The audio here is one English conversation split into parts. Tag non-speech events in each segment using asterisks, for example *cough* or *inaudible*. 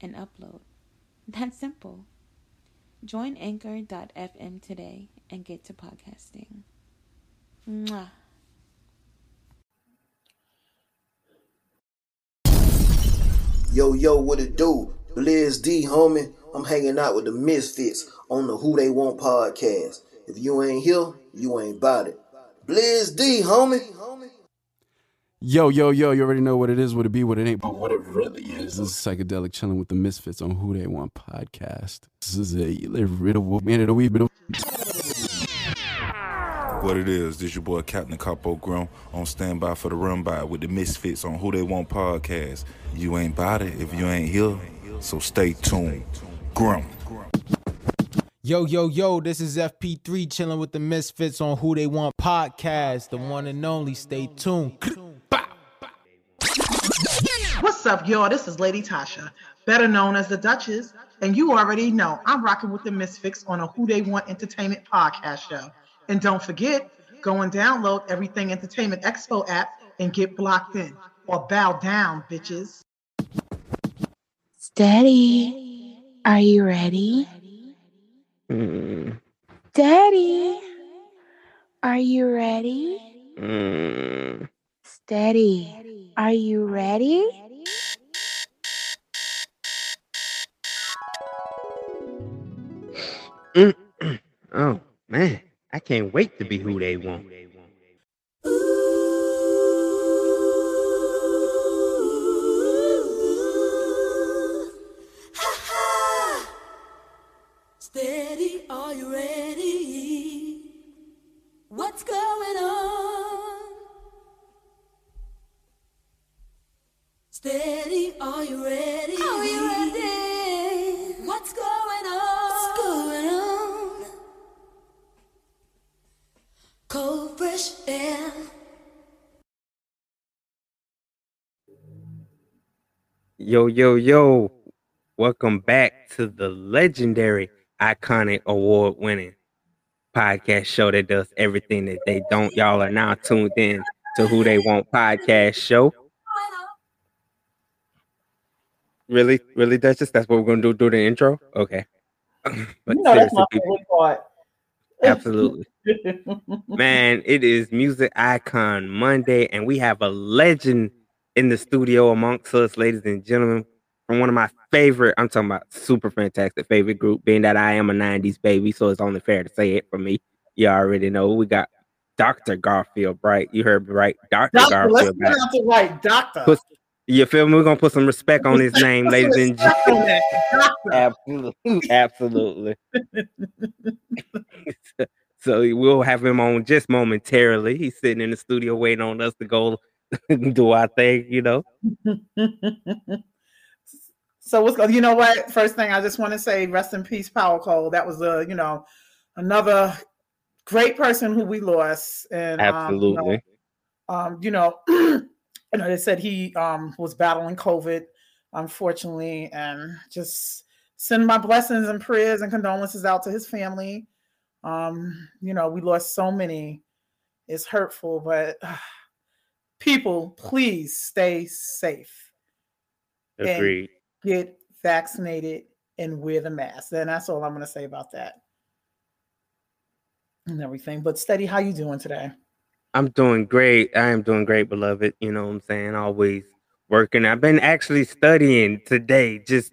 and upload. That's simple. Join anchor.fm today and get to podcasting. Mwah. Yo, yo, what it do? Blizz D, homie. I'm hanging out with the Misfits on the Who Dey Want podcast. If you ain't here, you ain't about it. Blizz D, homie. Yo, yo, yo, you already know what it is, what it be, what it ain't, but what it really is. This is Psychedelic Chilling with the Misfits on Who Dey Want podcast. This is a little man of the wee bit of What it is, this your boy Captain Capo Grum on standby for the run by with the Misfits on Who Dey Want podcast. You ain't about it if you ain't here, so stay tuned. Grum. Yo, yo, yo, this is FP3 chilling with the Misfits on Who Dey Want podcast. The one and only. Stay tuned. What's up, y'all? This is Lady Tasha, better known as the Duchess, and you already know I'm rocking with the Misfits on a Who Dey Want Entertainment podcast show. And don't forget, go and download Everything Entertainment Expo app and get blocked in or bow down, bitches. Daddy, are you ready? Mm, Daddy, are you ready? mm. Steady, are you ready? Oh man, I can't wait to be who they want. Steady, are you ready? What's going on? Steady, are you ready? Are you fresh air. Yo, yo, yo. Welcome back to the legendary, iconic, award winning podcast show that does everything that they don't. Y'all are now tuned in to Who Dey Want podcast show. Really? Really, Duchess? That's what we're going to do, do the intro? Okay. *laughs* but You know that's my people, favorite part. Absolutely. *laughs* Man, it is Music Icon Monday, and we have a legend in the studio amongst us, ladies and gentlemen, from one of my favorite, I'm talking about super fantastic favorite group, being that I am a 90s baby, so it's only fair to say it for me. You already know we got Dr. Garfield Bright. You heard me right. Dr. Doctor, let's Garfield Bright. it right, doctor. Put- You feel me? We're gonna put some respect on his name, ladies and gentlemen. on that, doctor. *laughs* Absolutely. Absolutely. *laughs* so we'll have him on just momentarily. He's sitting in the studio waiting on us to go *laughs* do our thing, you know. so what's going? You know what? First thing I just want to say, rest in peace, Power Cole. That was a you know another great person who we lost, and Absolutely. Um, you know, um, you know, you know, they said he um was battling COVID, unfortunately, and just send my blessings and prayers and condolences out to his family. Um, you know, we lost so many. It's hurtful, but *sighs* people, please stay safe. Agreed. Get vaccinated and wear the mask. And that's all I'm going to say about that. And everything. But steady, how you doing today? I'm doing great. I am doing great, beloved. You know what I'm saying? Always working. I've been actually studying today, just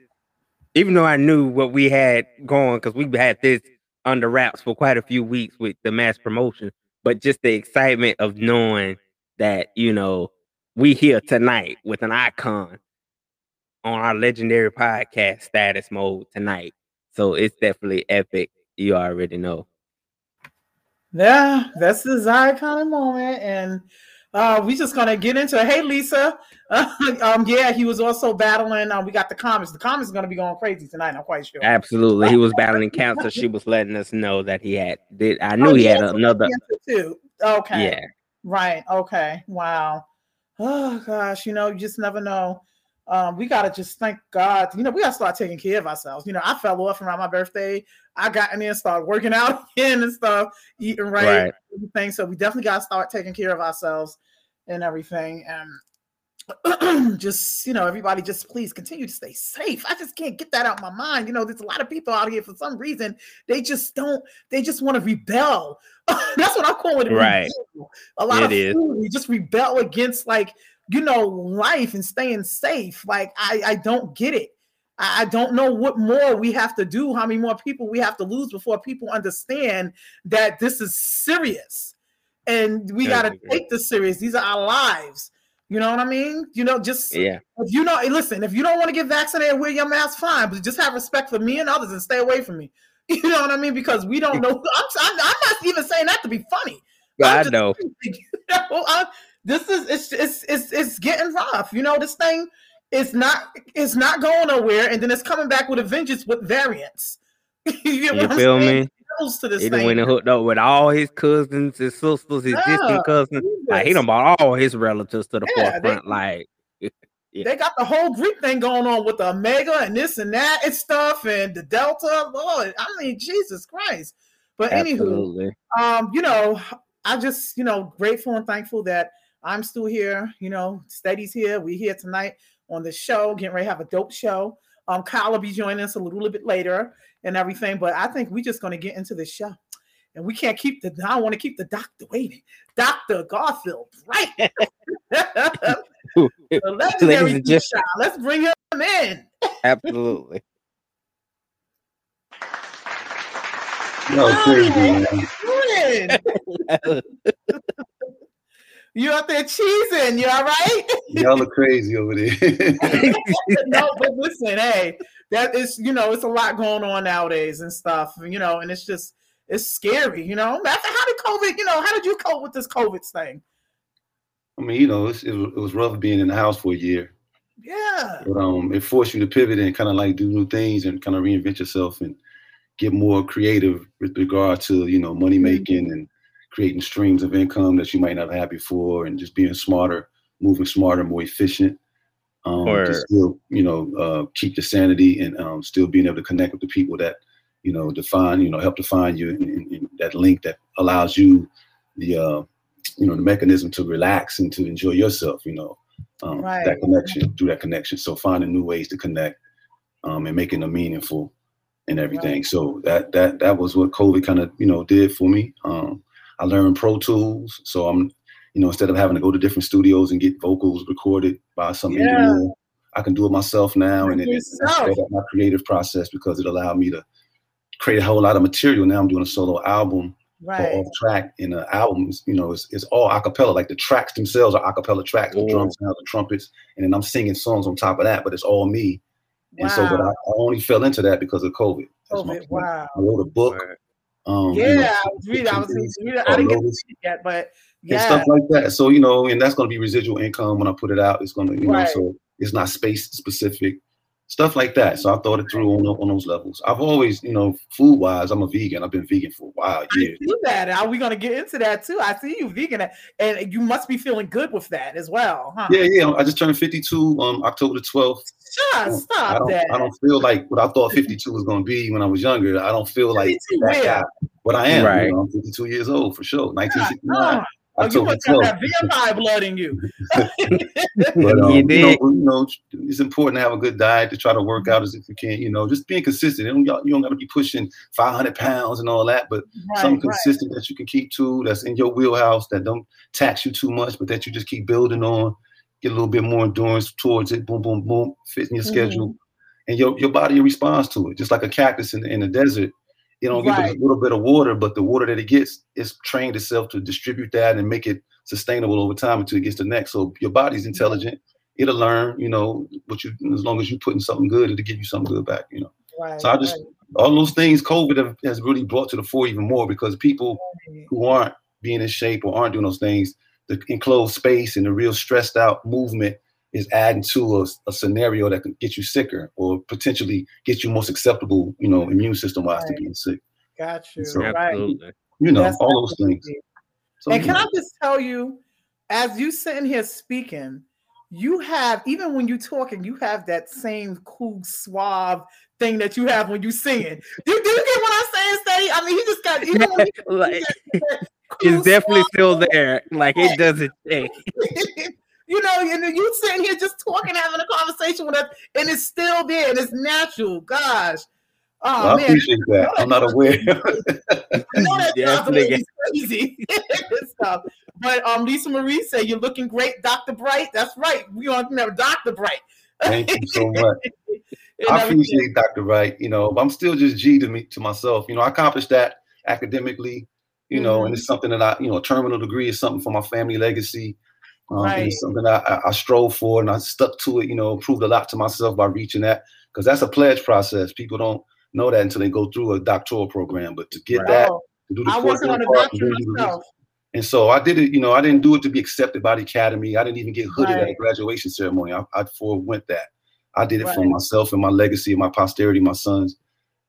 even though I knew what we had going, because we had this under wraps for quite a few weeks with the mass promotion, but just the excitement of knowing that, you know, we here tonight with an icon on our legendary podcast status mode tonight. So it's definitely epic. You already know. Yeah, that's the iconic moment. And uh, we just gonna get into it. Hey Lisa, *laughs* um, yeah, he was also battling. Uh, we got the comments. The comments are to be going crazy tonight. I'm quite sure. Absolutely, he was battling cancer. She was letting us know that he had. Did I knew Oh, he had another? cancer too. Okay. Yeah, Right. Okay. Wow. *sighs* Oh gosh, you know, you just never know. Um, we gotta just thank God. You know, we gotta start taking care of ourselves. You know, I fell off around my birthday. I got in there and started working *laughs* out again and stuff, eating right, Right. everything. So we definitely gotta start taking care of ourselves and everything. And *clears throat* just you know, everybody just please continue to stay safe. I just can't get that out of my mind. You know, there's a lot of people out here for some reason they just don't. They just want to rebel. *laughs* That's what I'm calling it. Right. rebel. A lot It of is. food, we just rebel against like you know life and staying safe. Like I I don't get it. I don't know what more we have to do, how many more people we have to lose before people understand that this is serious. And we got to take this serious. These are our lives. You know what I mean? You know, just yeah, if you know, listen, if you don't want to get vaccinated, wear your mask, fine, but just have respect for me and others and stay away from me. *laughs* You know what I mean? Because we don't know. I'm, I'm, I'm not even saying that to be funny. but I'm I just- know. *laughs* You know, I- this is it's, it's it's it's getting rough. You know, this thing is not it's not going nowhere, and then it's coming back with a vengeance with variants. *laughs* you You feel saying? me? To this He done thing. went and hooked up with all his cousins, his sisters, his Yeah, distant cousins. Like he Jesus. done brought all his relatives to the Yeah, they- forefront. like *laughs* Yeah. They got the whole Greek thing going on with the Omega and this and that and stuff and the Delta. Lord, I mean, Jesus Christ. But anywho, um, you know, I just, you know, grateful and thankful that I'm still here. You know, Steady's here. We're here tonight on the show, getting ready to have a dope show. Um, Kyle will be joining us a little bit later and everything, but I think we're just going to get into the show. And we can't keep the, I want to keep the doctor waiting. Dr. Garfield, right? *laughs* the legendary Ladies and gents- Child. Let's bring him in. Absolutely. No, crazy, man. *laughs* Good. *laughs* You out there cheesing? You all right? *laughs* Y'all are crazy over there. *laughs* no, but listen, hey, that is, you know, it's a lot going on nowadays and stuff, you know, and it's just, it's scary, you know. Matter how did COVID, you know, how did you cope with this COVID thing? I mean, you know, it's, it, was, it was rough being in the house for a year, Yeah, but um, it forced you to pivot and kind of like do new things and kind of reinvent yourself and get more creative with regard to you know money making and creating streams of income that you might not have had before, and just being smarter, moving smarter, more efficient. Um, Word. to still, you know, uh, keep your sanity and um, still being able to connect with the people that, you know, define, you know, help define you, and, and, and that link that allows you the, uh, you know, the mechanism to relax and to enjoy yourself. You know, um, Right. that connection through that connection. So finding new ways to connect um, and making them meaningful and everything. Right. So that that that was what COVID kind of you know did for me. Um, I learned Pro Tools, so I'm you know instead of having to go to different studios and get vocals recorded by some Yeah. engineer, I can do it myself now, and it, it sped up my creative process because it allowed me to create a whole lot of material. Now I'm doing a solo album or right. off track in the albums. You know, it's, it's all acapella. Like the tracks themselves are acapella tracks, the drums, now the trumpets, and then I'm singing songs on top of that. But it's all me. And so, but I, I only fell into that because of COVID. COVID, wow. I wrote a book. Word. Um, you Yeah, know, I was reading. I was reading. I didn't get to see it yet, but and yeah, stuff like that. So you know, and that's going to be residual income when I put it out. It's going to, you know, so it's not space specific, stuff like that. So I thought it through on, on those levels. I've always, you know, food wise, I'm a vegan. I've been vegan for a while, I years. see that. Are we going to get into that too? I see you vegan, and you must be feeling good with that as well, huh? Yeah, yeah. I just turned 52 on October the 12th. Sure, I stop don't, that. I don't feel like what I thought 52 was going to be when I was younger. I don't feel like that guy. But I am. Right. You know, I'm 52 years old for sure. 1969. uh, oh, you October must have 12th. that vampire blood in you. *laughs* But um, You you, know, did. you know, it's important to have a good diet to try to work out as if you can. You know, just being consistent. You don't, you don't got to be pushing 500 pounds and all that, but something right, right. consistent that you can keep to, that's in your wheelhouse, that don't tax you too much, but that you just keep building on. Get a little bit more endurance towards it. Boom, boom, boom. Fit in your Mhm. schedule, and your your body responds to it, just like a cactus in the, in the desert. You know, give it a little bit of water, but the water that it gets, it's trained itself to distribute that and make it sustainable over time until it gets the next. So your body's mm-hmm. intelligent. It'll learn, you know, what you as long as you put in something good, it'll give you something good back, you know. right, So I just right. all those things COVID have, has really brought to the fore even more because people who aren't being in shape or aren't doing those things, the enclosed space and the real stressed out movement is adding to a, a scenario that can get you sicker or potentially get you more susceptible, you know, immune system wise to being sick. Got you. So- right. Absolutely. You know, That's all those things. So, and can yeah. I just tell you, as you sitting here speaking, you have even when you're talking, you have that same cool, suave thing that you have when you singing. Do, do you get what I'm saying, Steady? I mean, he just got even when he, *laughs* like, that cool, it's definitely suave- still there. Like it doesn't change. *laughs* you know, and you sitting here just talking, having a conversation with us, and it's still there, and it's natural. Gosh. Oh Well, I man, appreciate that. I'm not aware. *laughs* I know that sounds a Definitely crazy *laughs* stuff. But um, Lisa Marie said you're looking great, Dr. Bright. That's right. We want to know Dr. Bright. Thank you so much. *laughs* I appreciate Dr. Bright. You know, I'm still just G to me to myself. You know, I accomplished that academically. You know, Mm-hmm. and it's something that I, you know, a terminal degree is something for my family legacy. Um, Right. it's something that I, I strove for, and I stuck to it. You know, proved a lot to myself by reaching that because that's a pledge process. People don't know that until they go through a doctoral program. But to get Right. that, to do the working coursework on a part, and doctorate then do the myself. and so I did it, you know, I didn't do it to be accepted by the academy. I didn't even get hooded at a graduation ceremony. I, I forewent that. I did it for myself and my legacy and my posterity, my sons.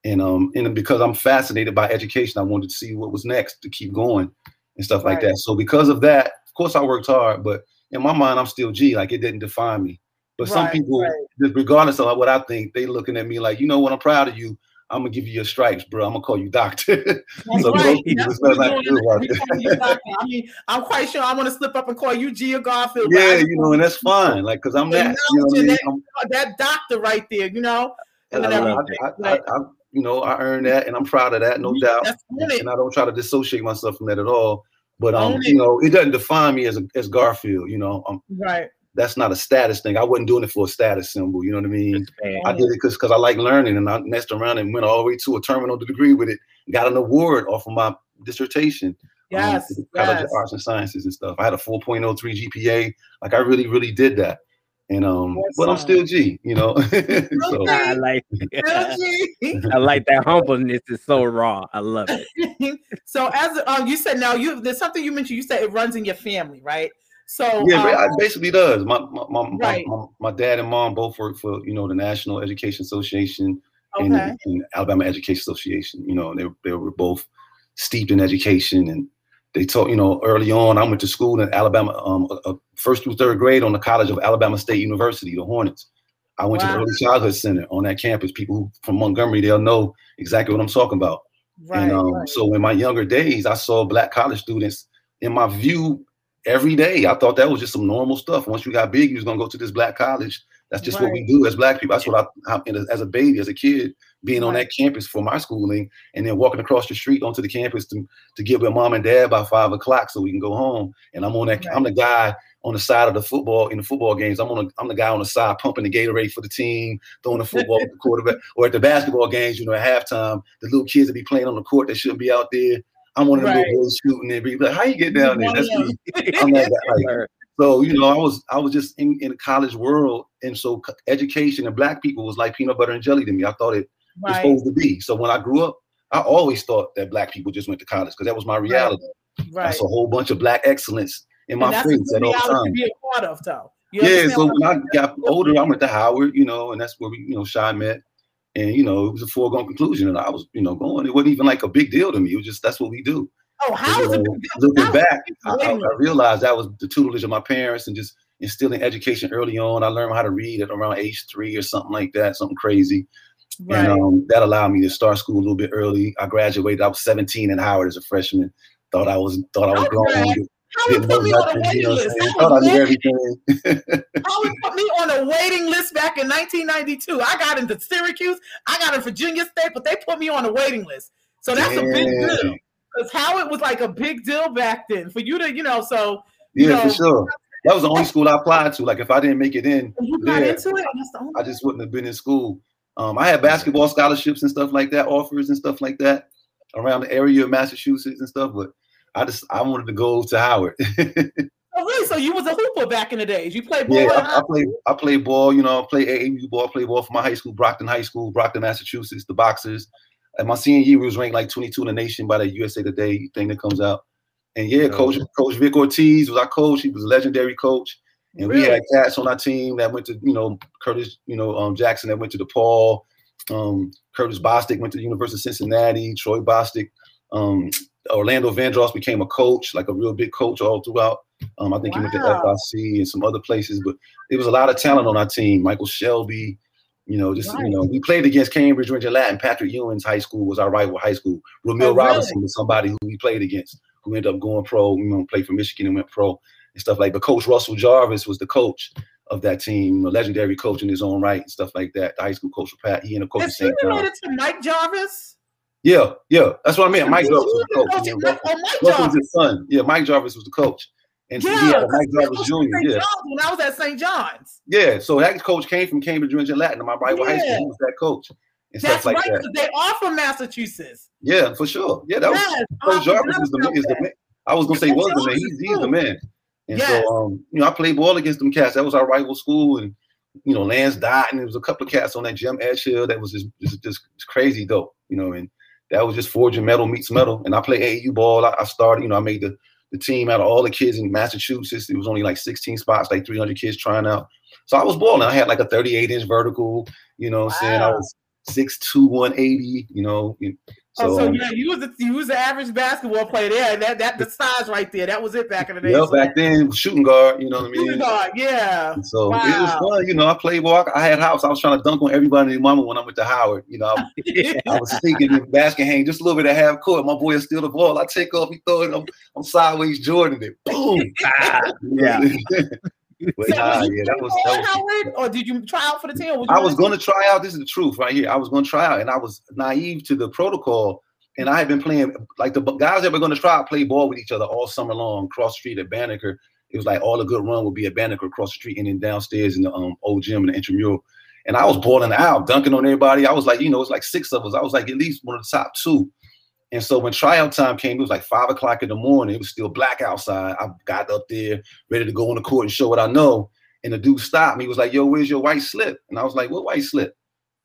And um, and because I'm fascinated by education, I wanted to see what was next to keep going and stuff like that. So because of that, of course I worked hard, but in my mind, I'm still G. Like it didn't define me. But some people, right. regardless of what I think, they looking at me like, you know what, I'm proud of you. I'm gonna give you your stripes, bro. I'm gonna call you doctor. *laughs* So right. people, That's what like we're doing. you out We there. call you doctor. I mean, I'm quite sure I'm going to slip up and call you Gia Garfield. Yeah, you know, and that's fine. Like, cause I'm that. You know I mean? Acknowledging I'm, that doctor right there, you know? and I, I. I, I, Like, I, you know, I earned that, and I'm proud of that, no mm-hmm. doubt. that's. And I don't try to dissociate myself from that at all. But um, you it. know, it doesn't define me as a, as Garfield. You know, um, Right. that's not a status thing. I wasn't doing it for a status symbol. You know what I mean? I did it because because I like learning, and I messed around and went all the way to a terminal degree with it. Got an award off of my dissertation. um, Yes. to College yes. of Arts and Sciences and stuff. I had a 4.03 GPA. Like I really, really did that. And um, Yes, but I'm still G, you know. *laughs* so I like *laughs* I like that humbleness is so raw. I love it. *laughs* so as um, you said now you there's something you mentioned you said it runs in your family right so yeah, um, it basically does. My my, my, my- Right. my my dad and mom both work for you know the National Education Association and, okay and Alabama Education Association. You know, they they were both steeped in education, and they taught you know early on. I went to school in Alabama, um, uh, first through third grade on the College of Alabama State University, the Hornets. I went to the Early Childhood Center on that campus. People who from Montgomery, they'll know exactly what I'm talking about. right, and um, right. so in my younger days, I saw black college students in my view every day. I thought that was just some normal stuff. Once you got big, you was gonna go to this black college. That's just what we do as black people. That's what I, I as a baby, as a kid, being on that campus for my schooling, and then walking across the street onto the campus to to get with mom and dad by five o'clock so we can go home. And I'm on that. I'm the guy on the side of the football in the football games. I'm on. A, I'm the guy on the side pumping the Gatorade for the team, throwing the football at the *laughs* quarterback, or at the basketball games. You know, at halftime, the little kids that be playing on the court that shouldn't be out there. I'm one of them Right. little boys shooting there. Be like, how you get down there? That's me. I'm. Like, *laughs* so you know, I was I was just in, in the college world, and so education and black people was like peanut butter and jelly to me. I thought it was supposed to be. So when I grew up, I always thought that black people just went to college because that was my reality. right saw a whole bunch of black excellence in my and that's a face good at all reality to times. be a part of though You Yeah, so when I got older, I went to Howard, you know, and that's where we, you know, Shai met. And you know, it was a foregone conclusion, and I was, you know, going. It wasn't even like a big deal to me. It was just that's what we do. Oh how is it looking back, I, I, Wait a I realized that was the tutelage of my parents and just instilling education early on. I learned how to read at around age three or something like that, something crazy. right And um, that allowed me to start school a little bit early. I graduated. I was 17 in Howard as a freshman. Thought I was thought I was Okay. grown. Howard put me on a. You waiting know what I'm list Thought I knew everything. Howard put me on a waiting list back in 1992 I got into Syracuse I got in Virginia State but they put me on a waiting list so that's a big deal because Howard was like a big deal back then for you to you know so Yeah, you know, for sure. That was the only school I applied to. Like if I didn't make it in, you got Yeah. into it the I just wouldn't have been in school. Um, I had basketball scholarships and stuff like that, offers and stuff like that around the area of Massachusetts and stuff. But I just I wanted to go to Howard. *laughs* Oh, really? So you was a hooper back in the days? You played ball? yeah, I, I played I played ball. You know, I played AAU ball. Played ball for my high school, Brockton High School, Brockton, Massachusetts. The Boxers. And my senior year we was ranked like 22 in the nation by the USA Today thing that comes out. And yeah, Oh. coach Coach Vic Ortiz was our coach. He was a legendary coach. And we had cats on our team that went to, you know, Curtis, you know, um, Jackson that went to DePaul. Um, Curtis Bostic went to the University of Cincinnati. Troy Bostic. Um, Orlando Vandross became a coach, like a real big coach all throughout. Um, I think he went to Wow. FIC and some other places, but there was a lot of talent on our team. Michael Shelby, you know, just Right. you know, we played against Cambridge, Rindge and Latin. Patrick Ewing's high school was our rival high school. Rumeal Oh, really? Robinson was somebody who we played against, who ended up going pro. You know, played for Michigan and went pro and stuff like. But Coach Russell Jarvis was the coach of that team, a legendary coach in his own right, and stuff like that. The high school coach Pat, he and up coach. Is he related to Mike Jarvis? Yeah, yeah, that's what I meant. Mike Jarvis was the coach. Coach- Yeah, Mike- oh, Mike Russell was his son. Yeah, Mike Jarvis was the coach, and so he had a Mike Jarvis Jr. Yeah, When I was at St. John's. yeah. So that coach came from Cambridge Rindge and Latin, my rival high school. Yeah. He was that coach and That's stuff like right. that. They are from Massachusetts. Yeah, for sure. Yeah, that was Coach Jarvis is the is the man. I was gonna say was the man. He's, he's the man. And Yes. so um, you know, I played ball against them cats. That was our rival school, and you know, Lance died, and there was a couple of cats on that Jim Edgehill that was just just, just crazy dope, you know, and that was just forging metal meets metal. And I played AAU ball. I, I started, you know, I made the the team out of all the kids in Massachusetts. It was only like 16 spots, like 300 kids trying out. So I was balling. I had like a 38 inch vertical, you know, what I'm saying I was 6'2", 180, you know. And So, oh, so um, yeah, you was the, you was the average basketball player there. That that the size right there. That was it back in the day. yeah, back then shooting guard, you know what I mean. Shooting guard, yeah. And So it was fun, you know. I played ball. I had house. I was trying to dunk on everybody and mama when I went to Howard. You know, I, *laughs* I was thinking the basket hang just a little bit at half court. My boy will steal the ball. I take off, he throw it. I'm, I'm sideways Jordan it. Boom. *laughs* *laughs* yeah. But So nah, was you yeah, that was, playing that was Howard, or did you try out for the team? I was going to try out. This is the truth right here. I was going to try out, and I was naive to the protocol. And I had been playing like the guys that were going to try out play ball with each other all summer long, cross street at Banneker. It was like all a good run would be at Banneker across the street, and then downstairs in the um, old gym in the intramural. And I was balling out, dunking on everybody. I was like, you know, it's like six of us. I was like at least one of the top two. And so when tryout time came, it was like five o'clock in the morning. It was still black outside. I got up there ready to go on the court and show what I know. And the dude stopped me. He was like, "Yo, where's your white slip?" And I was like, "What white slip?"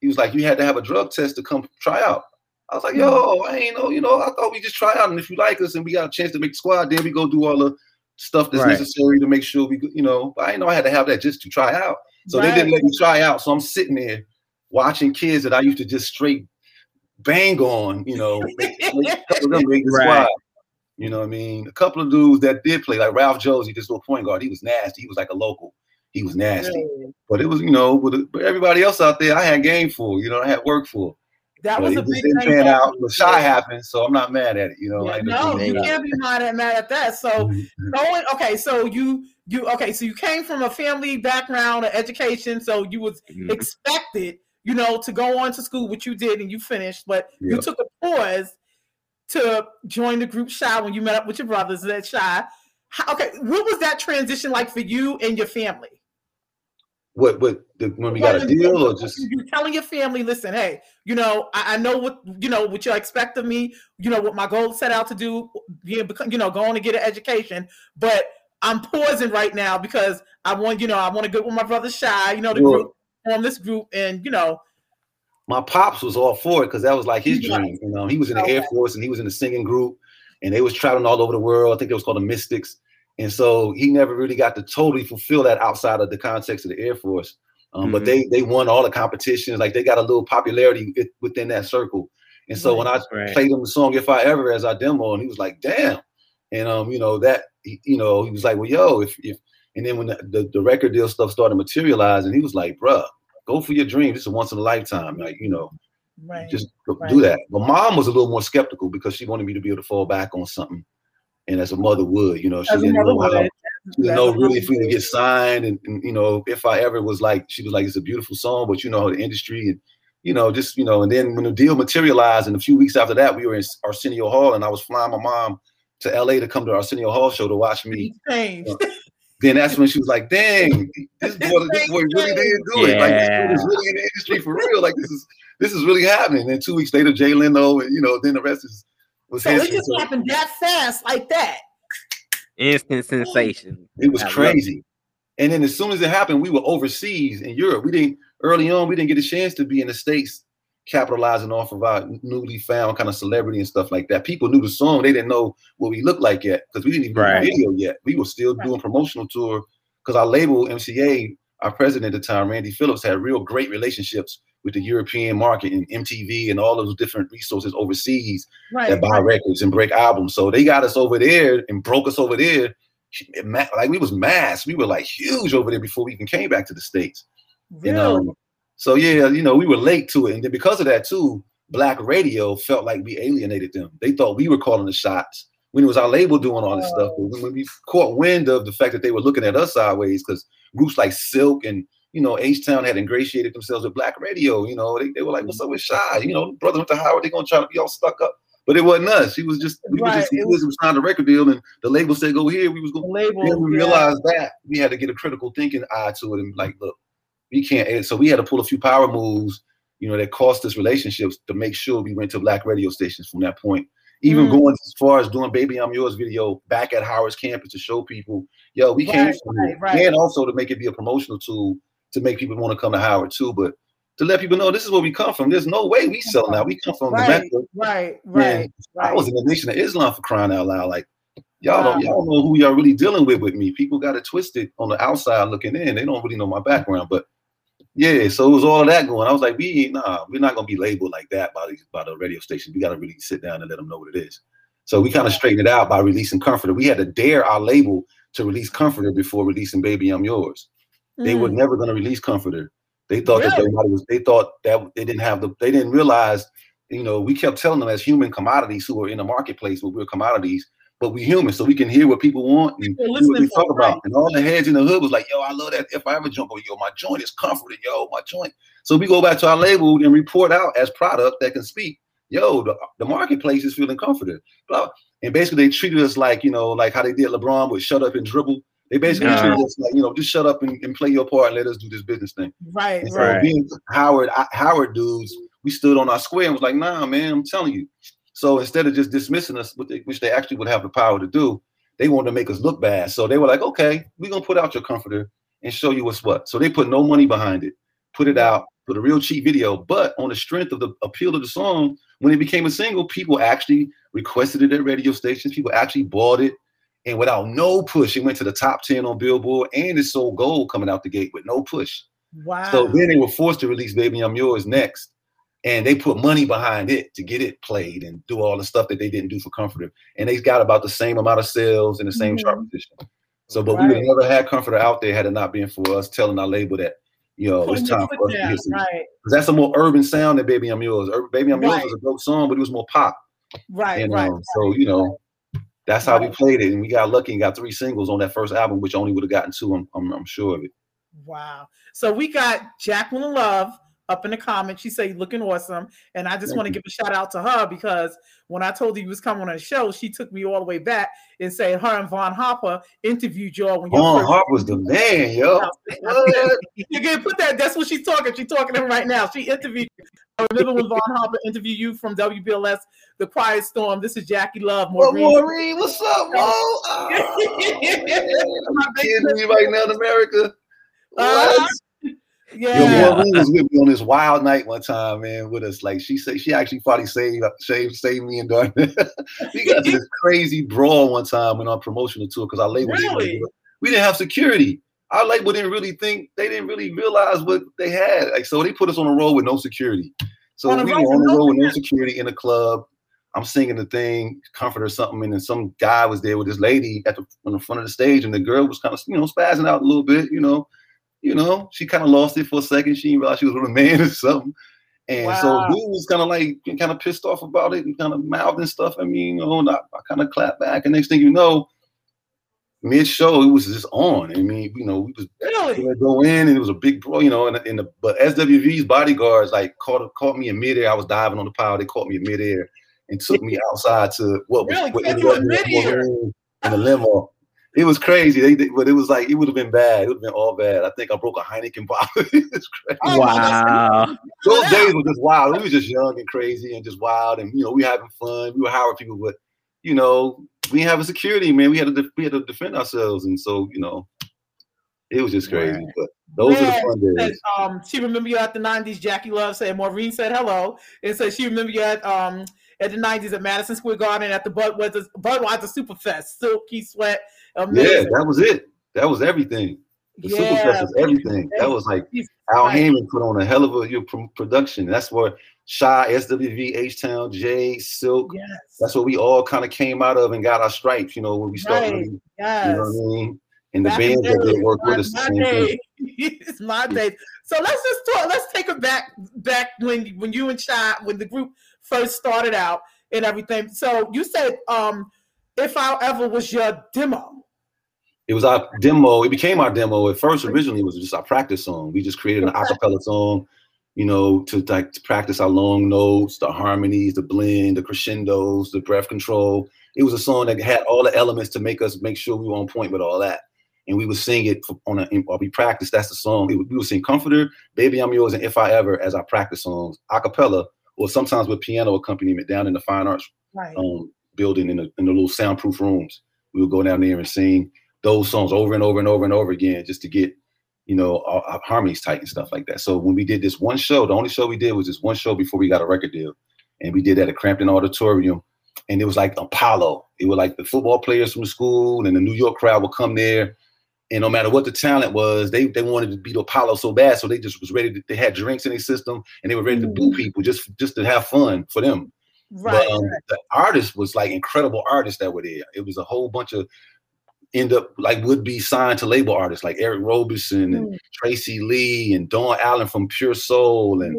He was like, "You had to have a drug test to come try out." I was like, mm-hmm. "Yo, I ain't know. You know, I thought we just try out, and if you like us and we got a chance to make the squad, then we go do all the stuff that's Right. necessary to make sure we, you know." But I didn't know I had to have that just to try out. So they didn't let me try out. So I'm sitting there watching kids that I used to just straight bang on, you know, *laughs* make, make couple of them make Right. squad. You know what I mean? A couple of dudes that did play, like Ralph Josie, this little point guard, he was nasty. He was like a local. He was nasty. But it was, you know, with but everybody else out there, I had game for, you know, I had work for. That But was it a just big didn't thing. pan back out. in The the Shai happened, so I'm not mad at it. You know, Yeah, I no, you doing can't be mad at mad at that. So *laughs* that. going okay, so you you okay, so you came from a family background of education, so you was Mhm. expected, you know, to go on to school, which you did and you finished, but Yeah. you took a pause to join the group Shai when you met up with your brothers at Shai. How, okay, what was that transition like for you and your family? What what the, when we got a deal or just you telling your family, listen, hey, you know, I, I know what you know what you expect of me, you know what my goal set out to do, you know, you know, going to get an education, but I'm pausing right now because I want, you know, I want to go with my brother Shai, you know, the Well- group form this group, and you know, my pops was all for it because that was like his Right. dream. You know, he was in the Okay. Air Force and he was in the singing group, and they was traveling all over the world. I think it was called the Mystics, and so he never really got to totally fulfill that outside of the context of the Air Force. Um, But Mhm. they they won all the competitions. Like they got a little popularity within that circle. And so when I Right. played him the song "If I Ever" as our demo, and he was like, "Damn," and um, you know that you know he was like, "Well, yo, if if," and then when the, the, the record deal stuff started materializing, he was like, "Bruh, go for your dream. This is once in a lifetime. Like you know, right, just Right. do that." But mom was a little more skeptical because she wanted me to be able to fall back on something, and as a mother would, you know, she As didn't know how. would. She didn't know really mother if we would would. get signed, and, and, you know, if I ever was like, she was like, it's a beautiful song, but you know, the industry and you know, just you know, and then when the deal materialized, and a few weeks after that, we were in Arsenio Hall, and I was flying my mom to LA to come to Arsenio Hall show to watch me. He changed. Uh, Then that's when she was like, "Dang, this boy, this boy really did do it. Like this dude is really in the industry for real. Like this is this is really happening." And then two weeks later, Jay Leno, and you know, then the rest is was So it history. just So happened that fast, like that. Instant sensation. It was I love crazy. And then as soon as it happened, we were overseas in Europe. We didn't early on, we didn't get a chance to be in the States capitalizing off of our newly found kind of celebrity and stuff like that. People knew the song, they didn't know what we looked like yet because we didn't even Right. do the video yet. We were still Right. doing promotional tour because our label MCA, our president at the time, Randy Phillips, had real great relationships with the European market and MTV and all those different resources overseas Right. that buy right. records and break albums. So they got us over there and broke us over there. It Like we was mass, we were like huge over there before we even came back to the states. Really? And um, so yeah, you know, we were late to it, and then because of that too, Black Radio felt like we alienated them. They thought we were calling the shots when it was our label doing all this oh. stuff. But when, we caught wind of the fact that they were looking at us sideways, because groups like Silk and you know H Town had ingratiated themselves with Black Radio. You know, they, they were like, "What's up with Shai?" You know, brother went to Howard. They gonna try to be all stuck up. But it wasn't us. He was just we Right, were just it we was signed a record deal, and the label said go here. We was going. label. Then we yeah. realized that we had to get a critical thinking eye to it and like, look, we can't. So we had to pull a few power moves, you know, that cost us relationships to make sure we went to black radio stations from that point. Even Mm. going as far as doing "Baby I'm Yours" video back at Howard's campus to show people, yo, we came Right, from right, right. and also to make it be a promotional tool to make people want to come to Howard too, but to let people know this is where we come from. There's no way we sell now. We come from Right, Mecca. right, Man, right, I was in the Nation of Islam for crying out loud. Like y'all don't y'all know who y'all really dealing with with me. People got it twisted on the outside looking in. They don't really know my background, but yeah. So it was all of that going. I was like, we ain't- nah, we're not gonna be labeled like that by the by the radio station. We got to really sit down and let them know what it is. So we kind of straightened it out by releasing Comforter. We had to dare our label to release Comforter before releasing Baby I'm Yours. They were Mm. never going to release Comforter. They thought that Really? everybody was. They thought that they didn't have the. They didn't realize. You know, we kept telling them as human commodities who are in the marketplace, but we're commodities, but we human, so we can hear what people want and People what they talk for, about. And all the heads in the hood was like, "Yo, I love that. If I ever jump on yo, my joint is comforted, yo, my joint." So we go back to our label and report out as product that can speak. Yo, the, the marketplace is feeling comforted. Blah. And basically, they treated us like you know, like how they did LeBron with shut up and dribble. They basically Yeah. treated us like you know, just shut up and, and play your part and let us do this business thing. Right, And so right. being Howard Howard dudes, we stood on our square and was like, nah, man, I'm telling you. So instead of just dismissing us, which they, actually would have the power to do, they wanted to make us look bad. So they were like, okay, we're gonna put out your comforter and show you what's what. So they put no money behind it, put it out, put a real cheap video. But on the strength of the appeal of the song, when it became a single, people actually requested it at radio stations. People actually bought it. And without no push, it went to the top 10 on Billboard and it sold gold coming out the gate with no push. Wow. So then they were forced to release Baby I'm Yours next. And they put money behind it to get it played and do all the stuff that they didn't do for Comforter. And they got about the same amount of sales and the same chart position. So, but we would have Mm-hmm. Never had Comforter out there had it not been for us telling our label that, you know, it's time for us to get some. right, Because that's a more urban sound than Baby I'm Yours. Baby I'm Yours Right. was a dope song, but it was more pop. right, And right. um, so, you know, that's how we played it. And we got lucky and got three singles on that first album, which only would have gotten two. I'm, I'm, I'm sure of it. Wow. So we got Jacqueline Love up in the comments. She said, looking awesome. And I just want to give a shout out to her because when I told her you was coming on the show, she took me all the way back and said her and Vaughn Harper interviewed y'all when you Vaughn Harper was the man, yo. *laughs* You can put that. That's what she's talking. She's talking to him right now. She interviewed. I remember when Vaughn Harper interviewed you from WBLS, The Quiet Storm. This is Jackie Love. Maureen. Maureen, what's up, Mo? *laughs* Oh, you right now in America. Uh, What? Yo, yeah. Maureen was with me on this wild night one time, man, with us. Like she said, she actually probably saved uh, saved, saved me and Darn. *laughs* we got this crazy brawl one time when on promotional tour because our label didn't really Really? do it. we didn't have security. Our label didn't really think they didn't really realize what they had. Like so, they put us on a road with no security. So On we were on with the road with no security in a club. I'm singing the thing, comfort or something, and then some guy was there with this lady at the on the front of the stage, and the girl was kind of you know spazzing out a little bit, you know, you know, she kind of lost it for a second. She didn't realize she was with a man *laughs* or something. And so Wow. dude was kind of like kind of pissed off about it and kind of mouthing stuff I mean, you know, and I, I kind of clapped back. And next thing you know, mid show, it was just on. I mean, you know, we was Really? gonna go in and it was a big bro, you know, and, and the but SWV's bodyguards like caught caught me in midair. I was diving on the pile, they caught me in midair and took me outside to what was Really? what Caught ended you up in being in the limo. It was crazy. They, they- but it was like it would have been bad. It would have been all bad. I think I broke a Heineken bottle. *laughs* it's crazy. Wow. Those days were just wild. We were just young and crazy and just wild, and you know, we having fun. We were Howard people, but you know, we have a security, man. We had to def- we had to defend ourselves, and so you know, it was just crazy. But those are the Red fun said, days. um, she remember you at the '90s. Jackie Love said. Maureen said hello and said she remember you at um at the '90s at Madison Square Garden at the Budweiser Budweiser Superfest. Silky Sweat. Yeah, that was it. That was everything. The Test was everything. That was like Al Right. Haymon put on a hell of a your pr- production. That's where Shai, SWV, H Town, Jay, Silk. Yes. That's what we all kind of came out of and got our stripes. You know, when we started. Right. Yes. You know what I mean? And the bands that did work with us, my day. *laughs* it's my day. So let's just talk. Let's take it back back when when you and Shai when the group first started out and everything. So you said um if I ever was your demo. It was our demo. It became our demo. At first, originally, it was just our practice song. We just created an acapella song, you know, to like to practice our long notes, the harmonies, the blend, the crescendos, the breath control. It was a song that had all the elements to make us make sure we were on point with all that. And we would sing it for- on a, while we practice. That's the song. Would- we would sing "Comforter," "Baby I'm Yours," and "If I Ever" as our practice songs, acapella, or sometimes with piano accompaniment down in the fine arts Right. um, building in the in the little soundproof rooms. We would go down there and sing those songs over and over and over and over again just to get you know our, our harmonies tight and stuff like that. So when we did this one show, the only show we did was this one show before we got a record deal, and we did that at Crampton Auditorium, and it was like Apollo. It was like the football players from the school and the New York crowd would come there. And no matter what the talent was, they they wanted to beat Apollo so bad, so they just was ready. To, they had drinks in their system, and they were ready to boo people just just to have fun for them. Right. But um, the artists was like incredible artists that were there. It was a whole bunch of end up like would be signed to label artists like Eric Roberson and Tracy Lee and Dawn Allen from Pure Soul and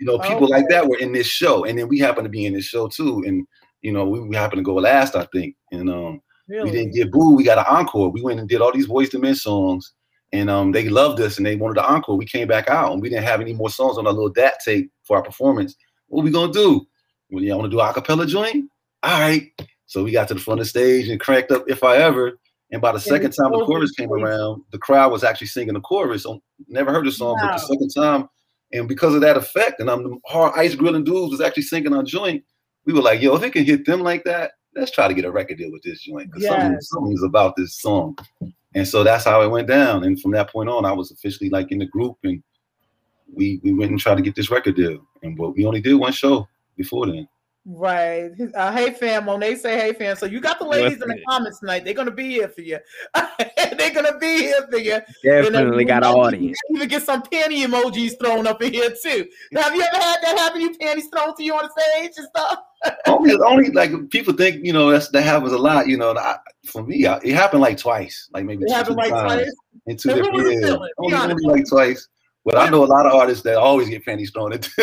you know people like that were in this show. And then we happened to be in this show too. And you know we, we happened to go last, I think. And um we didn't get booed We got an encore. We went and did all these Boyz II Men songs. And um, they loved us and they wanted the encore. We came back out and we didn't have any more songs on our little DAT tape for our performance. What we gonna do? Well, y'all want to do a cappella joint? All right. So we got to the front of the stage and cranked up "If I Ever." And by the second time the chorus came around, the crowd was actually singing the chorus. Um, Never heard the song, but the second time, and because of that effect, and I'm the hard ice grilling dudes was actually singing our joint. We were like, "Yo, if it can hit them like that, let's try to get a record deal with this joint because something, something's about this song." And so that's how it went down. And from that point on, I was officially like in the group, and we we went and tried to get this record deal. And but we only did one show before then. Right. Uh, hey fam, Monet say hey fam. So you got the ladies in the comments tonight. They're gonna be here for you. *laughs* They're gonna be here for you. Definitely got an audience. might Even get some panty emojis thrown up in here too. Now, have you ever had that happen? You panties thrown to you on the stage and stuff. *laughs* only, only like people think you know that's that happens a lot. You know, I, for me, I, it happened like twice, like maybe It two, happened two like times twice? in two different years. Only, only like twice. But I know a lot of artists that always get panties thrown into. *laughs*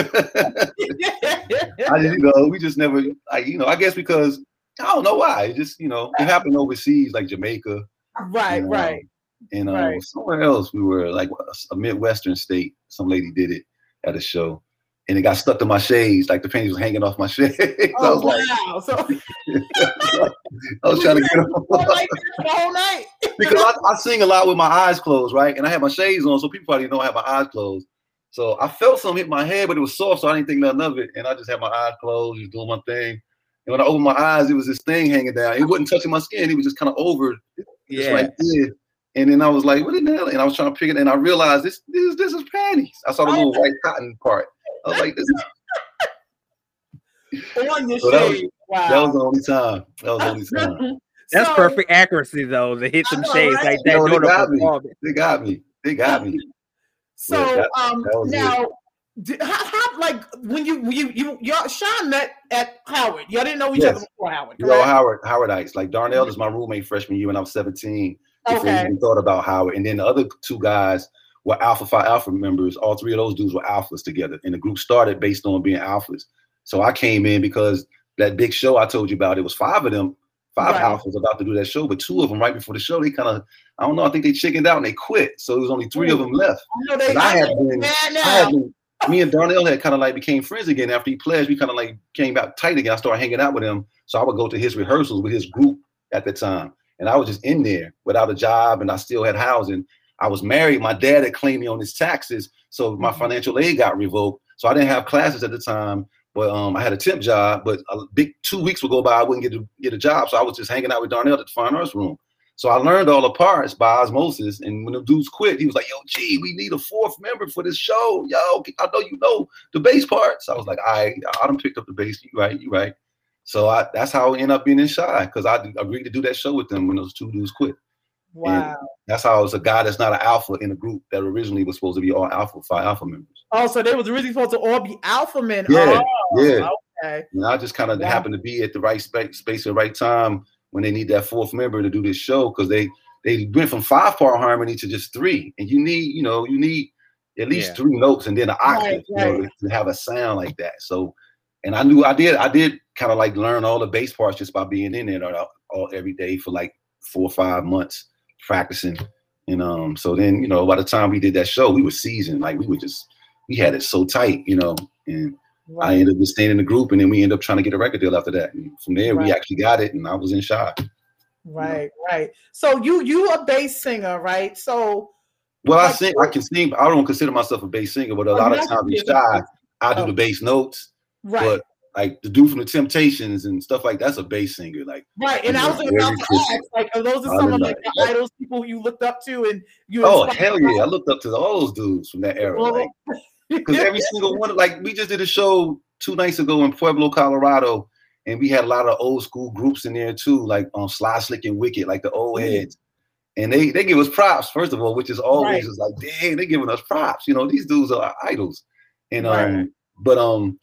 I just, you know, we just never, like, you know, I guess because I don't know why. It just, you know, it happened overseas, like Jamaica. Right, you know, right. And uh, right. somewhere else, we were like a Midwestern state. Some lady did it at a show, and it got stuck to my shades. Like the panties was hanging off my *laughs* shades. I Oh was like, wow! So *laughs* I was trying to get them like the whole night. *laughs* because I, I sing a lot with my eyes closed, right? And I have my shades on, so people probably don't have my eyes closed. So I felt something hit my head, but it was soft, so I didn't think nothing of it. And I just had my eyes closed, just doing my thing. And when I opened my eyes, it was this thing hanging down. It wasn't touching my skin. It was just kind of over, just Yeah. right there. And then I was like, what the hell? And I was trying to pick it, and I realized this, this, this is panties. I saw the little white cotton part. I was like, this *laughs* On your So that was- Wow. that was the only time. That was the only time. *laughs* That's So- perfect accuracy though to hit some I shades right? like that. know, they got me. They got me. They got me. So Yeah, that- um that now d- how, how like when you you you y'all Sean met at Howard. Y'all didn't know each Yes. other before Howard, You know, correct? Howard, Howardites. Like Darnell is my roommate freshman year when I was 17. Before we even thought about Howard. And then the other two guys were Alpha Phi Alpha members. All three of those dudes were alphas together. And the group started based on being alphas. So I came in because that big show I told you about, it was five of them, five Right. alphas about to do that show, but two of them right before the show, they kind of, I don't know, I think they chickened out and they quit. So it was only three of them left. I know they I had been, I now. had been, me and Darnell had kind of like became friends again after he pledged. We kind of like came back tight again. I started hanging out with him. So I would go to his rehearsals with his group at the time. And I was just in there without a job and I still had housing. I was married. My dad had claimed me on his taxes. So my Mm-hmm. financial aid got revoked. So I didn't have classes at the time. But um, I had a temp job, but a big two weeks would go by, I wouldn't get to get a job. So I was just hanging out with Darnell at the fine arts room. So I learned all the parts by osmosis. And when the dudes quit, he was like, "Yo, gee, we need a fourth member for this show. Yo, I know you know the bass parts." I was like, "I, right, I done picked up the bass. You right, you right." So I, that's how I ended up being in Shai because I agreed to do that show with them when those two dudes quit. Wow. That's how it's a guy that's not an alpha in a group that originally was supposed to be all alpha, five alpha members. Oh, so they was originally supposed to all be alpha men. Yeah, Oh, yeah. Okay. And I just kind of Wow. happened to be at the right space, space at the right time when they need that fourth member to do this show because they they went from five part harmony to just three, and you need you know you need at least Yeah. three notes and then an octave Right, you know, to- to have a sound like that. So, and I knew I did I did kind of like learn all the bass parts just by being in there all, all every day for like four or five months practicing. And um, so then you know by the time we did that show, we were seasoned. Like we were just we had it so tight, you know, and. I ended up just staying in the group, and then we ended up trying to get a record deal after that. And from there, Right. we actually got it, and I was in shock. Right, right. So you you a bass singer, right? So Well, I sing, I can sing. but I don't consider myself a bass singer, but a Oh, lot of times in I do Oh. the bass notes. right, But like the dude from the Temptations and stuff like that's a bass singer. Like right. And I was Very about to ask, like, are those are some of like the That- idols, people you looked up to, and you? oh hell yeah, I looked up to all those dudes from that era. Well, Like *laughs* because every single one, like we just did a show two nights ago in Pueblo, Colorado, and we had a lot of old school groups in there too, like um Sly Slick and Wicked, like the old Mhm. heads. And they they give us props, first of all, which is always Right. like, dang, they giving us props. You know, these dudes are our idols. And um, Right. but um,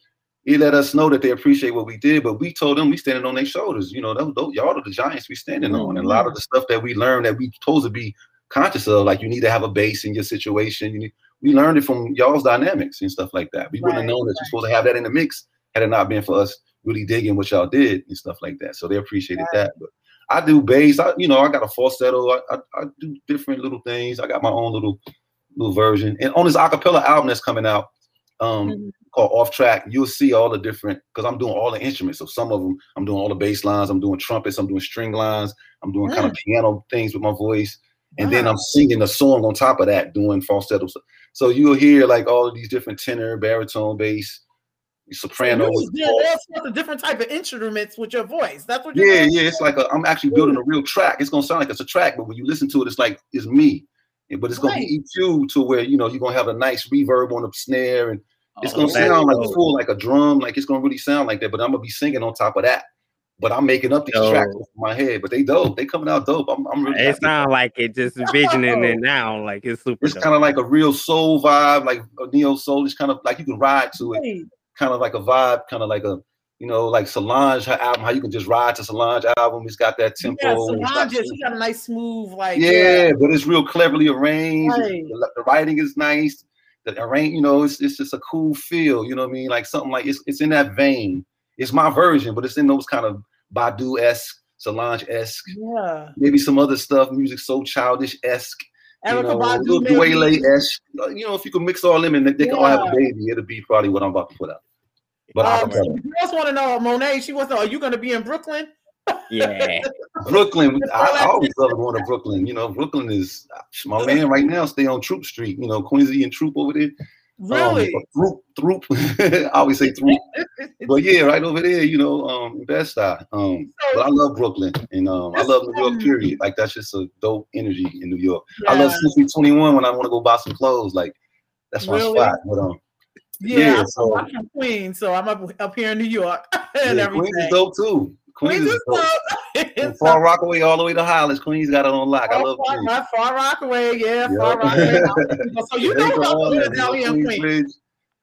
it let us know that they appreciate what we did, but we told them we standing on their shoulders. You know, those, those, y'all are the giants we standing on. And a lot Mm-hmm. of the stuff that we learned that we supposed to be conscious of, like you need to have a base in your situation. You need, we learned it from y'all's dynamics and stuff like that. We wouldn't have known that you're supposed to have that in the mix had it not been for us really digging what y'all did and stuff like that. So they appreciated that. But I do bass. I, you know, I got a falsetto. I, I, I do different little things. I got my own little little version. And on this acapella album that's coming out, um, Mhm. Called Off Track, you'll see all the different because I'm doing all the instruments. So some of them, I'm doing all the bass lines. I'm doing trumpets. I'm doing string lines. I'm doing kind of mm. piano things with my voice. And then mm. I'm singing a song on top of that, doing falsetto. So, so you'll hear like all of these different tenor, baritone, bass, soprano. was all sorts of different type of instruments with your voice. That's what you're yeah, doing? yeah. It's like a, I'm actually building a real track. It's gonna sound like it's a track, but when you listen to it, it's like it's me. But it's gonna be EQ to where you know you're gonna have a nice reverb on the snare, and it's Oh, gonna that's sound like dope. full, like a drum. Like it's gonna really sound like that. But I'm gonna be singing on top of that. But I'm making up these Dope. tracks off my head. But they dope. They coming out dope. I'm, I'm really. It happy. sounds like it just envisioning it now, like it's super. It's kind of like a real soul vibe, like a neo soul. It's kind of like you can ride to it. Right. Kind of like a vibe, kind of like a you know, like Solange her album. How you can just ride to Solange album. It's got that tempo. Yeah, it's Solange, too- she got a nice smooth, like yeah, but it's real cleverly arranged. Right. The, the writing is nice. The arrange, you know, it's it's just a cool feel. You know what I mean? Like something like it's it's in that vein. It's my version, but it's in those kind of Badu esque, Solange esque, yeah. maybe some other stuff. Music so childish esque. You know, Badu, esque. You know, if you can mix all them and they, they can all have a baby, it'll be probably what I'm about to put out. But Um, the girls want to know, Monet. She wants to know, are you going to be in Brooklyn? Yeah. Brooklyn, I, I always love going to Brooklyn. You know, Brooklyn is my man right now. Stay on Troop Street. You know, Quincy and Troop over there. Really? Um, Troop, Troop. *laughs* I always say Troop. but yeah, right over there. You know, um, Bed-Stuy. Um, but I love Brooklyn and um, I love New York. Period. Like that's just a dope energy in New York. I love Yeah. Century Twenty One when I want to go buy some clothes. Like that's my Really? spot. But um, Yeah, Yeah, so- I'm from Queens, so I'm up, up here in New York *laughs* and yeah, everything. Queens is dope too. Queens, Queens is is dope. dope. *laughs* From Far Rockaway all the way to Highlands, Queens got it on lock. I Oh, love Queens. right, far Rockaway, yeah, Yep. far Rockaway. *laughs* so you know about the down here in Queens. Queensbridge.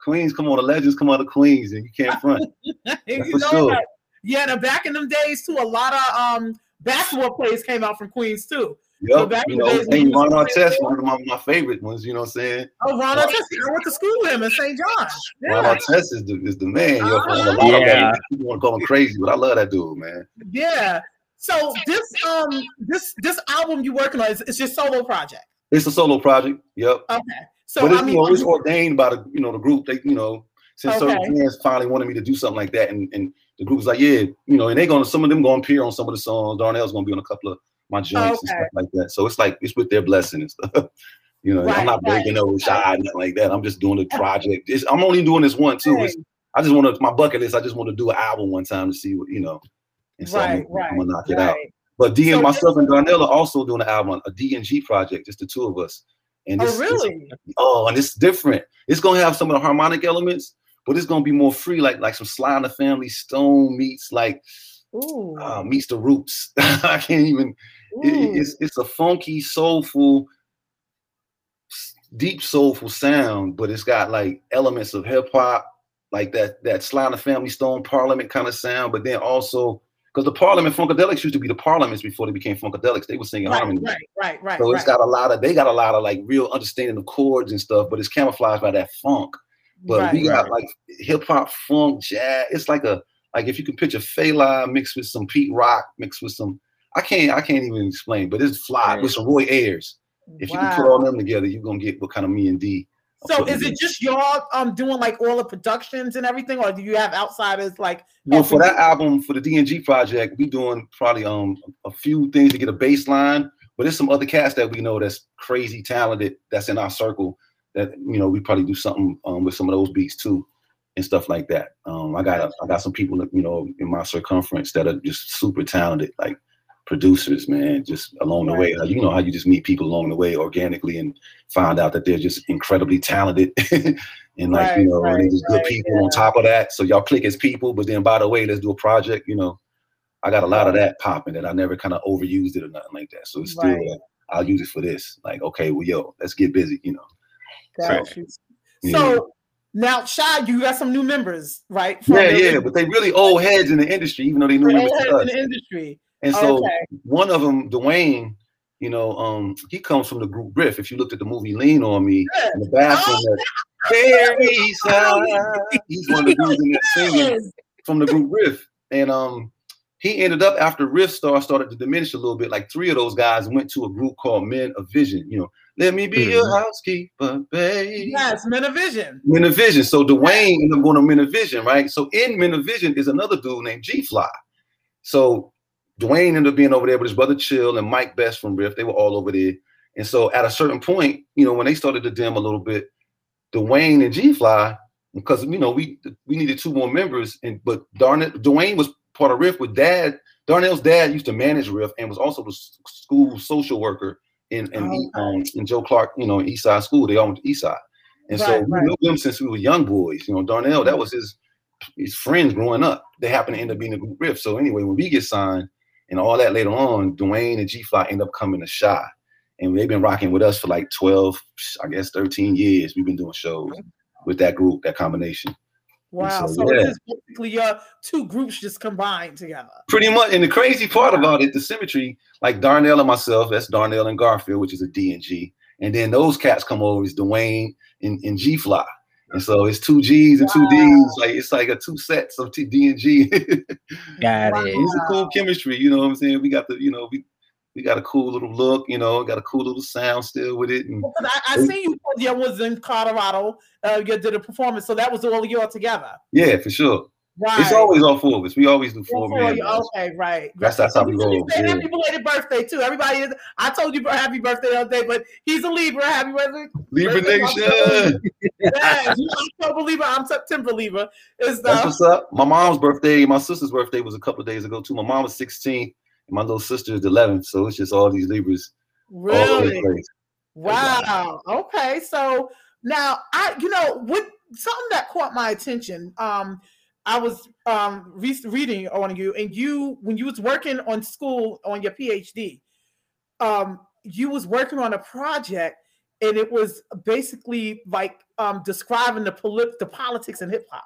Queens, come on, the legends come out of Queens, and you can't front. *laughs* you for sure. that. Yeah, now back in them days too, a lot of um basketball players came out from Queens too. So Yep, back you know, days when and you Ron Artest, one of my, my favorite ones. You know what I'm saying? Oh, Ron Artest. I went to school with him in St. John. Ron Yeah, Artest is the, is the man. Yo, Uh-huh. lot Yeah. that, people want to call him crazy, but I love that dude, man. yeah. So this um this this album you're working on is it's your solo project. It's a solo project. Yep. Okay. So but it's, I mean, you know, it's ordained by the you know the group. They you know since certain fans finally wanted me to do something like that, and, and the group was like, yeah, you know, and they're gonna some of them gonna appear on some of the songs. Darnell's gonna be on a couple of my joints and stuff like that. So it's like it's with their blessing and stuff. *laughs* you know, Right, I'm not right. breaking no Shai nothing like that. I'm just doing the *laughs* project. It's, I'm only doing this one too. It's, I just want to my bucket list. I just want to do an album one time to see what you know. And so I'm, Right, gonna- I'm gonna knock it out. But D and So myself and Darnell are also doing an album, a D and G project, just the two of us. And Oh, this, this- really? oh, and it's different. It's gonna have some of the harmonic elements, but it's gonna be more free, like like some Sly and the Family Stone meets like Ooh. uh, meets the roots. *laughs* I can't even. it- it- it's it's a funky, soulful, deep soulful sound, but it's got like elements of hip hop, like that that Sly and the Family Stone Parliament kind of sound. But then also because the Parliament Funkadelics used to be the Parliaments before they became Funkadelics, they were singing right, harmony. right, right, right. So it's got a lot of they got a lot of like real understanding of chords and stuff, but it's camouflaged by that funk. But right, we got right. like hip hop, funk, jazz. It's like a like if you can picture Fela mixed with some Pete Rock, mixed with some I can't I can't even explain, but it's fly with some Roy Ayers. If you can put all them together, you're gonna get what kind of me and D. So is it together. just y'all um doing like all the productions and everything, or do you have outsiders like? Well, for that album, for the DNG project, we doing probably um a few things to get a baseline, but there's some other cats that we know that's crazy talented that's in our circle that you know we probably do something um, with some of those beats too and stuff like that. Um, I got a, I got some people that you know in my circumference that are just super talented, like producers, man. Just along the way, you know how you just meet people along the way organically and find out that they're just incredibly talented *laughs* and like Right, you know and right, they're just good right, people on top of that. So y'all click as people, but then by the way, let's do a project. You know, I got a lot of that popping that I never kind of overused it or nothing like that. So it's still Right. like, I'll use it for this. Like, okay, well, yo, let's get busy. You know. Got So, you. yeah. So now, Shai, you got some new members, right? Yeah, yeah, but they really old heads in the industry, even though they new members old heads us. in the industry. And so Okay. one of them, Dwayne, you know, um, he comes from the group Riff. If you looked at the movie Lean on Me in the bathroom, Oh, that Very. *laughs* He's one of the dudes in that singing from the group Riff. And um, he ended up after Riff Star started to diminish a little bit. Like three of those guys went to a group called Men of Vision. You know, let me be your mm-hmm. housekeeper, babe. Yes, Men of Vision. Men of Vision. So Dwayne ended up going to Men of Vision, right? So in Men of Vision is another dude named G Fly. So Dwayne ended up being over there with his brother Chill and Mike Best from Riff. They were all over there. And so at a certain point, you know, when they started to dim a little bit, Dwayne and G Fly, because you know, we we needed two more members, and but Darnell Dwayne was part of Riff with dad. Darnell's dad used to manage Riff and was also the school social worker in in, E- um, Joe Clark, you know, East Side School. They all went to East Side. And so we right. knew them since we were young boys. You know, Darnell, that was his his friends growing up. They happened to end up being a group riff. So anyway, when we get signed and all that later on, Dwayne and G Fly end up coming to Shai. And they've been rocking with us for like 12, I guess 13 years. We've been doing shows with that group, that combination. Wow. so, So, yeah. it is basically your two groups just combined together. Pretty much. And the crazy part about it, the symmetry, like Darnell and myself, that's Darnell and Garfield, which is a D and G. And then those cats come over, is Dwayne and, and G Fly. And so it's two G's and two D's. Like it's like a two sets of T- D and G. *laughs* Got it. It's a cool chemistry, you know what I'm saying? We got the, you know, we we got a cool little look, you know, got a cool little sound still with it. And I, I see you you was in Colorado. Uh, you did a performance, so that was all you all together. yeah, for sure. Right. It's always all four of us. We always do four four of man. you- Okay, right. That's that's how we roll. Yeah. happy belated birthday too. Everybody is. I told you happy birthday the other day, but he's a Libra. Happy birthday. Libra birthday, Nation. *laughs* Yes, you October Libra. I'm September Libra. Is That's what's up. My mom's birthday, my sister's birthday was a couple of days ago too. My mom was 16, and my little sister is 11. So it's just all these Libras all the really place. wow. Okay, so now I, you know, what something that caught my attention. Um, I was um re- reading on you, and you when you was working on school on your PhD, um, you was working on a project, and it was basically like um describing the polit- the politics in hip hop.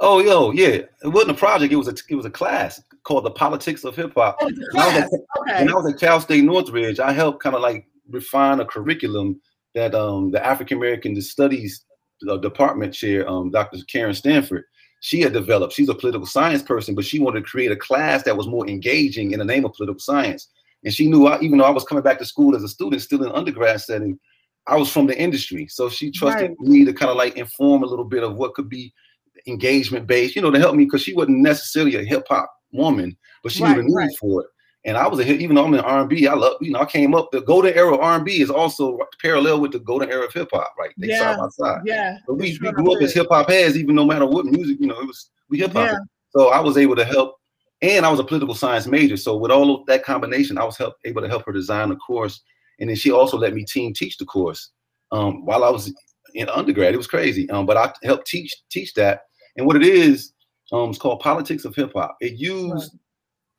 Oh, yo, yeah. It wasn't a project. It was a it was a class called the Politics of Hip Hop. Oh, When I was at- Okay. When I was at Cal State Northridge, I helped kind of like refine a curriculum that um, the African American Studies uh, Department chair, um, Dr. Karen Stanford, she had developed. She's a political science person, but she wanted to create a class that was more engaging in the name of political science. And she knew, I, even though I was coming back to school as a student, still in undergrad setting, I was from the industry. So she trusted Right. me to kind of like inform a little bit of what could be engagement based, you know, to help me because she wasn't necessarily a hip hop woman, but she Right, knew the need right. for it. And I was a hip, even though I'm in R&B, I love, you know, I came up, the golden era of R&B is also parallel with the golden era of hip hop, right? They Yeah, side by side. Yeah. But we, we grew up as hip hop heads, even no matter what music, you know, it was we hip hop. Yeah. So I was able to help, and I was a political science major. So with all of that combination, I was help, able to help her design the course, and then she also let me team teach the course um, while I was in undergrad. It was crazy, um, but I helped teach teach that. And what it is, Um, it's called Politics of Hip Hop. It used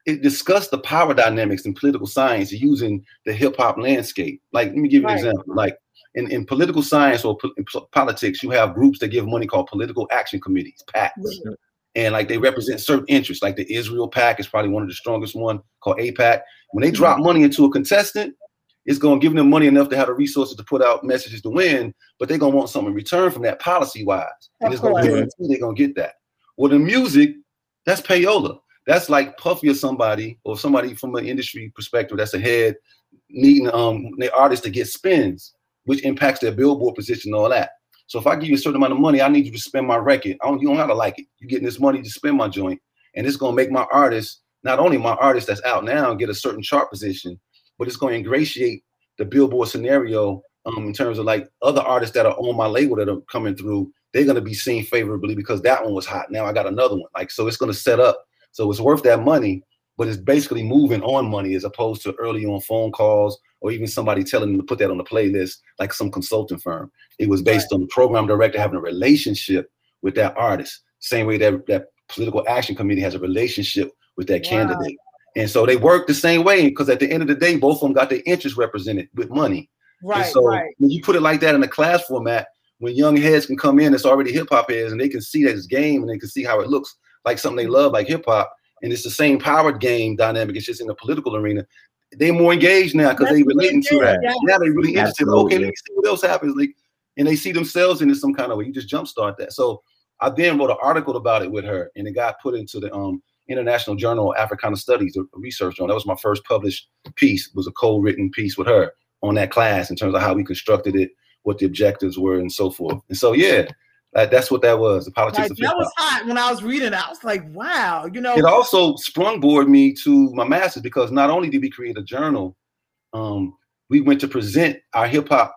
it discussed the power dynamics in political science using the hip hop landscape. Like, let me give you an example. Like in, in political science or po- politics, you have groups that give money called political action committees, PACs. And like they represent certain interests, like the Israel PAC is probably one of the strongest one called AIPAC. When they drop money into a contestant, it's going to give them money enough to have the resources to put out messages to win, but they're going to want something in return from that policy wise. And it's going to guarantee they're going to get that. Well, the music, that's payola. That's like Puffy or somebody, or somebody from an industry perspective that's ahead, needing um their artists to get spins, which impacts their billboard position and all that. So if I give you a certain amount of money, I need you to spend my record. I don't, you don't have to like it. You're getting this money to spend my joint, and it's gonna make my artist, not only my artist that's out now, get a certain chart position, but it's gonna ingratiate the billboard scenario um, in terms of like other artists that are on my label that are coming through. They're gonna be seen favorably because that one was hot. Now I got another one. Like so, it's gonna set up. So it's worth that money, but it's basically moving on money as opposed to early on phone calls or even somebody telling them to put that on the playlist, like some consulting firm. It was based on the program director having a relationship with that artist, same way that that political action committee has a relationship with that Wow. candidate. And so they work the same way because at the end of the day, both of them got their interests represented with money. And Right, so right. when you put it like that in a class format, when young heads can come in, it's already hip hop heads, and they can see that it's game and they can see how it looks like something they love, like hip hop. And it's the same power game dynamic. It's just in the political arena. They're more engaged now because they That's what relating to is, that. yeah. Now they're really interested. Okay, let me see what else happens. Like, and they see themselves in some kind of way. You just jumpstart that. So I then wrote an article about it with her, and it got put into the um International Journal of Africana Studies, a research journal. That was my first published piece. Was a co-written piece with her on that class in terms of how we constructed it, what the objectives were, and so forth. And so, yeah, that, that's what that was. The politics Like, of that was hot when I was reading. it. I was like, wow, you know. It also sprungboard me to my master's because not only did we create a journal, um, we went to present our hip hop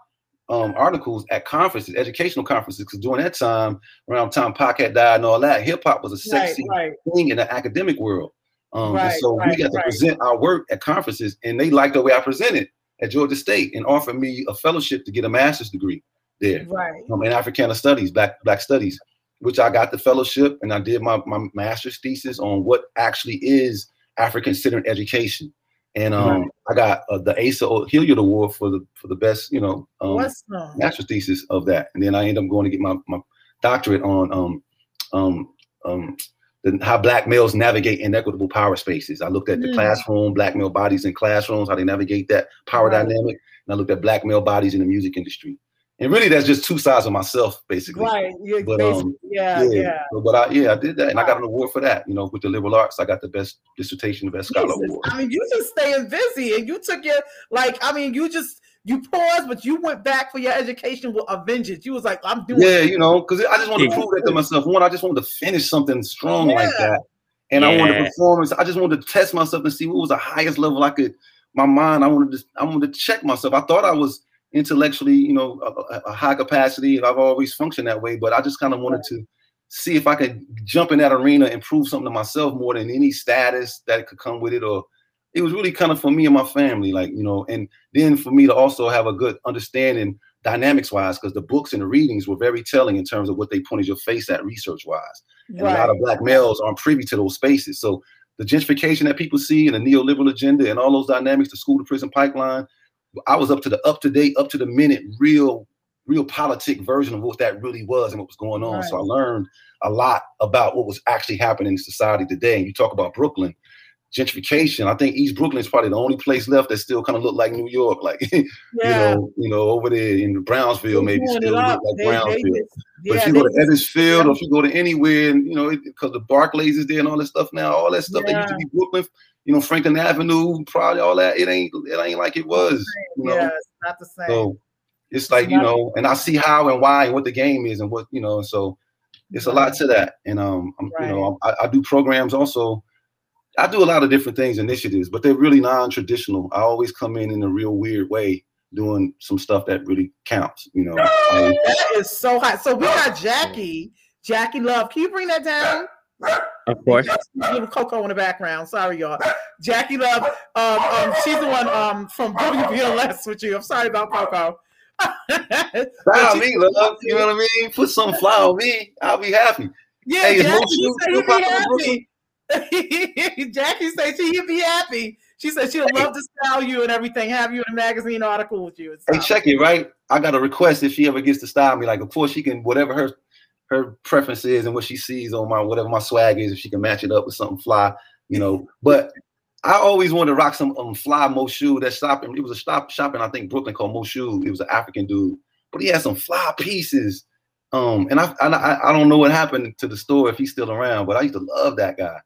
um, articles at conferences, educational conferences. Because during that time, around time Pac had died and all that, hip hop was a sexy right. thing in the academic world. Um, Right, so right, we got to right. present our work at conferences, and they liked the way I presented at Georgia State and offered me a fellowship to get a master's degree there Right. um, in Africana Studies, Black Black Studies, which I got the fellowship and I did my, my master's thesis on what actually is African centered education. And um, I got uh, the Asa Hilliard Award for the for the best, you know, um, master's thesis of that. And then I ended up going to get my, my doctorate on um, um, um, the, how black males navigate inequitable power spaces. I looked at the Mm. classroom, black male bodies in classrooms, how they navigate that power Right. dynamic. And I looked at black male bodies in the music industry. And really, that's just two sides of myself, basically. right? Yeah, But, basically, um, yeah, yeah. So, but I, yeah, I did that, and I got an award for that. You know, with the liberal arts, I got the best dissertation, the best scholar Jesus. award. I mean, you just staying busy, and you took your like. I mean, you just you paused, but you went back for your education with a vengeance. You was like, I'm doing. Yeah, you know, because I just want to prove that to myself. One, I just wanted to finish something strong like that, and I wanted Yeah. performance. I just wanted to test myself and see what was the highest level I could. My mind, I wanted to, I wanted to check myself. I thought I was intellectually, you know, a, a- high capacity, and I've always functioned that way. But I just kind of wanted to see if I could jump in that arena and prove something to myself more than any status that could come with it, or it was really kind of for me and my family, like you know, and then for me to also have a good understanding dynamics wise, because the books and the readings were very telling in terms of what they pointed your face at research wise. And a lot of black males aren't privy to those spaces. So the gentrification that people see and the neoliberal agenda and all those dynamics, the school to prison pipeline, I was up to the up to date, up to the minute, real, real politic version of what that really was and what was going on. So I learned a lot about what was actually happening in society today. And you talk about Brooklyn, gentrification. I think East Brooklyn is probably the only place left that still kind of look like New York, *laughs* like you know, you know, over there in Brownsville, maybe still look like They- they Brownsville. just- But yeah, if you go to just- Edgefield or if you go to anywhere, and you know, because the Barclays is there and all that stuff now, all that stuff that used to be Brooklyn, you know, Franklin Avenue, probably all that, it ain't it ain't like it was. You know? yeah, it's not the same. So it's like, you know, and I see how and why and what the game is and what, you know, so it's a lot to that. And um, I'm, you know, I, I do programs also. I do a lot of different things, initiatives, but they're really non-traditional. I always come in in a real weird way, doing some stuff that really counts. You know, I- *laughs* that is so hot. So we got Jackie, Jackie Love. Can you bring that down? *laughs* Of course. Little Coco in the background. Sorry, y'all. Jackie Love. Um, um, she's the one um from WBLS with you. I'm sorry about Coco. *laughs* Fly me, love. You know what I mean? Put some fly on me. I'll be happy. Yeah, Hey, Jackie Mo said he'd be happy. *laughs* Jackie said she'd be happy. She said she'd love to style you and everything, have you in a magazine article with you. and Hey, stuff. check it, right? I got a request if she ever gets to style me. Like, of course, she can whatever her her preference is and what she sees on my whatever my swag is, if she can match it up with something fly, you know. But I always wanted to rock some um, fly Moshood. That shopping, it was a shop shopping, I think Brooklyn called Moshood. It was an African dude, but he had some fly pieces. Um, and I, I I don't know what happened to the store if he's still around, but I used to love that guy.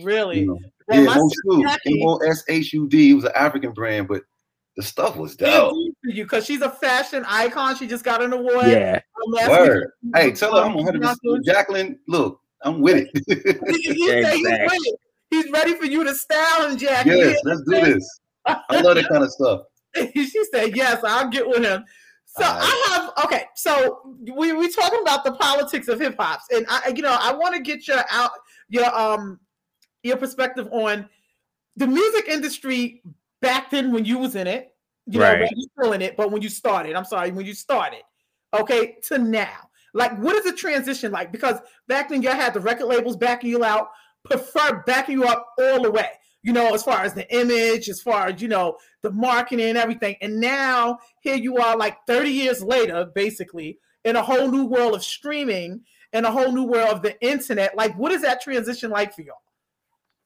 Really? You know? Well, yeah, my Mo sister M O S H U D. It was an African brand, but the stuff was dope. for you because she's a fashion icon. She just got an award. Yeah. Last Word. week. Hey, tell her I'm Um, 100. Jocelyn, percent Jacqueline, look, I'm with it. he- he said he's *laughs* Exactly. ready. He's ready for you to style him, Jackie. yes, let's do this. I love that kind of stuff. *laughs* she said, "Yes, I'll get with him." So All right. I have okay. So we we talking about the politics of hip hops, and I, you know, I want to get your out your um your perspective on the music industry back then when you was in it. You know, when you still in it, but when you started, I'm sorry, when you started, okay, to now. Like, what is the transition like? Because back then, you had the record labels backing you out, prefer backing you up all the way. You know, as far as the image, as far as you know, the marketing and everything. And now here you are, like 30 years later, basically, in a whole new world of streaming and a whole new world of the internet. Like, what is that transition like for y'all?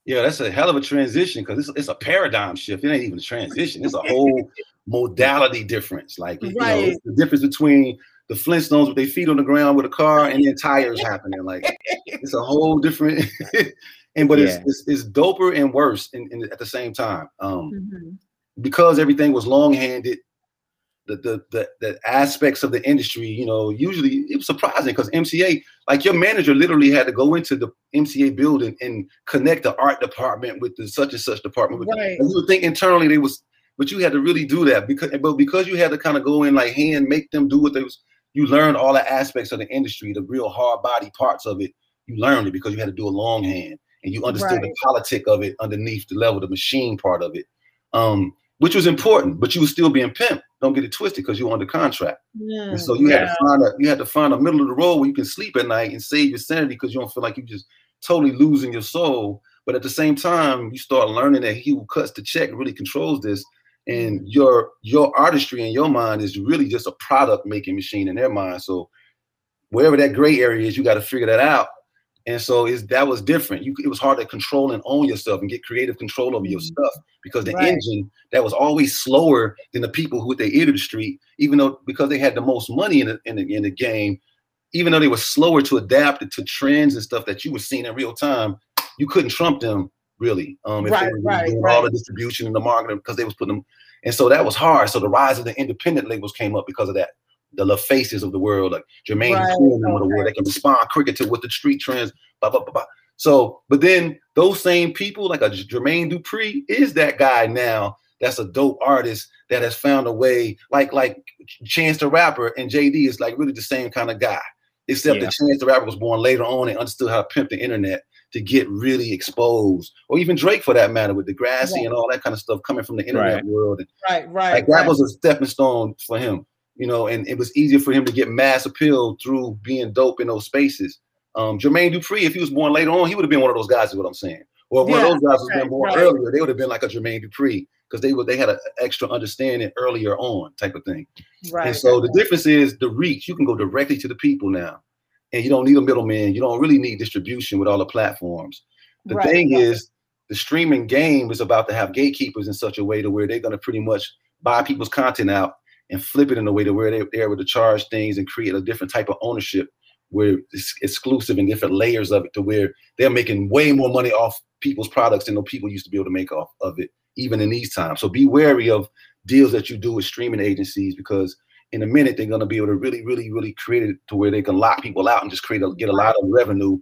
Yeah, that's a hell of a transition because it's, it's a paradigm shift. It ain't even a transition. It's a whole *laughs* modality difference. Like, you know, it's the difference between the Flintstones with their feet on the ground with a car and then tires happening. Like, *laughs* it's a whole different. *laughs* and but it's, Yeah. it's it's doper and worse in, in at the same time. Um, Mm-hmm. because everything was long-handed the, the the the aspects of the industry you know usually it was surprising because mca like your manager literally had to go into the mca building and connect the art department with the such and such department with- Right. and you would think internally they was but you had to really do that because but because you had to kind of go in like hand make them do what they was you learned all the aspects of the industry the real hard body parts of it you learned it because you had to do a longhand and you understood the politic of it underneath the level the machine part of it um which was important, but you were still being pimped. Don't get it twisted because you're under contract. And so you had to find a you had to find a middle of the road where you can sleep at night and save your sanity because you don't feel like you're just totally losing your soul. But at the same time, you start learning that he who cuts the check really controls this. And your your artistry in your mind is really just a product making machine in their mind. So wherever that gray area is, you got to figure that out. And so is that was different. You it was hard to control and own yourself and get creative control over your mm-hmm. stuff because the Right. engine that was always slower than the people who with their ear to the street, even though because they had the most money in the in the, in the game, even though they were slower to adapt to trends and stuff that you were seeing in real time, you couldn't trump them really. Um, if they were right, doing all right. the distribution and the marketing because they was putting them, and so that was hard. So the rise of the independent labels came up because of that. The LaFaces of the world, like Jermaine Right, Dupri and them of the world, they can respond quicker to what the street trends. Blah, blah, blah, blah. So, but then those same people, like a Jermaine Dupri, is that guy now. That's a dope artist that has found a way, like like Chance the Rapper and JD is like really the same kind of guy, except Yeah. that Chance the Rapper was born later on and understood how to pimp the internet to get really exposed, or even Drake for that matter, with Degrassi Right. and all that kind of stuff coming from the internet Right. world. And Right, right. like that right. was a stepping stone for him, you know, and it was easier for him to get mass appeal through being dope in those spaces. Um, Jermaine Dupri, if he was born later on, he would have been one of those guys, is what I'm saying. Or if one of those guys was right, been born right. earlier, they would have been like a Jermaine Dupri because they would they had an extra understanding earlier on type of thing. right. And so the difference is the reach. You can go directly to the people now, and you don't need a middleman. You don't really need distribution with all the platforms. The Right, thing right. is, the streaming game is about to have gatekeepers in such a way to where they're going to pretty much buy people's content out and flip it in a way to where they, they're able to charge things and create a different type of ownership where it's exclusive and different layers of it to where they're making way more money off people's products than the people used to be able to make off of it, even in these times. So be wary of deals that you do with streaming agencies because in a minute they're going to be able to really, really, really create it to where they can lock people out and just create a, get a lot of revenue,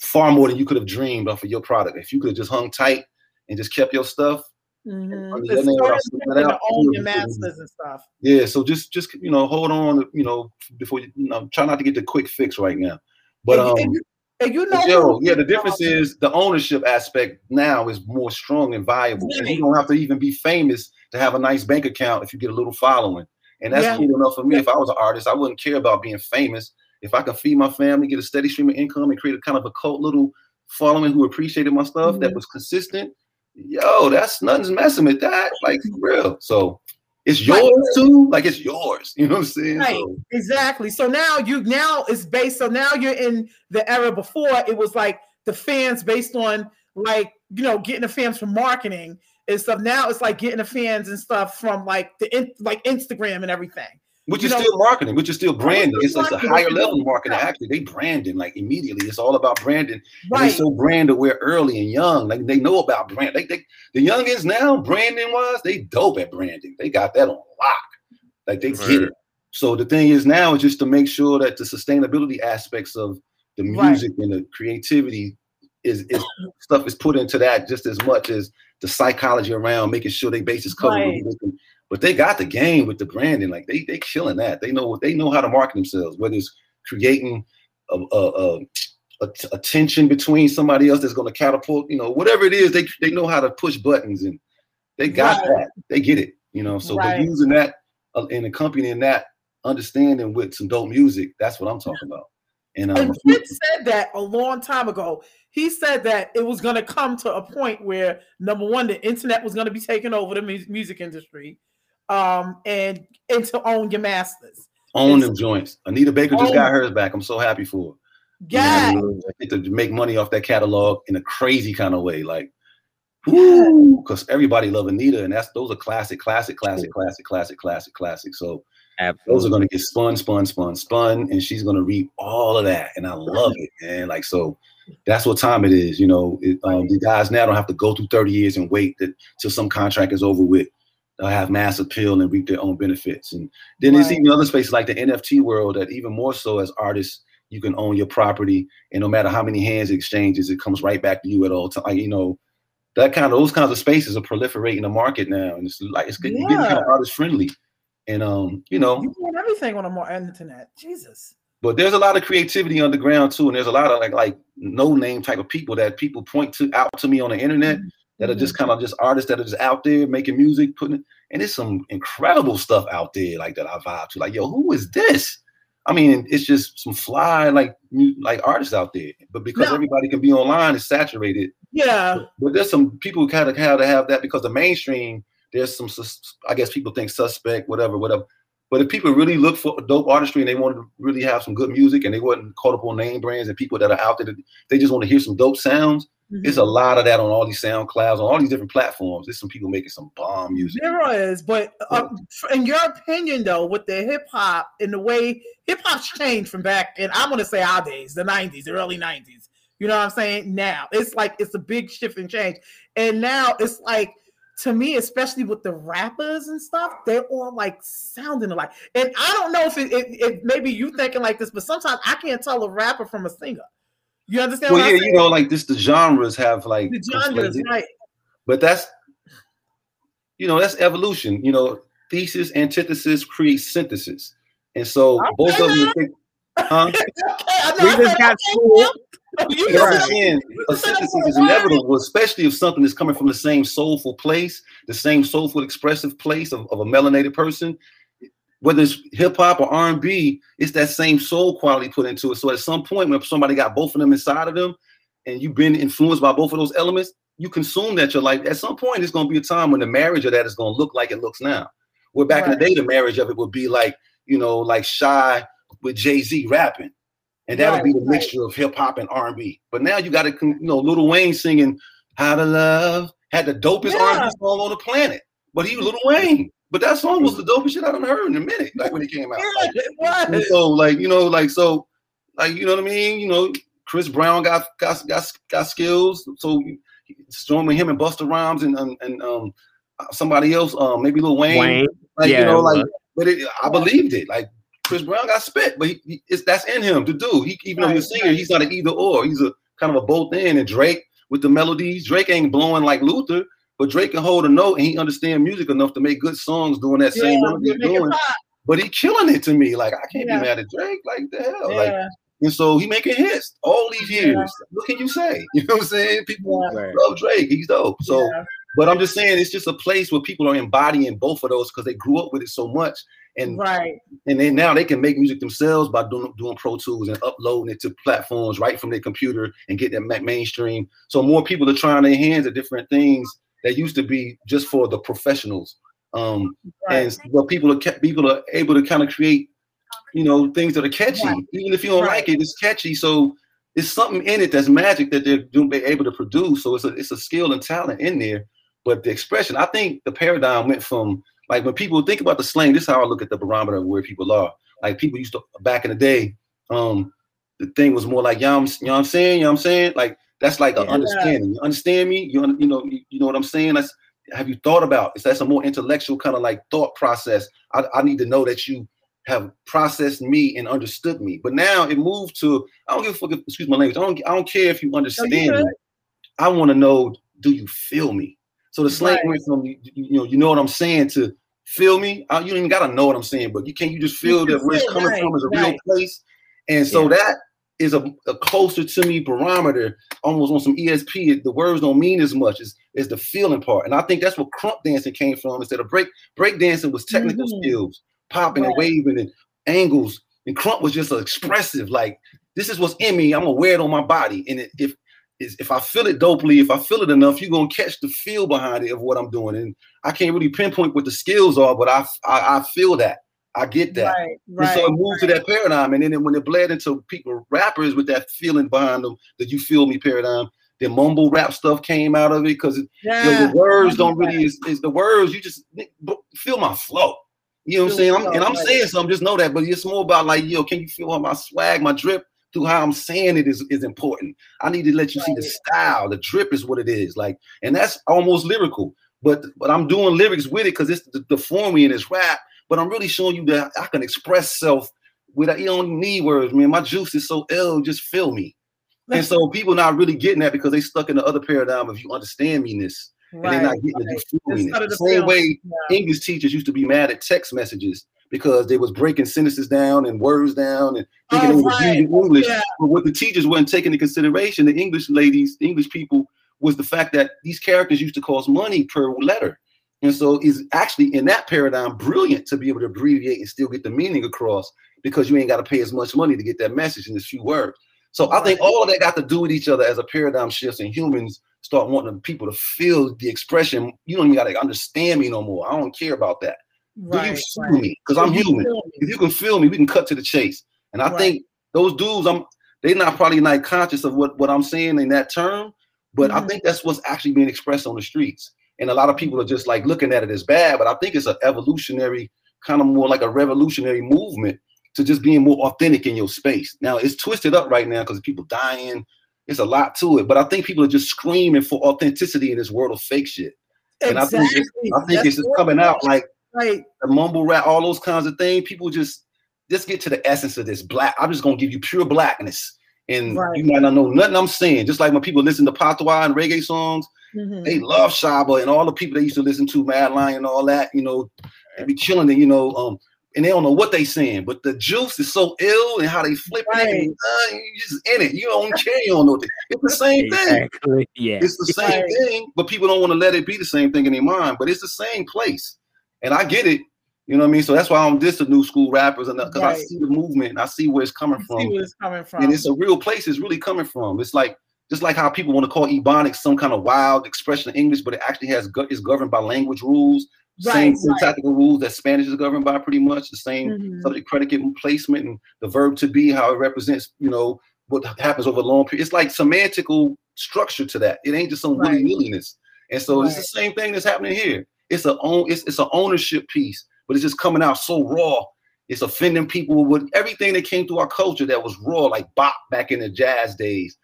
far more than you could have dreamed off of your product. If you could have just hung tight and just kept your stuff, Mhm. under The your name without starters slipping having it to out, own your masters and stuff. yeah. So just, just you know, hold on, you know, before you, you know, try not to get the quick fix right now. But and, um, and you, and you know, but yo, yeah, the difference is the ownership aspect now is more strong and viable. And you don't have to even be famous to have a nice bank account if you get a little following. And that's Yeah. cool enough for me. If I was an artist, I wouldn't care about being famous if I could feed my family, get a steady stream of income, and create a kind of a cult little following who appreciated my stuff that Mhm. was consistent, yo, that's nothing's messing with that. Like for real. So it's Right. yours too. Like it's yours. You know what I'm saying? Right, So, exactly. So now you now it's based. So now you're in the era before it was like the fans based on like you know getting the fans from marketing and stuff. Now it's like getting the fans and stuff from like the in, like Instagram and everything. which You is know- still marketing, which is still branding. It's, it's a higher level still- marketing. Actually, they branding like immediately. It's all about branding. And they Right. so brand aware early and young. Like they know about brand. They, they the youngins now, branding wise, they dope at branding. They got that on lock. Like they get it. So the thing is now is just to make sure that the sustainability aspects of the Right. music and the creativity is, is stuff is put into that just as much as the psychology around making sure they bases covered. with Right. But they got the game with the branding. Like they they killing that. They know what they know how to market themselves. Whether it's creating a, a, a, a, a tension between somebody else that's going to catapult, you know, whatever it is, they they know how to push buttons and they got Right. that. They get it. You know, so Right. using that uh, and accompanying that understanding with some dope music, that's what I'm talking about. And um, And Prince said that a long time ago. He said that it was going to come to a point where number one, the internet was going to be taking over the mu- music industry, um, and and to own your masters. own them joints. Anita Baker just got hers back. I'm so happy for her. You know I mean? To make money off that catalog in a crazy kind of way, like, because everybody love Anita, and that's those are classic, classic, classic, classic, classic, classic, classic. So those are going to get spun, spun, spun, spun, and she's going to reap all of that, and I love it, man. Like so, that's what time it is. You know, it, um, the guys now don't have to go through 30 years and wait that, till some contract is over with. They'll have mass appeal and reap their own benefits. And then there's even other spaces like the NFT world that even more so as artists, you can own your property, and no matter how many hands it exchanges, it comes right back to you at all time. You know, that kind of those kinds of spaces are proliferating the market now, and it's like it's getting, getting kind of artist friendly. And um, you know, you doing everything on the more internet. Jesus. but there's a lot of creativity underground too, and there's a lot of like like no name type of people that people point to out to me on the internet that are just kind of just artists that are just out there making music, putting it, and there's some incredible stuff out there like that I vibe to. Like, yo, who is this? I mean, it's just some fly like like artists out there, but because Now- everybody can be online, it's saturated. Yeah. But there's some people who kind of have to have that because the mainstream, there's some, sus- I guess people think suspect, whatever, whatever. But if people really look for dope artistry and they want to really have some good music and they wasn't caught up on name brands and people that are out there, that they just want to hear some dope sounds. It's a lot of that on all these SoundClouds, on all these different platforms. There's some people making some bomb music. There is, but uh, in your opinion, though, with the hip hop and the way hip hop's changed from back and I'm gonna say our days, the '90s, the early '90s. You know what I'm saying? Now it's like it's a big shift and change, and now it's like to me, especially with the rappers and stuff, they're all like sounding alike. And I don't know if it, it, it maybe you thinking like this, but sometimes I can't tell a rapper from a singer. You understand? Well, what yeah, you know, like this, the genres have like, the genres, right? but that's, you know, that's evolution. You know, thesis, antithesis creates synthesis, and so both of them. Um, *laughs* *laughs* Think, huh? We just got school. *laughs* You That's what I'm saying. A synthesis is inevitable, especially if something is coming from the same soulful place, the same soulful, expressive place of, of a melanated person. Whether it's hip hop or R and B, it's that same soul quality put into it. So at some point, when somebody got both of them inside of them, and you've been influenced by both of those elements, you consume that. You're like, at some point, it's going to be a time when the marriage of that is going to look like it looks now. Where back in the day, the marriage of it would be like, you know, like Shai with Jay Z rapping, and that would be the Right, right. mixture of hip hop and R and B. But now you got to, you know, Lil Wayne singing "How to Love" had the dopest R and B song on the planet. But he was Lil Wayne. But that song was the dopest shit I done heard in a minute, like when it came out. Yeah, Like, it was. and so like you know like so like you know what I mean you know Chris Brown got got got, got skills so storming him and Busta Rhymes and and, and um somebody else um maybe Lil Wayne, Wayne. like Yeah, you know like but it, I believed it like Chris Brown got spit but he, he- it's that's in him to do he even though he's a Right, singer he's not an either or he's a kind of a both in and Drake with the melodies Drake ain't blowing like Luther but Drake can hold a note and he understand music enough to make good songs doing that same Yeah, melody he's doing but he killing it to me. Like I can't Yeah. be mad at Drake. Like the hell. Like and so he making hits all these years. Yeah. What can you say? *laughs* You know what I'm saying? People Yeah. Love Drake. He's dope. So Yeah. but I'm just saying it's just a place where people are embodying both of those because they grew up with it so much. And right. and then now they can make music themselves by doing doing Pro Tools and uploading it to platforms right from their computer and get that mainstream. So more people are trying their hands at different things that used to be just for the professionals. Um, and but people are people are able to kind of create, you know, things that are catchy. Right. Even if you don't like it, it's catchy. So it's something in it that's magic that they're doing, they're able to produce. So it's a it's a skill and talent in there. But the expression, I think the paradigm went from like when people think about the slang, this is how I look at the barometer of where people are. Like people used to back in the day, um, the thing was more like, you know, I'm, you know what I'm saying? You know what I'm saying? Like that's like an understanding. You understand me? You, you know, you, know what I'm saying? That's have you thought about? Is that's a more intellectual kind of like thought process? I, I need to know that you have processed me and understood me. But now it moved to I don't give a fuck. Excuse my language. I don't. I don't care if you understand me. I want to know. Do you feel me? So the slang Right. went from you, you know you know what I'm saying to feel me. Uh, you don't even gotta know what I'm saying, but you can't you just feel can that where it's coming right, from is a real place. And so Yeah. that is a, a closer to me barometer, almost on some ESP. The words don't mean as much as, as the feeling part. And I think that's what krump dancing came from. Instead of break break dancing was technical Mhm. skills, popping and waving and angles. And krump was just expressive, like this is what's in me. I'm gonna wear it on my body. And it, if is if I feel it dopely, if I feel it enough, you're gonna catch the feel behind it of what I'm doing. And I can't really pinpoint what the skills are, but I I, I feel that. I get that. Right, And right. so it moved to that paradigm. And then when it bled into people, rappers with that feeling behind them, that you feel me paradigm, the mumble rap stuff came out of it because yeah. the words don't really is, is the words, you just feel my flow. You know what I'm saying? I'm, and I'm saying something, just know that, but it's more about like, yo, can you feel my swag, my drip through how I'm saying it is, is important. I need to let you see the style, the drip is what it is. Like, and that's almost lyrical. But but I'm doing lyrics with it because it's the, the form in this rap. But I'm really showing you that I can express self without you don't need words, man. My juice is so ill, just feel me. And so people not really getting that because they stuck in the other paradigm of you understand me this. And they're not getting the you feel me Instead of this. the The same way yeah. English teachers used to be mad at text messages because they was breaking sentences down and words down and thinking Oh, they was right. using English. Yeah. But what the teachers weren't taking into consideration, the English ladies, the English people, was the fact that these characters used to cost money per letter. And so is actually in that paradigm brilliant to be able to abbreviate and still get the meaning across because you ain't got to pay as much money to get that message in this few words. So I think all of that got to do with each other as a paradigm shifts and humans start wanting people to feel the expression. You don't even got to understand me no more. I don't care about that. Do you feel right. me? Because I'm you human. feel? If you can feel me, we can cut to the chase. And I Right. think those dudes, I'm they're not probably not conscious of what, what I'm saying in that term, but I Mhm. think that's what's actually being expressed on the streets. And a lot of people are just like looking at it as bad, but I think it's an evolutionary, kind of more like a revolutionary movement to just being more authentic in your space. Now it's twisted up right now because people dying. It's a lot to it, but I think people are just screaming for authenticity in this world of fake shit. And I think it's, Exactly. I think That's it's just coming out like Right. the mumble rap, all those kinds of things. People just just get to the essence of this black. I'm just gonna give you pure blackness, and Right. you might not know nothing I'm saying. Just like when people listen to patois and reggae songs, Mhm. they love Shabba and all the people they used to listen to, Mad Lion and all that. You know, they be chilling and you know, um, and they don't know what they saying, but the juice is so ill and how they flip it, and, uh, you just in it. You don't care. You don't know. What it's the same thing. Exactly. Yeah. It's the same Right. thing, but people don't want to let it be the same thing in their mind. But it's the same place, and I get it. You know what I mean? So that's why I'm this the new school rappers, and because I see the movement, and I see where it's coming See from, where it's coming from. and it's a real place. It's really coming from. It's like just like how people want to call Ebonics some kind of wild expression of English, but it actually has is governed by language rules, same Right, syntactical rules that Spanish is governed by, pretty much the same Mhm. subject predicate placement and the verb to be, how it represents, you know, what happens over a long period. It's like semantical structure to that. It ain't just some Right. willy nilliness. And so it's the same thing that's happening here. It's a own it's it's an ownership piece, but it's just coming out so raw. It's offending people with everything that came through our culture that was raw, like bop back in the jazz days.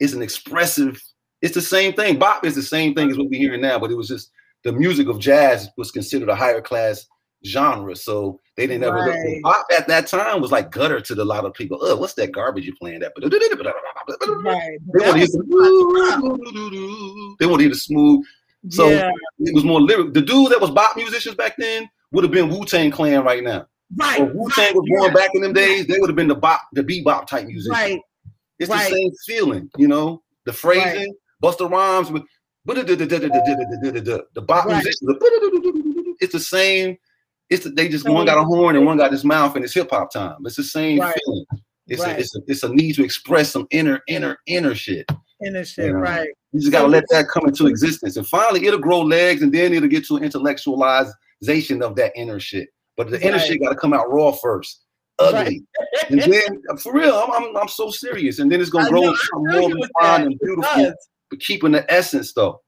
It's an expressive. It's the same thing. Bop is the same thing as what we're hearing now, but it was just the music of jazz was considered a higher class genre, so they didn't ever look. Right. Bop at that time was like gutter to a lot of people. Oh, what's that garbage you're playing that? Right. They want to hear. *laughs* They want to hear the smooth. So yeah. it was more lyric. The dudes that was bop musicians back then would have been Wu Tang Clan right now. Right. Wu Tang right, was born yeah, back in them days, they would have been the bop, the bebop type musicians. Right. It's right. the same feeling, you know. The phrasing, Busta Rhymes with the bop Right. musicians. It's the same. It's they just one got a horn and one got his mouth and it's hip hop time. It's the same Right. feeling. It's Right. a it's a it's a need to express some inner inner inner shit. In this shit, Yeah. right? You just gotta let that come into existence, and finally it'll grow legs, and then it'll get to an intellectualization of that inner shit. But the inner Right. shit gotta come out raw first, ugly, and *laughs* then for real, I'm, I'm I'm so serious, and then it's gonna I grow know, into I something feel more refined and beautiful, but keeping the essence though.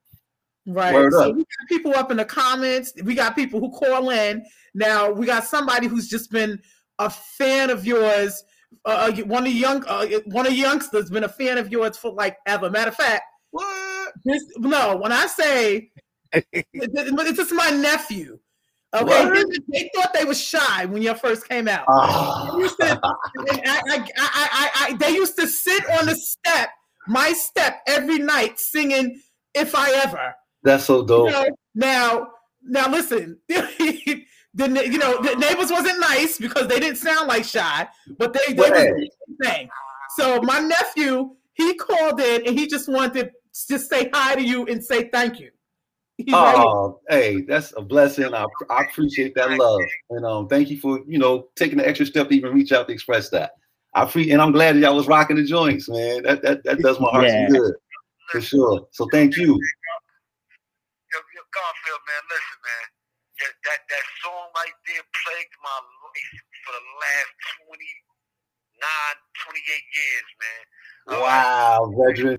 Right. Word so up. we got people up in the comments. We got people who call in. Now we got somebody who's just been a fan of yours. Uh, uh, one of the young, uh, one of the youngsters been a fan of yours for like ever. Matter of fact, what? This, no, when I say *laughs* it- it- it's just my nephew. Okay, What? they thought they was Shai when you first came out. Ah. They used to- I, I, I, they used to sit on the step, my step, every night singing "If I Ever." That's so dope. You know, now, now listen. *laughs* The you know the neighbors wasn't nice because they didn't sound like Shai, but they they Right. was thing. So my nephew he called in and he just wanted just say hi to you and say thank you. He's right. Oh, hey, that's a blessing. I, I appreciate that love, and um, thank you for you know taking the extra step to even reach out to express that. I free, and I'm glad that y'all was rocking the joints, man. That that, that does my heart Yeah. some good, for sure. So thank you. Yo, yo, Garfield, man, listen, man. That, that that song right there plagued my life for the last 29, 28 years, man. Wow, veteran.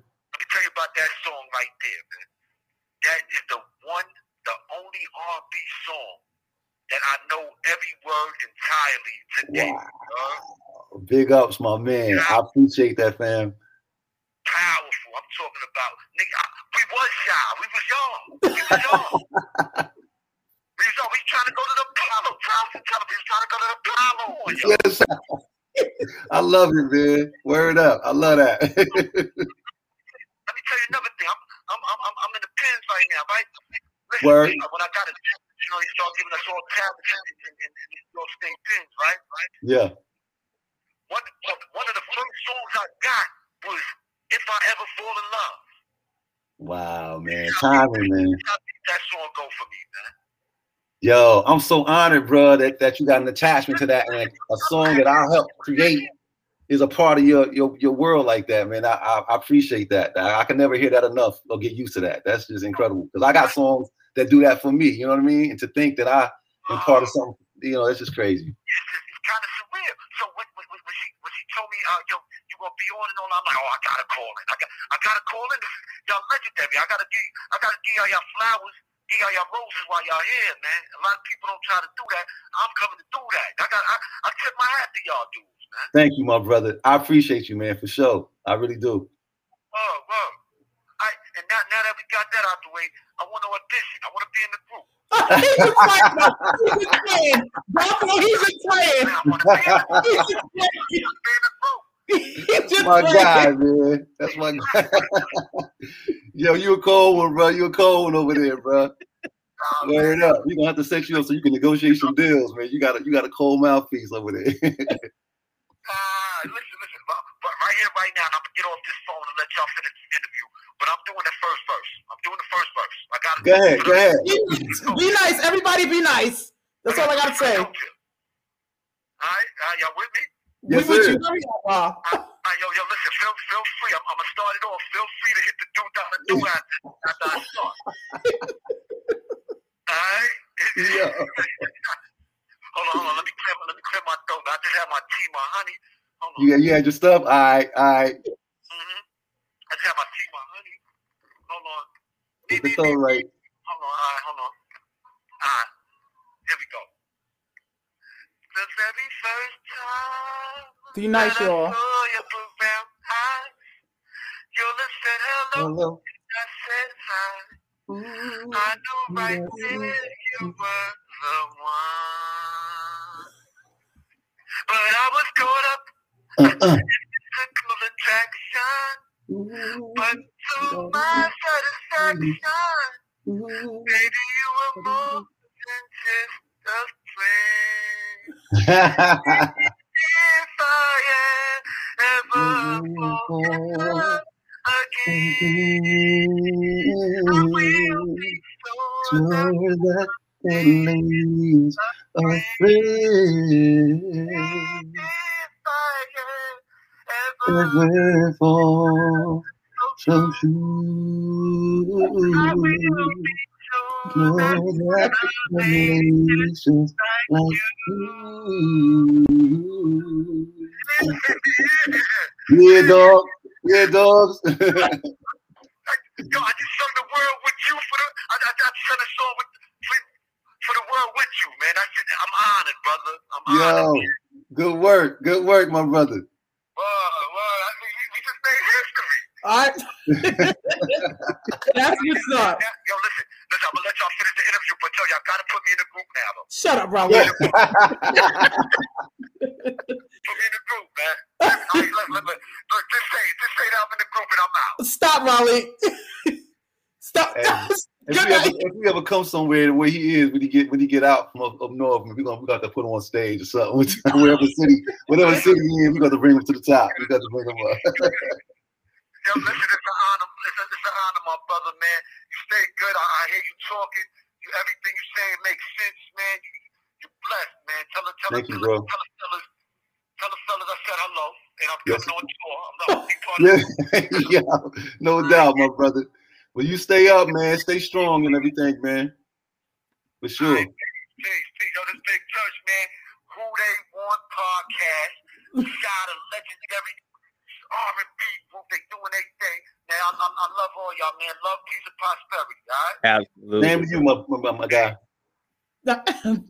Tell you about that song right there, man. That is the one, the only R&B song that I know every word entirely today. Uh, Big ups, my man. I appreciate that, fam. powerful. I'm talking about, nigga. I, we was shy. We was young. We was young. we was young. *laughs* We trying to go to the Apollo. Thompson tell me trying to go to the Apollo. Yes, *laughs* I love it, man. Word up. I love that. *laughs* Tell you another thing. I'm, I'm, I'm, I'm, in the pins right now, right? Listen, Word. when I got it, you know, he started giving us all tablets and, and, and, and these little state pins, right? Right. yeah. One, one one of the first songs I got was "If I Ever Fall in Love." Wow, man. Timing, man. That song go for me, man. Yo, I'm so honored, bro, that, that you got an attachment to that and a song that I helped create is a part of your your, your world like that, man. I, I, I appreciate that. I, I can never hear that enough or get used to that. That's just incredible because I got songs that do that for me. You know what I mean? And to think that I am part of something, you know, it's just crazy. It's kind of surreal. So when, when, when, she when she told me, uh, yo, you gonna be on and on, I'm like, oh, I gotta call in. I got I gotta call in. *laughs* Y'all legendary. I gotta give I gotta give y'all flowers, give y'all y'all roses while y'all here, man. A lot of people don't try to do that. I'm coming to do that. I got I, I tip my hat to y'all dudes, man. Thank you, my brother. I appreciate you, man, for sure. I really do. Oh, well. I, and now, now that we got that out the way, I want to audition. I want to be in the group. he was playing. He was playing. Buffalo, he was playing. He was playing. He my playing. guy, man. That's my guy. *laughs* Yo, you a cold one, bro. You a cold one over there, bro. Word up. We're gonna have to set you up so you can negotiate some deals, man. You got a you got a cold mouthpiece over there. *laughs* Uh, listen, listen. But, but right here, right now, I'm gonna get off this phone and let y'all finish this interview. But I'm doing the first verse. I'm doing the first verse. I got to go ahead, go ahead. Be nice. Everybody be nice. That's all I gotta say. All right, uh, y'all with me? Yes, we with sir. you. Hurry uh. Yo, yo, listen. Feel, feel free. I'm, I'm gonna start it off. Feel free to hit the do dollar do after, after I start. *laughs* All right. Yeah. *laughs* hold on, hold on. Let me clear, let me clear my throat. I just had my tea, my honey. Hold on. You you had your stuff. All right, all right. Mm-hmm. I just had my tea, my honey. Hold on. Get the tone right. Hold on. All right, hold on. All right. Here we go. The very first time Be nice, y'all. saw your blue you said hello. Hello. I said hi. I knew right then you were the one. But I was caught up Uh-uh. in physical attraction. But to my satisfaction, baby, you were more than just a friend. *laughs* If I ever fall in love again, I will be sure that that leaves a friend. Ever fall so true. No explanations like you. Yeah, dog. Yeah, dogs. *laughs* Yo, I just sung the world with you for the. I, I, I sung a song with, for, for the world with you, man. I said, I'm honored, brother. I'm Yo, honored. good work. Good work, my brother. Well, well, I mean, we, we just made history. All right. *laughs* That's what's up. Now, yo, listen, listen, I'm gonna let y'all finish the interview, but yo, y'all gotta put me in the group now, though. Shut up, Raul. *laughs* Put me in the group, man. *laughs* I look, look, look, look, just say, just say that I'm in the group and I'm out. Stop, Raleigh. *laughs* Stop. Hey, *laughs* If we, ever, if we ever come somewhere where he is when he get when he get out from up, up north, we gonna we got to put him on stage or something. Whatever city, whatever city he in, we got to bring him to the top. We got to bring him up. Yo, listen, it's an honor, it's, a, it's an honor, my brother, man. You stay good. I, I hear you talking. You, everything you say makes sense, man. You, you're blessed, man. Tell her, tell Thank her, you, tell bro. tell her, tell her, tell her fellas I said hello, and I'm Yes. coming on tour. I'm not only part yeah, yeah, no doubt, my brother. Well, you stay up, man. Stay strong and everything, man. For sure. Peace, peace. Yo, this big church, man. Who Dey Want podcast. Shai a legendary R&B group. They doing their thing. Man, I, I, I love all y'all, man. Love, peace, and prosperity. All right. Absolutely. Name of you, my, my, my guy. *laughs*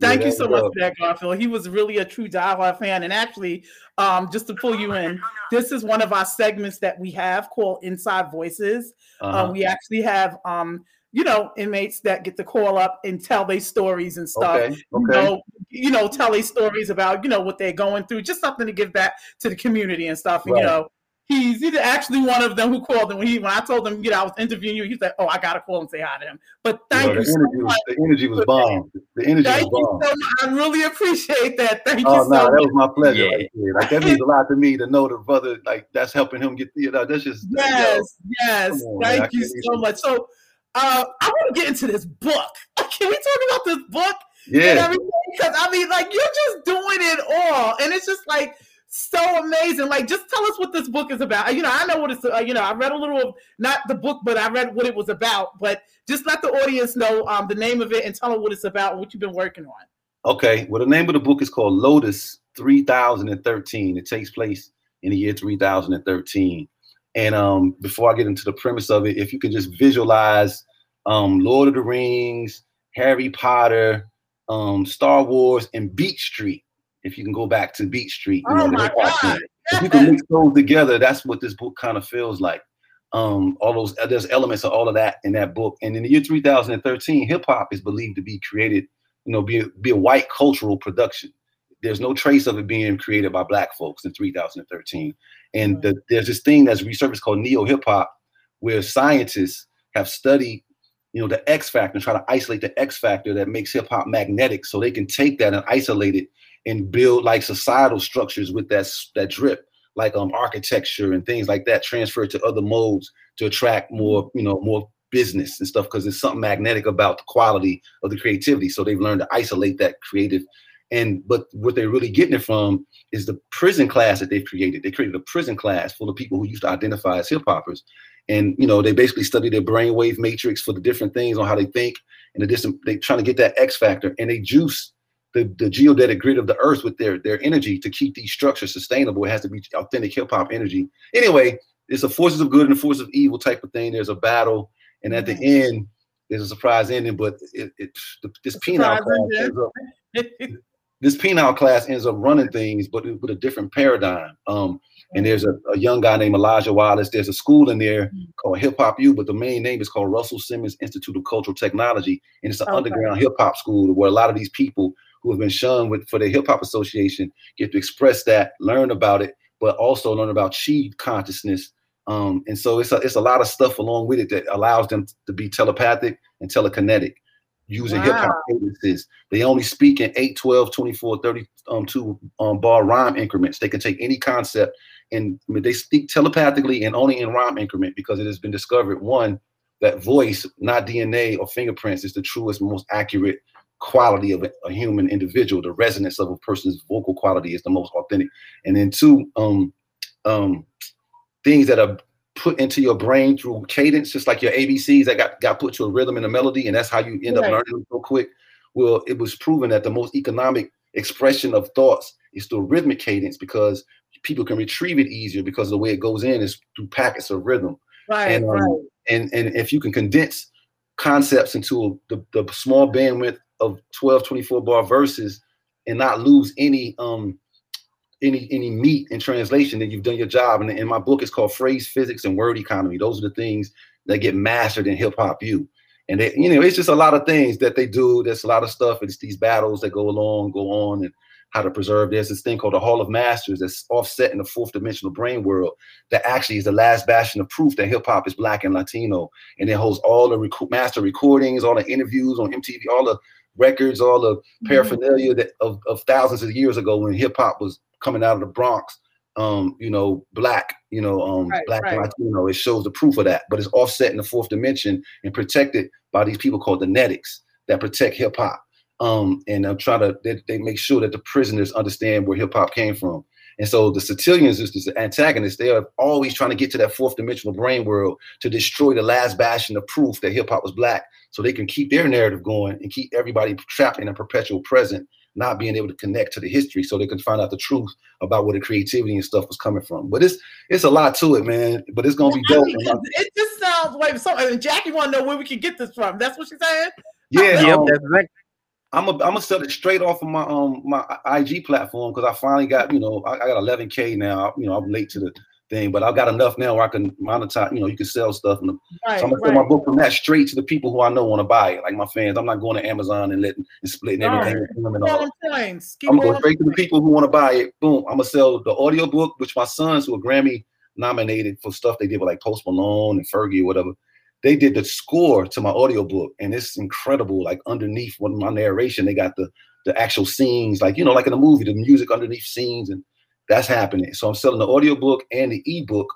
Thank Yeah, you so much dope. for that, Garfield. He was really a true diehard fan. And actually, um, just to pull you in, this is one of our segments that we have called Inside Voices. Uh-huh. Um, we actually have, um, you know, inmates that get to call up and tell their stories and stuff. Okay, You know, you know, tell their stories about, you know, what they're going through, just something to give back to the community and stuff. And, you know, he's he's actually one of them who called him. when he when I told him, you know, I was interviewing you, he's like, Oh, I gotta call and say hi to him. But thank Yo, you the so energy, much. was, the energy was bomb. The energy Thank was you bomb. so much. I really appreciate that. Thank Oh you no, so that much. That was my pleasure Yeah. right. Like that means a lot to me to know the brother like that's helping him get you know that's just Yes, yes. Come on, man. Thank you so even- much. So uh I want to get into this book. *laughs* Can we talk about this book yeah. Because I mean, like you're just doing it all, and it's just like so amazing. Like, just tell us what this book is about. You know, I know what it's. Uh, you know, I read a little of not the book, but I read what it was about. But just let the audience know um, the name of it and tell them what it's about what you've been working on. Okay. Well, the name of the book is called Lotus 3013. It takes place in the year 3013. And um, before I get into the premise of it, if you could just visualize um, Lord of the Rings, Harry Potter, um, Star Wars, and Beat Street. If you can go back to Beat Street, you Oh know, the my God. if you can mix those together, that's what this book kind of feels like. Um, all those there's elements of all of that in that book. And in the year 2013, hip hop is believed to be created, you know, be a, be a white cultural production. There's no trace of it being created by black folks in 2013. And the, there's this thing that's researched called neo hip hop, where scientists have studied, you know, the X factor and try to isolate the X factor that makes hip hop magnetic, so they can take that and isolate it and build like societal structures with that that drip, like um architecture and things like that, transfer it to other modes to attract more, you know, more business and stuff because there's something magnetic about the quality of the creativity. So they've learned to isolate that creative. And but what they're really getting it from is the prison class that they've created. They created a prison class full of people who used to identify as hip hoppers. And you know, they basically study their brainwave matrix for the different things on how they think and the different they trying to get that X factor and they juice the, the geodetic grid of the earth with their their energy to keep these structures sustainable. It has to be authentic hip hop energy. Anyway, it's a forces of good and the forces of evil type of thing. There's a battle, and at the end, there's a surprise ending. But it, it the, this penile class ends up, *laughs* this penile class ends up running things, but with a different paradigm. Um, and there's a, a young guy named Elijah Wallace. There's a school in there called Hip Hop U, but the main name is called Russell Simmons Institute of Cultural Technology, and it's an Okay. underground hip hop school where a lot of these people who have been shunned with for the Hip Hop Association get to express that, learn about it, but also learn about chi consciousness. Um, and so it's a, it's a lot of stuff along with it that allows them to be telepathic and telekinetic using hip hop cadences. They only speak in 8, 12, 24, 32 um, two, um, bar rhyme increments. They can take any concept and I mean, they speak telepathically and only in rhyme increment because it has been discovered one, that voice, not DNA or fingerprints, is the truest, most accurate quality of a, a human individual. The resonance of a person's vocal quality is the most authentic. And then two, um, um, things that are put into your brain through cadence, just like your ABCs that got, got put to a rhythm and a melody, and that's how you end up learning so quick. Well, it was proven that the most economic expression of thoughts is through rhythmic cadence because people can retrieve it easier because the way it goes in is through packets of rhythm. Right, and, um, right. and and if you can condense concepts into the, the small bandwidth of 12 24 bar verses and not lose any um any any meat in translation then you've done your job. And my book it's called phrase physics and word economy. Those are the things that get mastered in hip-hop U. And they, you know it's just a lot of things that they do. There's a lot of stuff. It's these battles that go along go on and how to preserve. There's this thing called the hall of masters that's offset in the fourth dimensional brain world that actually is the last bastion of proof that hip-hop is black and latino. And it holds all the rec- master recordings all the interviews on mtv all the records all the paraphernalia that of, of thousands of years ago when hip-hop was coming out of the bronx um you know black you know um Right, black right. latino. It shows the proof of that but it's offset in the fourth dimension and protected by these people called the netics that protect hip-hop um and i'm trying to they, they make sure that the prisoners understand where hip-hop came from and so the Satilians is the antagonists. They are always trying to get to that fourth dimensional brain world to destroy the last bastion of proof that hip hop was black, so they can keep their narrative going and keep everybody trapped in a perpetual present, not being able to connect to the history, so they can find out the truth about where the creativity and stuff was coming from. But it's it's a lot to it, man. But it's gonna be I dope. mean, and it just sounds like so. And Jackie want to know where we can get this from. That's what she's saying. Yeah, *laughs* Yep, that's exactly. I'm a, I'm gonna sell it straight off of my um my IG platform because I finally got you know I, I got 11k now. You know I'm late to the thing, but I've got enough now where I can monetize. You know you can sell stuff, and Right, so I'm gonna sell my book from that straight to the people who I know want to buy it, like my fans. I'm not going to Amazon and letting and splitting everything. Right. them and all. rolling points. Keep I'm gonna go straight to the people who want to buy it. Boom. I'm gonna sell the audio book, which my sons who are Grammy nominated for stuff they did with like Post Malone and Fergie or whatever. They did the score to my audio book, and it's incredible. Like underneath one my narration, they got the the actual scenes, like you know, like in a movie, the music underneath scenes, and that's happening. So I'm selling the audio book and the ebook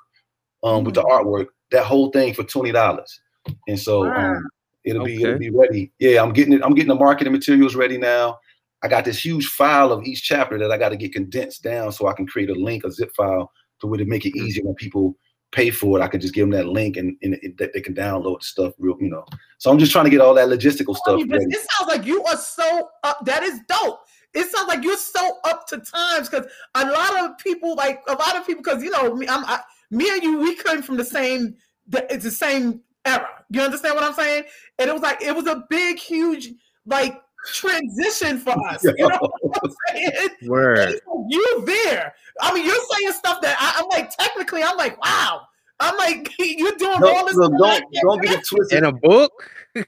um with the artwork, that whole thing for twenty dollars. And so Wow. um it'll be it'll be ready. Yeah, I'm getting it, I'm getting the marketing materials ready now. I got this huge file of each chapter that I got to get condensed down so I can create a link, a zip file, to where to make it easier when people pay for it. I can just give them that link and, and it, that they can download the stuff real, you know. So I'm just trying to get all that logistical I stuff mean, ready. it sounds like you are so up. That is dope. It sounds like you're so up to times because a lot of people, like a lot of people, because you know, me, I'm, I, me and you, we came from the same. the- It's the same era. You understand what I'm saying? And it was like it was a big, huge, like transition for *laughs* us. You know what I'm saying? *laughs* Word. You there? I mean, you're saying stuff that I, I'm like. Technically, I'm like, wow. I'm like, *laughs* you're doing all this. no, stuff. don't don't get it twisted. In a book?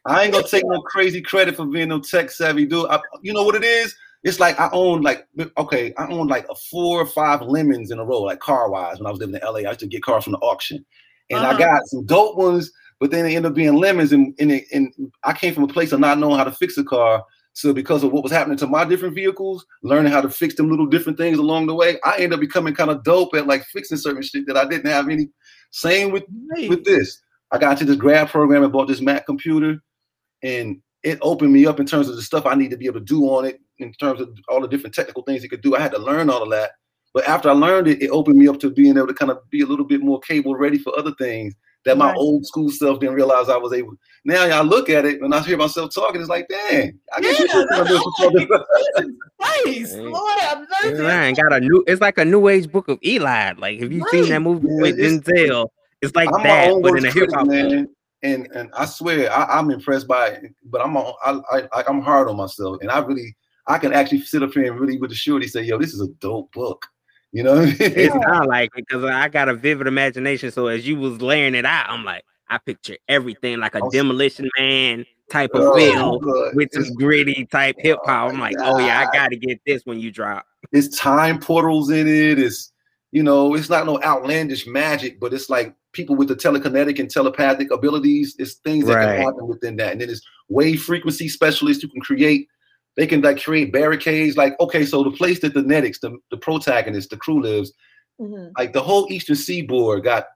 I ain't gonna take no crazy credit for being no tech savvy dude. I, you know what it is? It's like I own like okay, I own like a four or five lemons in a row, like car wise. When I was living in LA, I used to get cars from the auction, and I Uh-huh. got some dope ones, but then they end up being lemons. And and, it, and I came from a place of not knowing how to fix a car. So because of what was happening to my different vehicles, learning how to fix them little different things along the way, I ended up becoming kind of dope at like fixing certain shit that I didn't have any. Same with with this. I got into this grad program and bought this Mac computer, and it opened me up in terms of the stuff I need to be able to do on it, in terms of all the different technical things it could do. I had to learn all of that. But after I learned it, it opened me up to being able to kind of be a little bit more cable ready for other things that my Right. old school self didn't realize I was able. Now I look at it and I hear myself talking, it's like, dang, I guess you should kind of do something. Praise, Lord have mercy. Right, got a new. It's like a new age book of Eli. Like, have you seen that movie Yeah, with it's- Denzel? It's like I'm that, but in a hip hop. man. And and I swear I, I'm impressed by it, but I'm a, I, I I- I'm hard on myself, and I really I can actually sit up here and really with the surety say, yo, this is a dope book. You know, what I mean? It's *laughs* not like because I got a vivid imagination. So as you was laying it out, I'm like, I picture everything like a oh, Demolition Man type of Oh, feel God. with some gritty type hip oh, hop. I'm like, oh yeah, I got to get this when you drop. it's time portals in it. It's you know, it's not no outlandish magic, but it's like people with the telekinetic and telepathic abilities. It's things that Right. can happen within that. And then it's wave frequency specialists who can create. They can like create barricades. Like okay, so the place that the netics, the, the protagonist, the crew lives, like the whole eastern seaboard got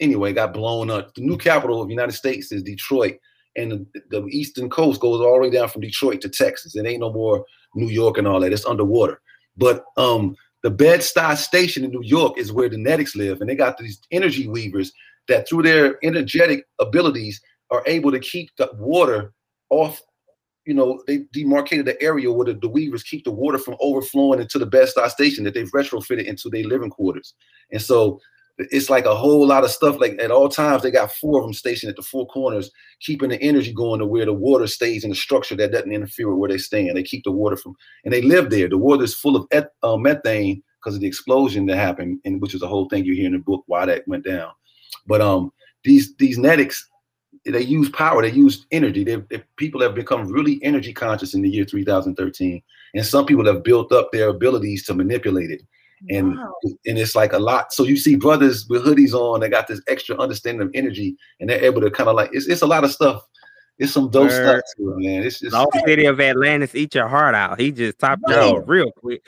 anyway got blown up. The new capital of the United States is Detroit, and the, the eastern coast goes all the way down from Detroit to Texas. It ain't no more New York and all that. It's underwater. But um, the Bed-Stuy station in New York is where the Netics live, and they got these energy weavers that, through their energetic abilities, are able to keep the water off. You know, they demarcated the area where the, the weavers keep the water from overflowing into the Bed-Stuy station that they've retrofitted into their living quarters. And so it's like a whole lot of stuff. Like at all times, they got four of them stationed at the four corners, keeping the energy going to where the water stays in the structure that doesn't interfere with where they stand. They keep the water from, and they live there. The water is full of et, uh, methane because of the explosion that happened, and which is the whole thing you hear in the book why that went down. But um, these these netics, they use power, they use energy. They, they people have become really energy conscious in the year 3013, and some people have built up their abilities to manipulate it and Wow. and it's like a lot. So you see brothers with hoodies on, they got this extra understanding of energy, and they're able to kind of like it's, it's a lot of stuff. It's some dope stuff Word. to it, man. It's just The city of Atlantis eat your heart out. He just topped it Right. real quick.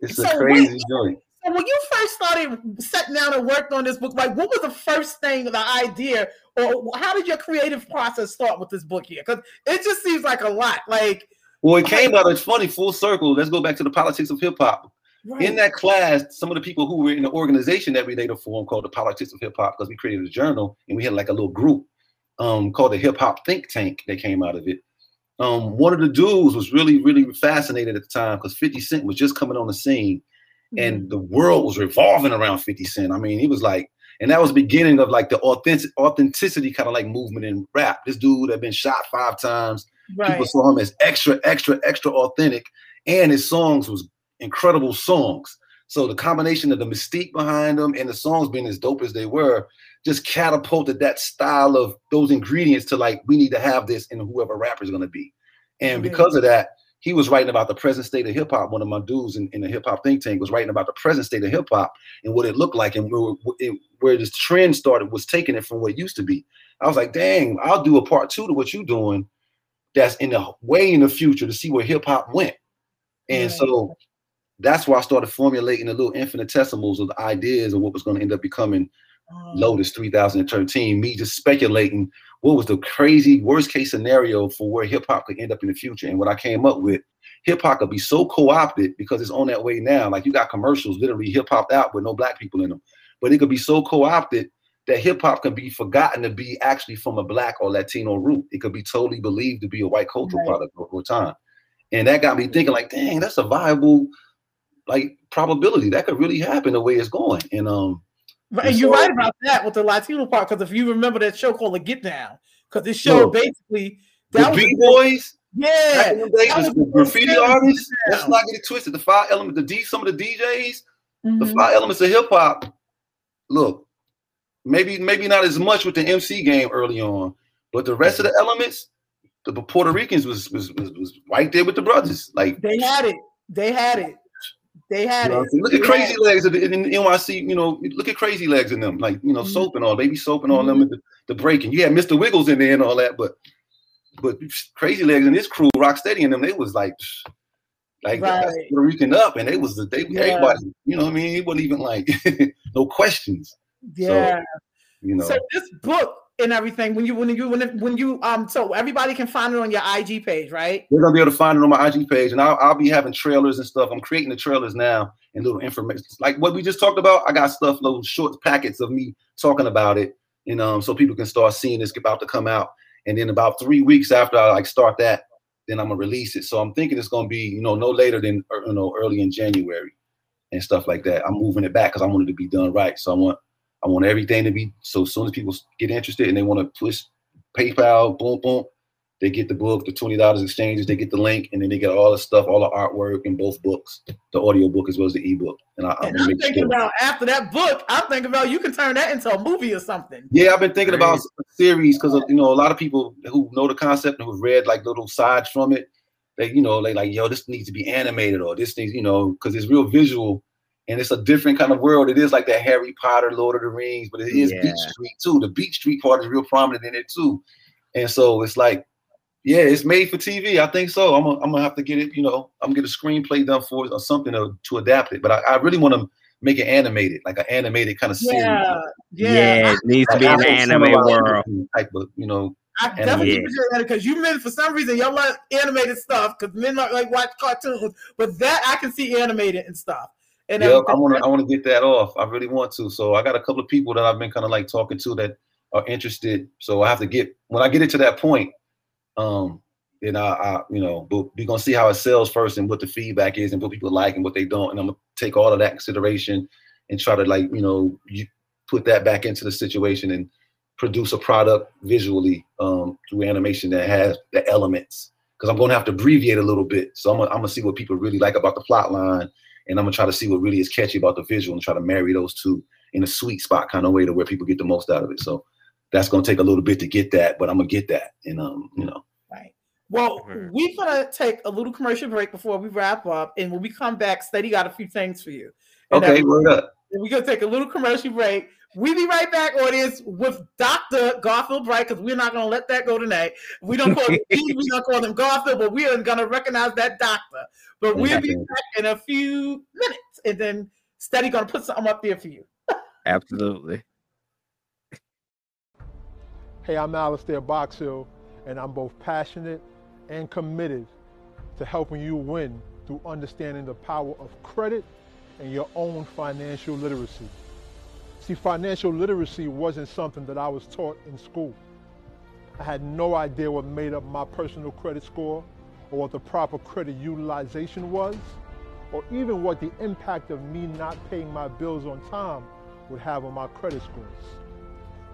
it's So a wait, crazy joint. When you first started sitting down and worked on this book, like what was the first thing, the idea, or how did your creative process start with this book here? Because it just seems like a lot. Like Well, it came out. It's funny, full circle. Let's go back to the politics of hip hop. right. In that class, some of the people who were in the organization that we later formed called the Politics of Hip Hop, because we created a journal and we had like a little group um, called the Hip Hop Think Tank that came out of it. Um, one of the dudes was really, really fascinated at the time because 50 Cent was just coming on the scene and mm-hmm. the world was revolving around 50 Cent. I mean, he was like, and that was the beginning of like the authentic authenticity kind of like movement in rap. This dude had been shot five times. right. People saw him as extra, extra, extra authentic, and his songs was incredible songs. So the combination of the mystique behind them and the songs being as dope as they were just catapulted that style of those ingredients to like we need to have this in whoever rapper is going to be. And because of that, he was writing about the present state of hip hop. One of my dudes in, in the hip hop think tank was writing about the present state of hip hop and what it looked like and where, it- where this trend started was taking it from what it used to be. I was like, dang, I'll do a part two to what you're doing that's in the way in the future to see where hip hop went. And Right. so that's why I started formulating the little infinitesimals of the ideas of what was going to end up becoming Um, Lotus 3013. Me just speculating what was the crazy worst case scenario for where hip hop could end up in the future. And what I came up with, hip hop could be so co opted because it's on that way now. Like you got commercials literally hip hop out with no black people in them, but it could be so co opted that hip hop can be forgotten to be actually from a black or Latino root. It could be totally believed to be a white cultural Right. product over time. And that got me thinking, like, dang, that's a viable like probability that could really happen the way it's going. And um Right, And you're right about that with the Latino part, because if you remember that show called The Get Down, because this show No. basically the that was B boys, yeah, back in the day, that the was graffiti artists. Let's not get it twisted. The five elements, the D, some of the DJs, the Mhm. five elements of hip hop. Look, maybe maybe not as much with the MC game early on, but the rest of the elements, the Puerto Ricans was was was, was right there with the brothers. Like They had it. They had it. They you had know, it. look at crazy legs in, in NYC. You know, look at crazy legs in them, like you know, Mhm. soap and all, baby soap and all them, the, the breaking. You had Mr. Wiggles in there and all that, but but crazy legs and his crew, Rocksteady and them, they was like, like Right. Puerto Rican up, and they was the they Yeah. everybody. You know, what I mean, it wasn't even like *laughs* no questions. Yeah. You know, So this book and everything, when you when you when, when you um, so everybody can find it on your IG page, right? they're gonna be able to find it on my IG page, and I'll, I'll be having trailers and stuff. I'm creating the trailers now and little information, like what we just talked about. I got stuff, little short packets of me talking about it, and um, so people can start seeing this about to come out. And then about three weeks after I like start that, then I'm gonna release it. So I'm thinking it's gonna be, you know, no later than er, you know early in January and stuff like that. I'm moving it back because I want it to be done right. So I want I want everything to be so as soon as people get interested and they want to push PayPal, boom, boom, they get the book, the twenty dollars exchanges, they get the link, and then they get all the stuff, all the artwork in both books, the audio book as well as the ebook. And I, I'm And I'm thinking sure. about after that book, I'm thinking about you can turn that into a movie or something. Yeah, I've been thinking about a series because you know a lot of people who know the concept and who've read like little sides from it. They you know they like yo this needs to be animated or this needs you know because it's real visual and it's a different kind of world. It is like that Harry Potter, Lord of the Rings, but it is Yeah. Beat Street too. The Beat Street part is real prominent in it too, and so it's like yeah, it's made for TV. I think so. I'm gonna, I'm gonna have to get it. You know, I'm gonna get a screenplay done for it or something to, to adapt it. But I, I really want to make it animated, like an animated kind of series. Yeah, yeah. Yeah, it needs to be in the Afro anime world. type of you know I And definitely Yeah. put you in because you men for some reason y'all like animated stuff because men like, like watch cartoons, but that I can see animated and stuff. And Yep, I want to. I want to get that off. I really want to. So I got a couple of people that I've been kind of like talking to that are interested. So I have to get when I get it to that point. Um, then I, I you know, but we're gonna see how it sells first and what the feedback is and what people like and what they don't. And I'm gonna take all of that consideration and try to like you know you put that back into the situation and produce a product visually um, through animation that has the elements. Because I'm gonna have to abbreviate a little bit. So I'm gonna, I'm gonna see what people really like about the plot line and I'm gonna try to see what really is catchy about the visual and try to marry those two in a sweet spot kind of way to where people get the most out of it. So that's gonna take a little bit to get that, but I'm gonna get that. And um, you know, Right. Well, we're gonna take a little commercial break before we wrap up, and when we come back, Steady got a few things for you. And okay, word up. We're gonna take a little commercial break. We be right back, audience, with Dr. Garfield Bright, because we're not gonna let that go tonight. We don't call him Steve, we don't call him Garfield, but we are gonna recognize that doctor. But we'll be back in a few minutes, and then Steady gonna put something up there for you. Absolutely. Hey, I'm Alistair Boxill, and I'm both passionate and committed to helping you win through understanding the power of credit and your own financial literacy. See, financial literacy wasn't something that I was taught in school. I had no idea what made up my personal credit score or what the proper credit utilization was, or even what the impact of me not paying my bills on time would have on my credit scores.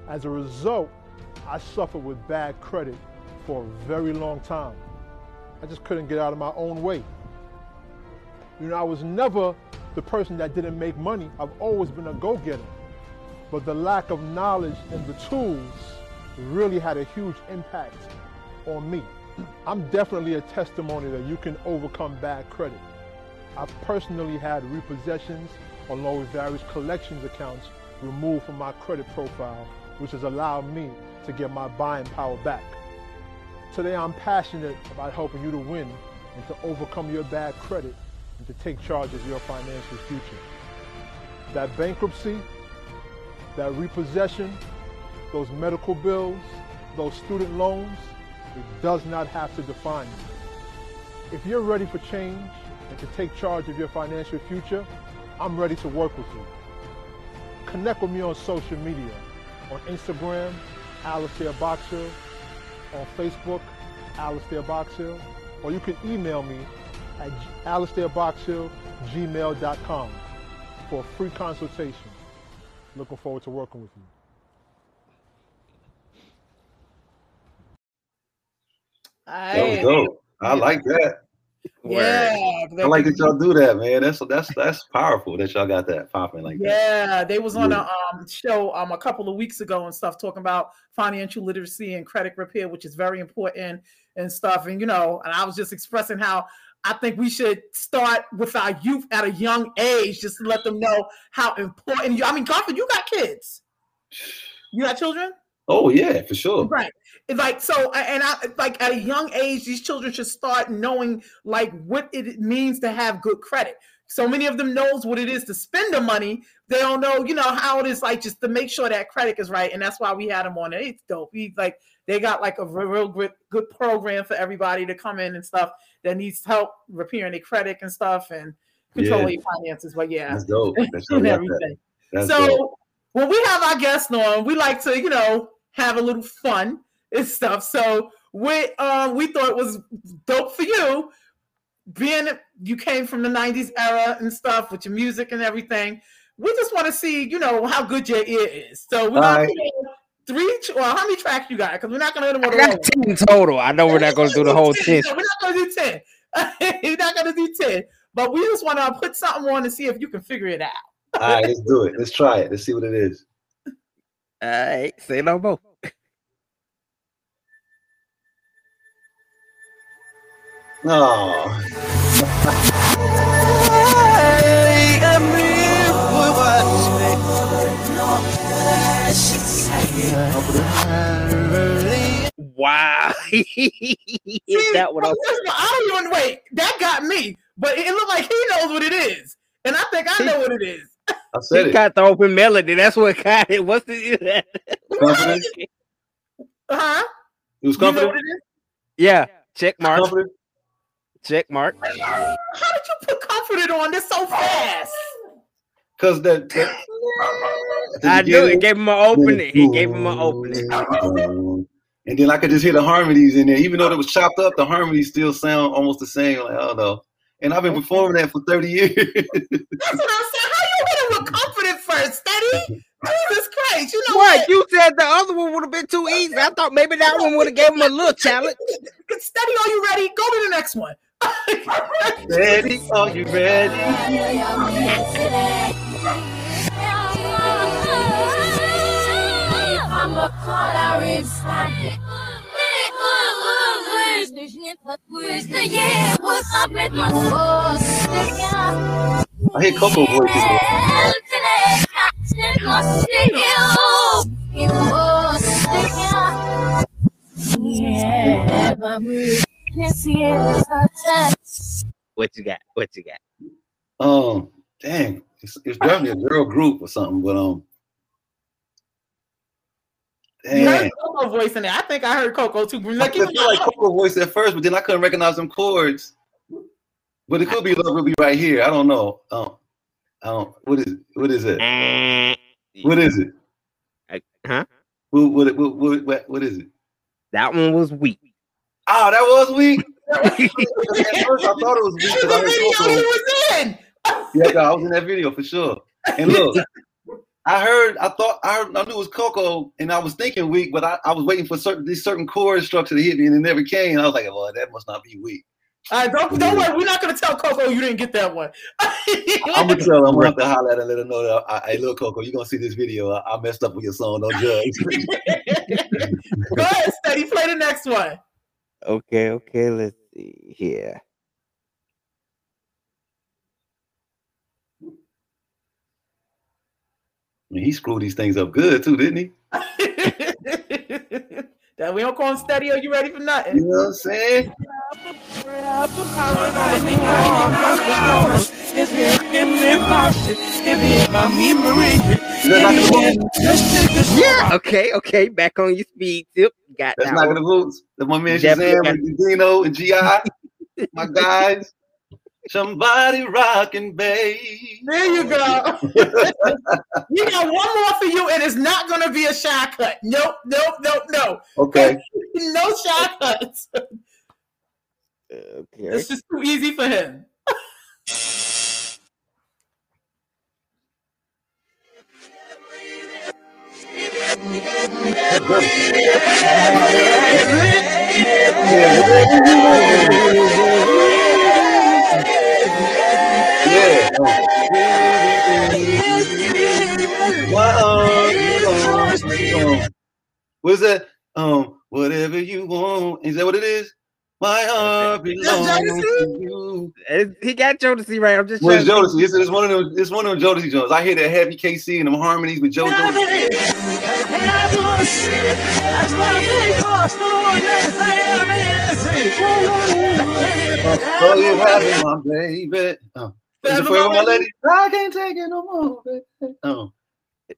As a result, I suffered with bad credit for a very long time. I just couldn't get out of my own way. You know, I was never the person that didn't make money. I've always been a go-getter. But the lack of knowledge and the tools really had a huge impact on me. I'm definitely a testimony that you can overcome bad credit. I've personally had repossessions along with various collections accounts removed from my credit profile, which has allowed me to get my buying power back. Today, I'm passionate about helping you to win and to overcome your bad credit and to take charge of your financial future. That bankruptcy, that repossession, those medical bills, those student loans, it does not have to define you. If you're ready for change and to take charge of your financial future, I'm ready to work with you. Connect with me on social media, on Instagram, Alistair Boxill, on Facebook, Alistair Boxill, or you can email me at alistairboxill@gmail.com for a free consultation. Looking forward to working with you. That was dope. I like that. Yeah, I like that y'all do that, man. That's that's that's powerful that y'all got that popping like that. Yeah, they was on Yeah. a um, show um a couple of weeks ago and stuff talking about financial literacy and credit repair, which is very important and stuff. And you know, and I was just expressing how I think we should start with our youth at a young age, just to let them know how important. You, I mean, Garfield, you got kids. You got children. Oh yeah, for sure. Right. It's like so, and I like at a young age, these children should start knowing like what it means to have good credit. So many of them knows what it is to spend the money. They don't know, you know, how it is like just to make sure that credit is right, and that's why we had them on it. It's dope. He like they got like a real, real good, good program for everybody to come in and stuff that needs help repairing their credit and stuff and controlling Yeah. finances. But yeah, That's dope. *laughs* That's and everything. that. So dope. when we have our guests on, we like to, you know, have a little fun and stuff. So we um we thought it was dope for you, being you came from the 90s era and stuff with your music and everything. We just want to see, you know, how good your ear is. So we're All gonna right. Play three well, how many tracks you got? Because we're not gonna hit them I all got ten total. I know we're not going to do the whole ten. *laughs* no, we're not gonna do 10. *laughs* we're not gonna do 10. But we just want to put something on to see if you can figure it out. All right, let's do it. Let's try it. Let's see what it is. All right, say no more. No. Oh. *laughs* Wow, *laughs* he hit that one Well, off. first of all, I don't even wait. That got me, but it looked like he knows what it is, and I think I know what it is. I said He it. got the open melody. That's what got it. What's the Confidence. Huh? It was You know Comforter. what it is? Yeah. Check mark. Comforter. Check mark. How did you put Comforter on this so fast? Cause that, *laughs* that I knew it gave him an opening. He gave him an opening. *laughs* And then I could just hear the harmonies in there, even though it was chopped up. The harmonies still sound almost the same. Like oh, I don't know. And I've been performing that for thirty years. That's what I'm saying. How you hit him with Comforter first, Steady? Jesus Christ! You know What? what? You said the other one would have been too easy. I thought maybe that one would have gave him a little challenge. Steady, are you ready? Go to the next one. ready? Are you ready? *laughs* I hear Coko voices. What you got? What you got? Um, dang, it's, it's definitely a girl group or something, but um, You heard. Coko voice in there. I think I heard Coko too. I Like, feel like Coko voice at first, but then I couldn't recognize them chords. But it could be Love will be right here. I don't know. Um, I don't. What is? What is it? What is it? Huh? What what what what, what, what is it? That one was weak. Oh, that was weak. *laughs* At first, I thought it was weak. 'cause I heard Coko. was in. Yeah, I was in that video for sure. And look, I heard, I thought, I heard, I knew it was Coko, and I was thinking weak, but I, I was waiting for certain these certain chord structure to hit me, and it never came. I was like, well, that must not be weak. All right, don't, don't worry. We're not going to tell Coko you didn't get that one. *laughs* I'm gonna tell her, I'm gonna have to holler at her and let her know that, I, hey, look, Coko, you're gonna see this video. I, I messed up with your song, don't judge. *laughs* Go ahead, Steady. Play the next one. Okay, okay, let's see here. Mean, he screwed these things up good too, didn't he? *laughs* that we don't call him Steady. Are you ready for nothing? You know what I'm saying? Yeah. Okay, okay. Back on your speed tip. Got That's that not one. gonna boots. That's my man Definitely Shazam and Dino and GI. my guys. Somebody rocking, babe. There you go. *laughs* we got one more for you, and it's not going to be a shot cut. Nope, nope, nope, *laughs* no. Okay. no shot cuts. Okay. It's just too easy for him. *laughs* Yeah. Wow. Um, What is that? Um, whatever you want. Is that what it is? My heart belongs to you. He got Jodeci right. I'm just Well, it's trying to- Jodeci. It's, it's one of them. It's one of them Jodeci Jones. I hear that heavy K-Ci and them harmonies with JoJo. Oh, you having my baby. Oh. Is it forever, my lady? I can't take it no more, baby. Oh.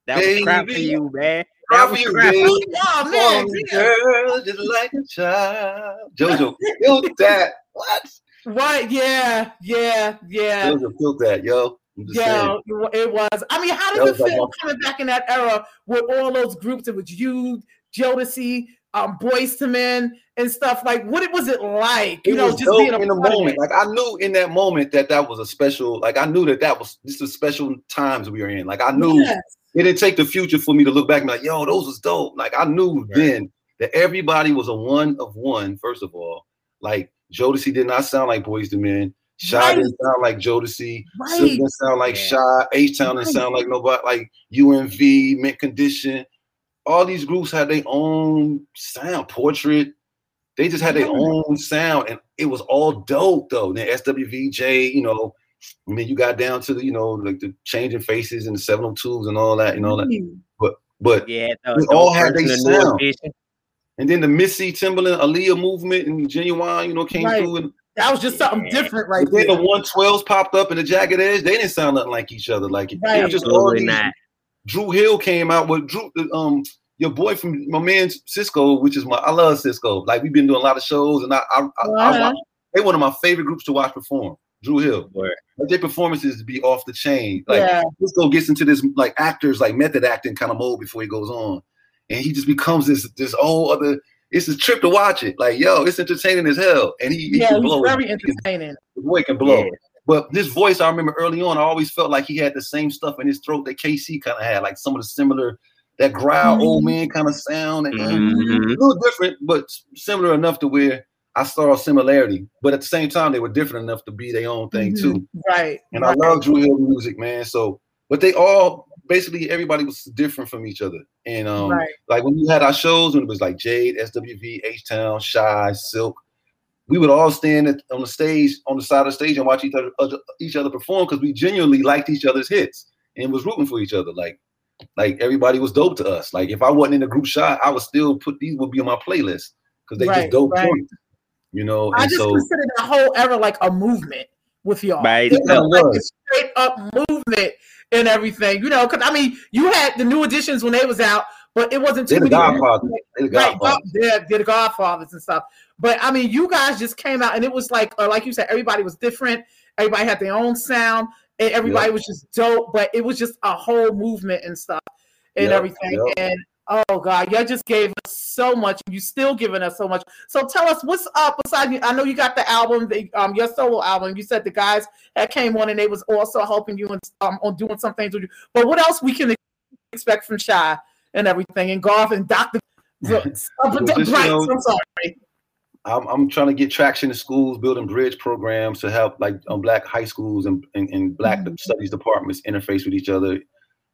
That was crap for you, man. Cry That for was you, crap. baby. Oh, man. Oh, girl, just like a child. JoJo killed that. What? What? Yeah, yeah, yeah. JoJo killed that, yo. Yeah, saying. it was. I mean, how That did it was like feel one- coming back in that era with all those groups? It was you, Jodeci, um, Boyz II Men, and stuff. Like, what it was it like? You it know, just being a in the moment. Like I knew in that moment that that was a special. Like I knew that that was just a special times we were in. Like I knew Yes. it didn't take the future for me to look back and be like, yo, those was dope. Like I knew then that everybody was a one of one. First of all, like Jodeci did not sound like Boyz II Men. Shai Right. didn't sound like Jodeci. Right. Silk didn't sound like Shai. H Town didn't Right. sound like nobody. Like UNV, Mint Condition. All these groups had their own sound. Portrait. They just had their own sound, and it was all dope though. Then SWVJ, you know, I mean, you got down to the, you know, like the changing faces and the 702s and all that, and all that. But but Yeah, they all had their the sound. And then the Missy Timbaland, Aaliyah movement, and Ginuwine, you know, came Right. through. And That was just something different, right then there. the 112s popped up in the Jagged Edge. They didn't sound nothing like each other. Like it, it Right. was just all Absolutely these. not. Dru Hill came out with Drew. Um, your boy from my man Sisqó, which is my I love Sisqó. Like we've been doing a lot of shows, and I I, I, I Uh-huh. watch, they one of my favorite groups to watch perform. Dru Hill. Like, their performances be off the chain. Like Yeah. Sisqó gets into this like actors like method acting kind of mode before he goes on, and he just becomes this this whole other. It's a trip to watch it. Like yo, it's entertaining as hell, and he, he Yeah, can he's blow. very He can- entertaining. the boy can blow. Yeah. But this voice, I remember early on, I always felt like he had the same stuff in his throat that K-Ci kind of had, like some of the similar, that growl, old Mm-hmm. man kind of sound. And, Mhm. A little different, but similar enough to where I saw a similarity. But at the same time, they were different enough to be their own thing too. Mhm. Right. And right. I love Dru Hill music, man. So, but they all basically everybody was different from each other. And um, Right. like when we had our shows, when it was like Jade, SWV, H Town, Shai, Silk, we would all stand at, on the stage, on the side of the stage, and watch each other, other each other perform because we genuinely liked each other's hits and was rooting for each other. Like, like everybody was dope to us. Like if I wasn't in the group shot, I would still put these would be on my playlist because they Right, just dope right. joints, you know. I And just so consider that whole era like a movement with y'all. Right. It was like a straight up movement and everything. You know, because I mean, you had the new editions when they was out, but it wasn't too they're the many. Godfathers. They're the Right, Godfathers. they're, they're the Godfathers and stuff. But I mean, you guys just came out, and it was like, uh, like you said, everybody was different. Everybody had their own sound, and everybody Yep. was just dope. But it was just a whole movement and stuff and Yep, everything. yep. And oh god, y'all just gave us so much. You still giving us so much. So tell us what's up. Besides, you- I know you got the album, the um your solo album. You said the guys that came on and they was also helping you and um on doing some things with you. But what else we can expect from Shai and everything and Golf and Doctor. Uh, but Well, just, you know, I'm sorry. I'm, I'm trying to get traction in schools, building bridge programs to help like um, black high schools and, and, and black Mm-hmm. studies departments interface with each other,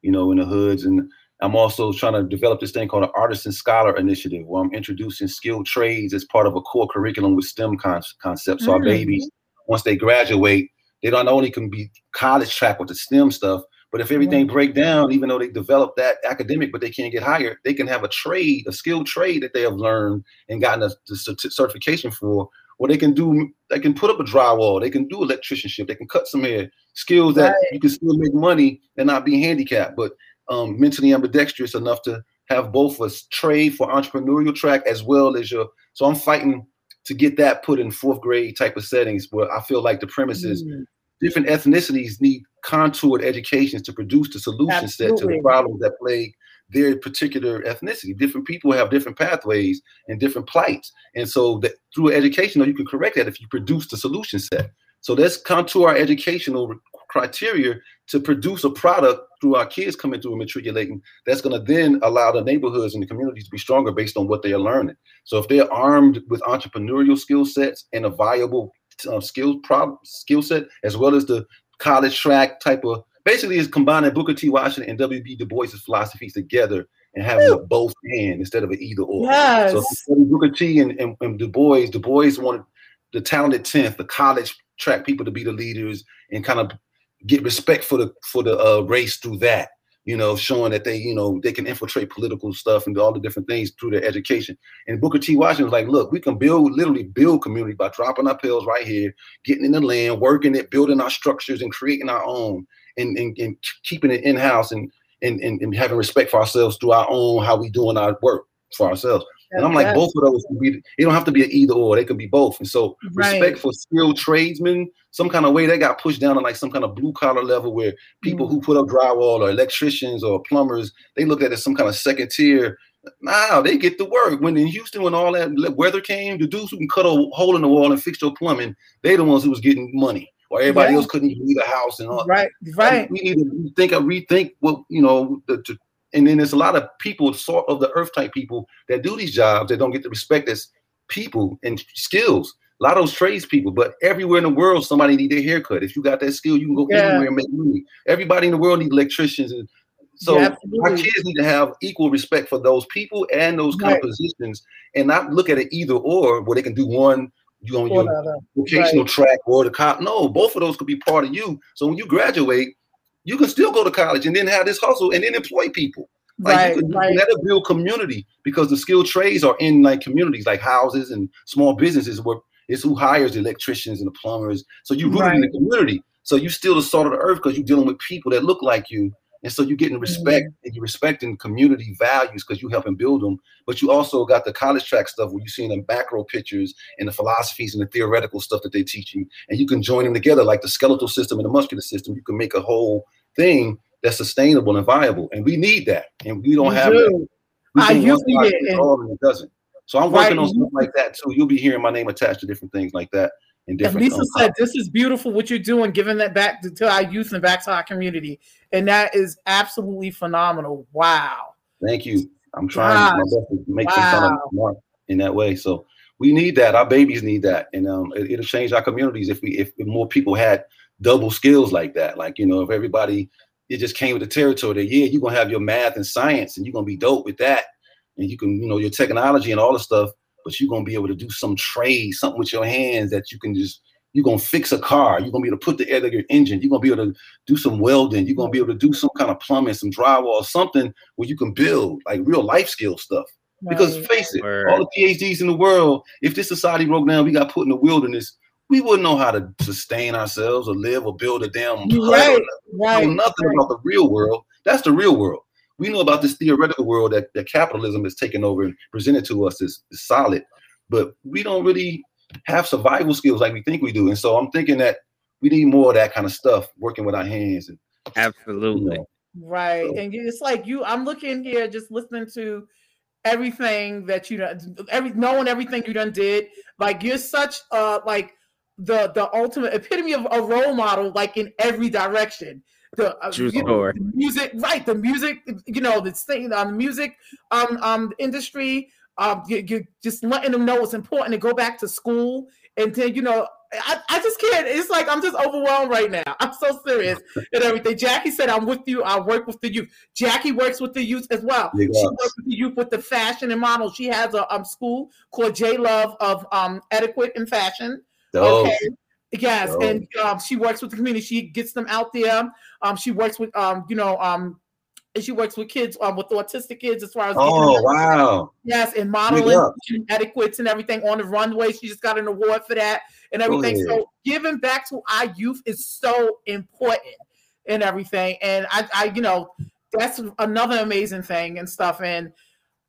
you know, in the hoods. And I'm also trying to develop this thing called an artisan scholar initiative where I'm introducing skilled trades as part of a core curriculum with STEM con- concepts. So our Mm. babies, once they graduate, they don't only can be college track with the STEM stuff, but if everything break down, even though they develop that academic, but they can't get hired, they can have a trade, a skilled trade that they have learned and gotten a, cert- certification for, or they can do, they can put up a drywall, they can do electricianship, they can cut some hair, skills that Right. you can still make money and not be handicapped, but um, mentally ambidextrous enough to have both a trade for entrepreneurial track as well as your. So I'm fighting to get that put in fourth grade type of settings where I feel like the premise is Mm. Different ethnicities need contoured educations to produce the solution set to the problems that plague their particular ethnicity. Different people have different pathways and different plights. And so that through education, you can correct that if you produce the solution set. So let's contour our educational criteria to produce a product through our kids coming through and matriculating that's going to then allow the neighborhoods and the communities to be stronger based on what they are learning. So if they're armed with entrepreneurial skill sets and a viable uh, skill problem skill set, as well as the college track type of basically is combining Booker T. Washington and W.B. Du Bois' philosophies together and having a both and instead of an either or. Yes. So if you study Booker T and, and, and Du Bois, Du Bois wanted the talented 10th, the college track people to be the leaders and kind of get respect for the for the uh, race through that. You know, showing that they, you know, they can infiltrate political stuff and all the different things through their education. And Booker T. Washington was like, look, we can build, literally build community by dropping our pills right here, getting in the land, working it, building our structures and creating our own and, and, and keeping it in-house and, and, and, and having respect for ourselves through our own, how we doing our work for ourselves. And I'm like, both of those can be, it don't have to be an either or, they could be both. And so Right. respect for skilled tradesmen, some kind of way they got pushed down to like some kind of blue collar level where people Mm. who put up drywall or electricians or plumbers, they look at it as some kind of second tier. Nah, they get the work. When in Houston, when all that weather came, the dudes who can cut a hole in the wall and fix your plumbing, they the ones who was getting money. Or everybody Yeah. else couldn't even leave the house and all. Right, right. We need to think, rethink what you know. The, to, and then there's a lot of people, sort of the earth type people, that do these jobs that don't get the respect as people and skills. A lot of those trades people, but everywhere in the world, somebody need their haircut. If you got that skill, you can go Yeah. anywhere and make money. Everybody in the world need electricians, and so Yeah, our kids need to have equal respect for those people and those Right. of positions, and not look at it either or, where they can do one. You on your vocational Right. track or the cop. No, both of those could be part of you. So when you graduate, you can still go to college and then have this hustle and then employ people. Like Right, you can, right. let it build community because the skilled trades are in like communities, like houses and small businesses where it's who hires the electricians and the plumbers. So you rooted in the community. So you still the salt of the earth because you're dealing with people that look like you And so you're getting respect mm-hmm. and you're respecting community values because you're helping build them. But you also got the college track stuff where you're seeing the macro pictures and the philosophies and the theoretical stuff that they teach you. And you can join them together like the skeletal system and the muscular system. You can make a whole thing that's sustainable and viable. And we need that. And we don't You have do. that. I think one usually side did, and- it doesn't. So I'm Right, working on you- stuff like that too. You'll be hearing my name attached to different things like that. And As different Lisa um, said, this is beautiful what you're doing, giving that back to, to our youth and back to our community. And that is absolutely phenomenal. Wow. Thank you. I'm trying my best to make some kind of mark in that way. So we need that. Our babies need that, and um, it, will change our communities if we if more people had double skills like that. Like you know, if everybody it just came with the territory that yeah, you're gonna have your math and science, and you're gonna be dope with that, and you can you know your technology and all the stuff, but you're gonna be able to do some trade, something with your hands that you can just you're gonna fix a car. You're gonna be able to put the air to your engine. You're gonna be able to do some welding. You're gonna be able to do some kind of plumbing, some drywall, something where you can build like real life skill stuff. Because face it, Word. all the PhDs in the world, if this society broke down, we got put in the wilderness, we wouldn't know how to sustain ourselves or live or build a damn You're hut right. know nothing right. about the real world. That's the real world. We know about this theoretical world that, that capitalism has taken over and presented to us as, as solid, but we don't really have survival skills like we think we do. And so I'm thinking that we need more of that kind of stuff, working with our hands and you Absolutely. know, Right. So- And it's like you, I'm looking here just listening to everything that you done, every knowing everything you done did. Like you're such uh like the the ultimate epitome of a role model, like in every direction. The, uh, you know, the music, right? The music, you know, the thing on the music um um industry. Um, you, you just letting them know it's important to go back to school, and then you know, I, I just can't. It's like I'm just overwhelmed right now. I'm so serious *laughs* and everything. Jackie said, "I'm with you. I work with the youth." Jackie works with the youth as well. She works with the youth with the fashion and models. She has a um school called J Love of um Etiquette and Fashion. dope. Okay. Yes, Dope. and um, she works with the community. She gets them out there. Um, she works with um, you know, um, and she works with kids um, with autistic kids as far as Oh wow. Yes, and modeling and etiquettes and everything on the runway. She just got an award for that and everything. So giving back to our youth is so important and everything. And I, I, you know, that's another amazing thing and stuff. And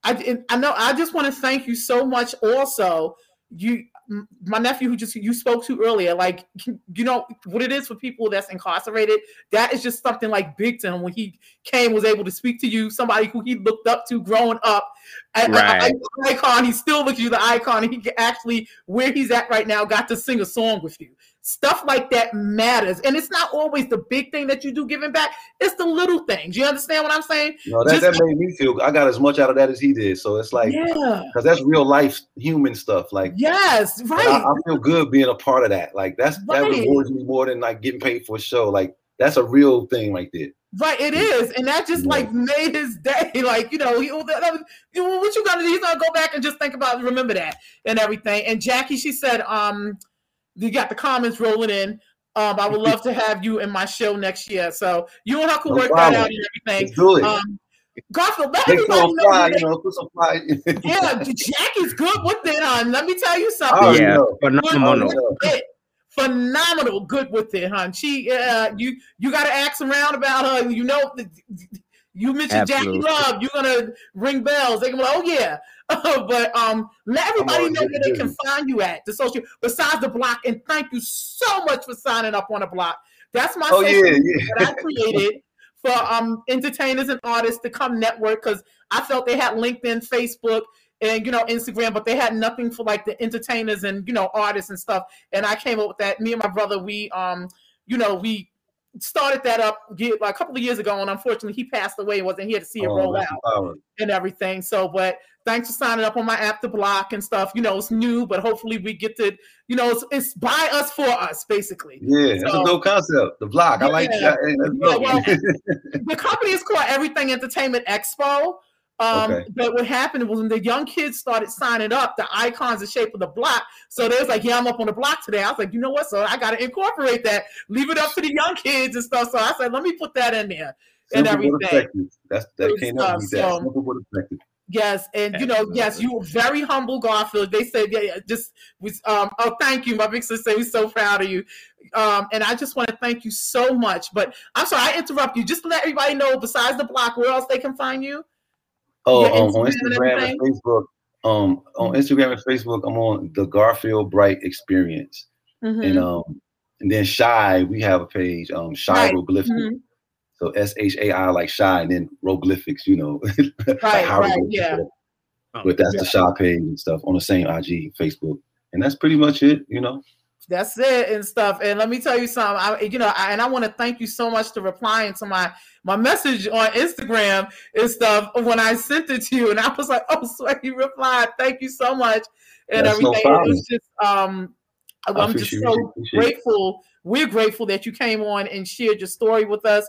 I, and I know I just want to thank you so much. Also, you, my nephew who just you spoke to earlier, like you know what it is for people that's incarcerated. That is just something like big to him when he came was able to speak to you, somebody who he looked up to growing up. Right. icon. He still looks you the icon. He actually where he's at right now got to sing a song with you. Stuff like that matters, and it's not always the big thing that you do giving back. It's the little things. You understand what I'm saying? No, that, Just that made me feel I got as much out of that as he did. So it's like yeah. because that's real life human stuff. Like Yes. Right. I, I feel good being a part of that. Like that's that rewards me more than like getting paid for a show. Like that's a real thing right there. Right, it is, and that just Yeah. like made his day. *laughs* Like you know, he, that, that was, what you gonna do? He's gonna go back and just think about, remember that, and everything. And Jackie, she said, um, you got the comments rolling in. Um, I would love to have you in my show next year. So you and her can No work problem. that out and everything. Let's do it. Um, Garfield, let everybody know. fly, you know, put some fly. *laughs* yeah, Jackie's good with it, hon. Let me tell you something. already Yeah. Good phenomenal. Phenomenal, good with it, hon. She, uh, you, you got to ask around about her. You know, you mentioned Absolutely. Jackie Love. You're gonna ring bells. They can be like, oh yeah. *laughs* but um, let everybody know where they can find you at the social besides the block. And thank you so much for signing up on the block. That's my Oh yeah, yeah. that I created for um entertainers and artists to come network because I felt they had LinkedIn, Facebook, and you know Instagram, but they had nothing for like the entertainers and you know artists and stuff. And I came up with that. Me and my brother, we um you know we started that up a couple of years ago, and unfortunately he passed away and wasn't here to see it Oh, roll out and everything. So, but thanks for signing up on my app to block and stuff. You know, it's new, but hopefully we get to, you know, it's, it's by us for us, basically. Yeah, that's a dope concept. The block. I like that. Hey, Yeah, well, *laughs* the company is called Everything Entertainment Expo. Um, Okay. But what happened was when the young kids started signing up, the icons, the shape of the block. So they was like, "Yeah, I'm up on the block today." I was like, "You know what? So I got to incorporate that. Leave it up to the young kids and stuff." So I said, "Let me put that in there and everything." That's that Good can't stuff, help beat that. so- Simple but effective. Yes, and you know, yes, you were very humble, Garfield. They said, yeah, yeah just was. Um, oh, thank you, my big sister. We're so proud of you. Um, and I just want to thank you so much. But I'm sorry, I interrupt you. Just to let everybody know, besides the block, where else they can find you? Oh, um, on Instagram and? Facebook. Um, on Instagram and Facebook, I'm on the Garfield Bright Experience, Mhm. and um, and then Shai, we have a page, um, Shai Right. Hieroglyphics. Mhm. So S H A I like shy, and then hieroglyphics, you know, *laughs* like Right, right, yeah. But that's the Shai page and stuff on the same IG, Facebook, and that's pretty much it, you know. That's it and stuff. And let me tell you something. I, you know, I, and I want to thank you so much to replying to my my message on Instagram and stuff when I sent it to you. And I was like, oh, *laughs* swear you replied. Thank you so much and That's no everything. it was just um, I'm just so grateful. We're grateful that you came on and shared your story with us,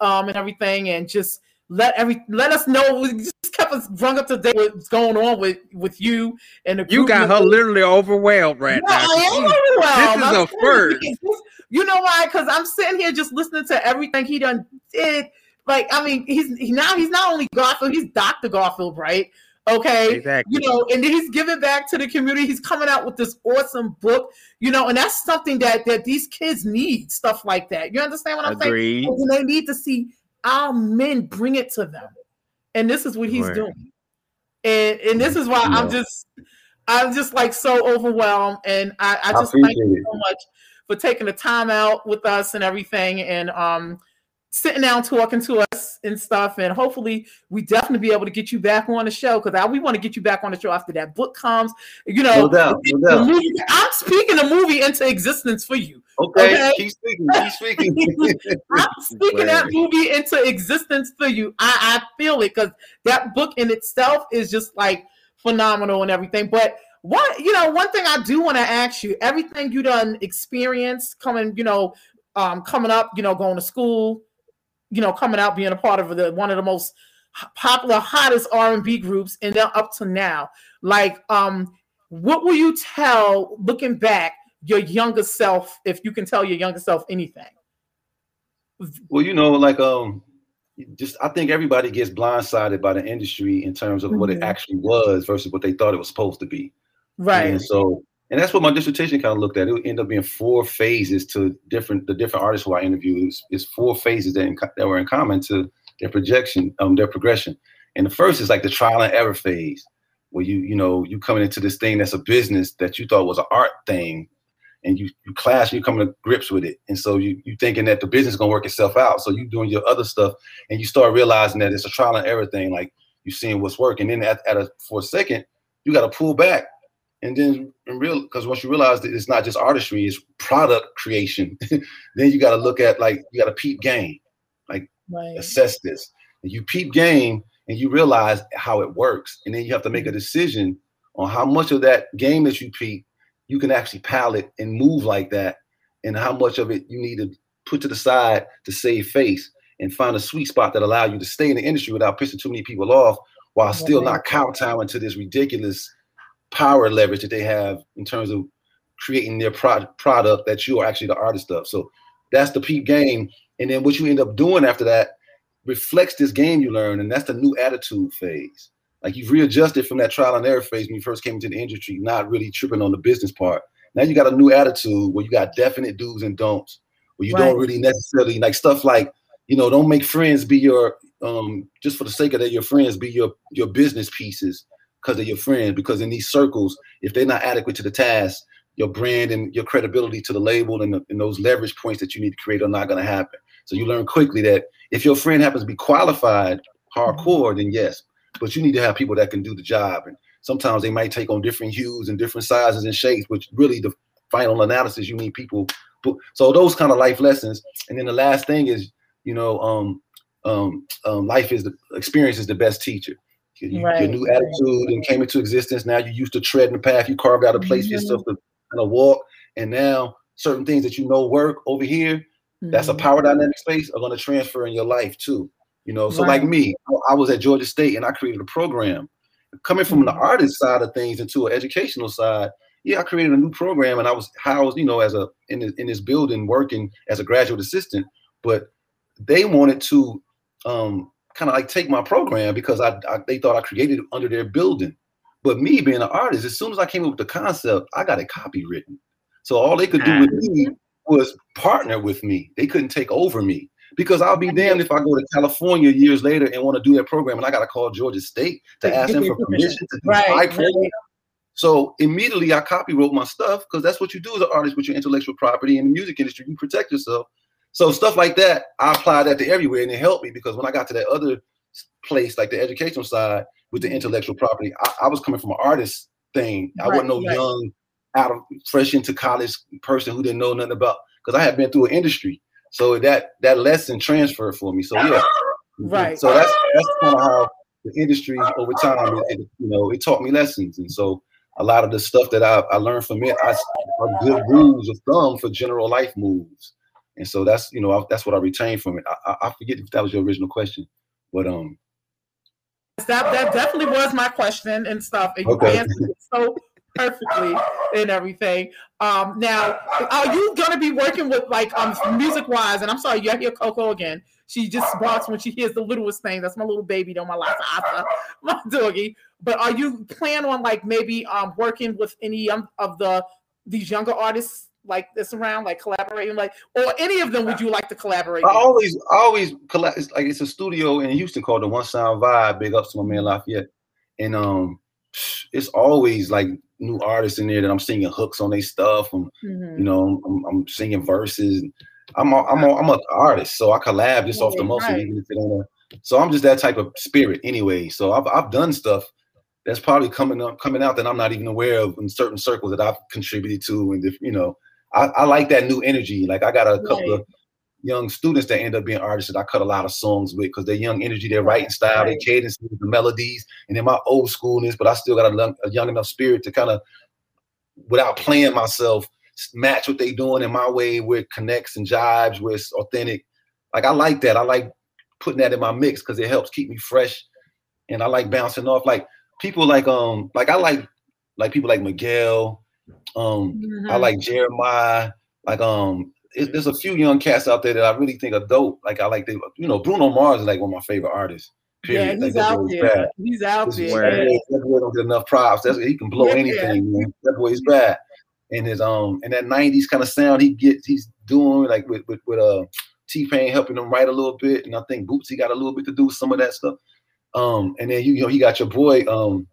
um, and everything, and just let every let us know. Just us brung up to date with what's going on with with you and the You got her literally overwhelmed right Yeah, now. I am overwhelmed. This is I'm a first. you, You know why? Because I'm sitting here just listening to everything he done did. Like, I mean, he's he, now he's not only Garfield, he's Dr. Garfield, right? Okay. Exactly. You know, and then he's giving back to the community. He's coming out with this awesome book, you know, and that's something that that these kids need, stuff like that. You understand what I'm Agreed. saying? And they need to see our men bring it to them. And this is what he's Right. doing. And and this is why I'm just I'm just like so overwhelmed. And I, I I just thank you so much for taking the time out with us and everything and um sitting down talking to us and stuff. And hopefully we definitely be able to get you back on the show because we want to get you back on the show after that book comes. You know, No doubt, no movie- I'm speaking the movie into existence for you. Okay, Okay. keep speaking, keep speaking. *laughs* I'm speaking that movie into existence for you. I, I feel it because that book in itself is just like phenomenal and everything. But what you know, one thing I do want to ask you: everything you done experienced coming, you know, um, coming up, you know, going to school, you know, coming out, being a part of the one of the most popular, hottest R and B groups, and then up to now, like, um, what will you tell looking back your younger self if you can tell your younger self anything? Well, you know, like um, just I think everybody gets blindsided by the industry in terms of what it Mhm. actually was versus what they thought it was supposed to be. Right. And so, and that's what my dissertation kind of looked at. It would end up being four phases to different the different artists who I interviewed. It's, it's four phases that in, that were in common to their projection, um, their progression. And the first is like the trial and error phase, where you you know you coming into this thing that's a business that you thought was an art thing, and you you clash, you coming to grips with it, and so you you thinking that the business is gonna work itself out. So you doing your other stuff, and you start realizing that it's a trial and error thing. Like you seeing what's working, then at, at a for a second, you got to pull back and then real because once you realize that it's not just artistry it's product creation *laughs* then you got to look at like you got to peep game like Right. assess this. And you peep game and you realize how it works and then you have to make a mm-hmm. decision on how much of that game that you peep you can actually palette and move like that and how much of it you need to put to the side to save face and find a sweet spot that allow you to stay in the industry without pissing too many people off while still not kowtowing to this ridiculous power leverage that they have in terms of creating their pro- product that you are actually the artist of. So that's the peep game. And then what you end up doing after that reflects this game you learn, and that's the new attitude phase. Like you've readjusted from that trial and error phase when you first came into the industry, not really tripping on the business part. Now you got a new attitude where you got definite do's and don'ts, where you don't really necessarily like stuff like, you know, don't make friends be your um just for the sake of that your friends be your your business pieces because of your friends. Because in these circles, if they're not adequate to the task, your brand and your credibility to the label and, the, and those leverage points that you need to create are not going to happen. So you learn quickly that if your friend happens to be qualified hardcore, then yes, but you need to have people that can do the job. And sometimes they might take on different hues and different sizes and shapes, which really the final analysis you need people. So those kind of life lessons. And then the last thing is, you know, um, um, um, life is the experience is the best teacher. You- you- Right, Your new attitude and came into existence. Now you used to tread in the path. You carved out a place for Mhm. yourself to kind of walk. And now certain things that you know work over here, that's a Mhm. power dynamic space, are going to transfer in your life too. You know, so like me, I- was at Georgia State and I created a program. Coming from the Mhm. artist side of things into an educational side, yeah, I created a new program and I was housed, you know, as a in this, in this building working as a graduate assistant. But they wanted to um, kind of like take my program because I, I they thought I created it under their building. But me being an artist, as soon as I came up with the concept, I got it copywritten. So all they could do with me was partner with me. They couldn't take over me because I'll be damned if I go to California years later and want to do that program and I got to call Georgia State to ask them for permission. permission to do Right, my program. So immediately I copywrote my stuff because that's what you do as an artist with your intellectual property in the music industry. You protect yourself. So stuff like that, I applied that to everywhere and it helped me because when I got to that other place, like the educational side with the mm-hmm. intellectual property, I, I was coming from an artist thing. I wasn't no Right, young, out of fresh into college person who didn't know nothing about because I had been through an industry. So that that lesson transferred for me. So yeah. *laughs* Mm-hmm. Right. So that's that's kind of how the industry over time, it, it, you know, it taught me lessons, and so a lot of the stuff that I, I learned from it, I are good rules of thumb for general life moves, and so that's you know I, that's what I retained from it. I, I, forget if that was your original question, but um, That that definitely was my question and stuff, and you Okay. answered it so perfectly and everything. Um, now, are you gonna be working with like um music wise? And I'm sorry, you hear Coco again. She just barks when she hears the littlest thing. That's my little baby, though, my Lhasa my doggy. But are you plan on like maybe um working with any um, of the these younger artists like this around, like collaborating, like or any of them would you like to collaborate? I with? always I always collect. It's like it's a studio in Houston called the One Sound Vibe. Big ups to my man Lafayette, and um, it's always like new artists in there that I'm singing hooks on their stuff. and Mhm. you know, I'm, I'm singing verses. I'm a, I'm a, I'm an artist, so I collab just off the muscle, right. even if it ain't a. So I'm just that type of spirit anyway. So I've I've done stuff that's probably coming up coming out that I'm not even aware of in certain circles that I've contributed to, and if you know, I, I like that new energy. Like I got a couple of young students that end up being artists that I cut a lot of songs with because they're young energy, their writing style, their cadence, the melodies, and then my old schoolness, but I still got a, young- a young enough spirit to kind of, without playing myself, match what they doing in my way where it connects and jibes, where it's authentic. Like I like that. I like putting that in my mix because it helps keep me fresh. And I like bouncing off like people like um like I like like people like Miguel. Um I Mhm. like Jeremih. Like um it, there's a few young cats out there that I really think are dope. Like I like they you know Bruno Mars is like one of my favorite artists. Yeah, Period. Like, he's that out there. He's out This there. That boy, that boy don't get enough props. That's he can blow Yeah. anything, man. That boy is bad. And his um and that '90s kind of sound he gets, he's doing like with with, with uh T-Pain helping him write a little bit, and I think Bootsy got a little bit to do with some of that stuff. Um, and then you, you know he got your boy um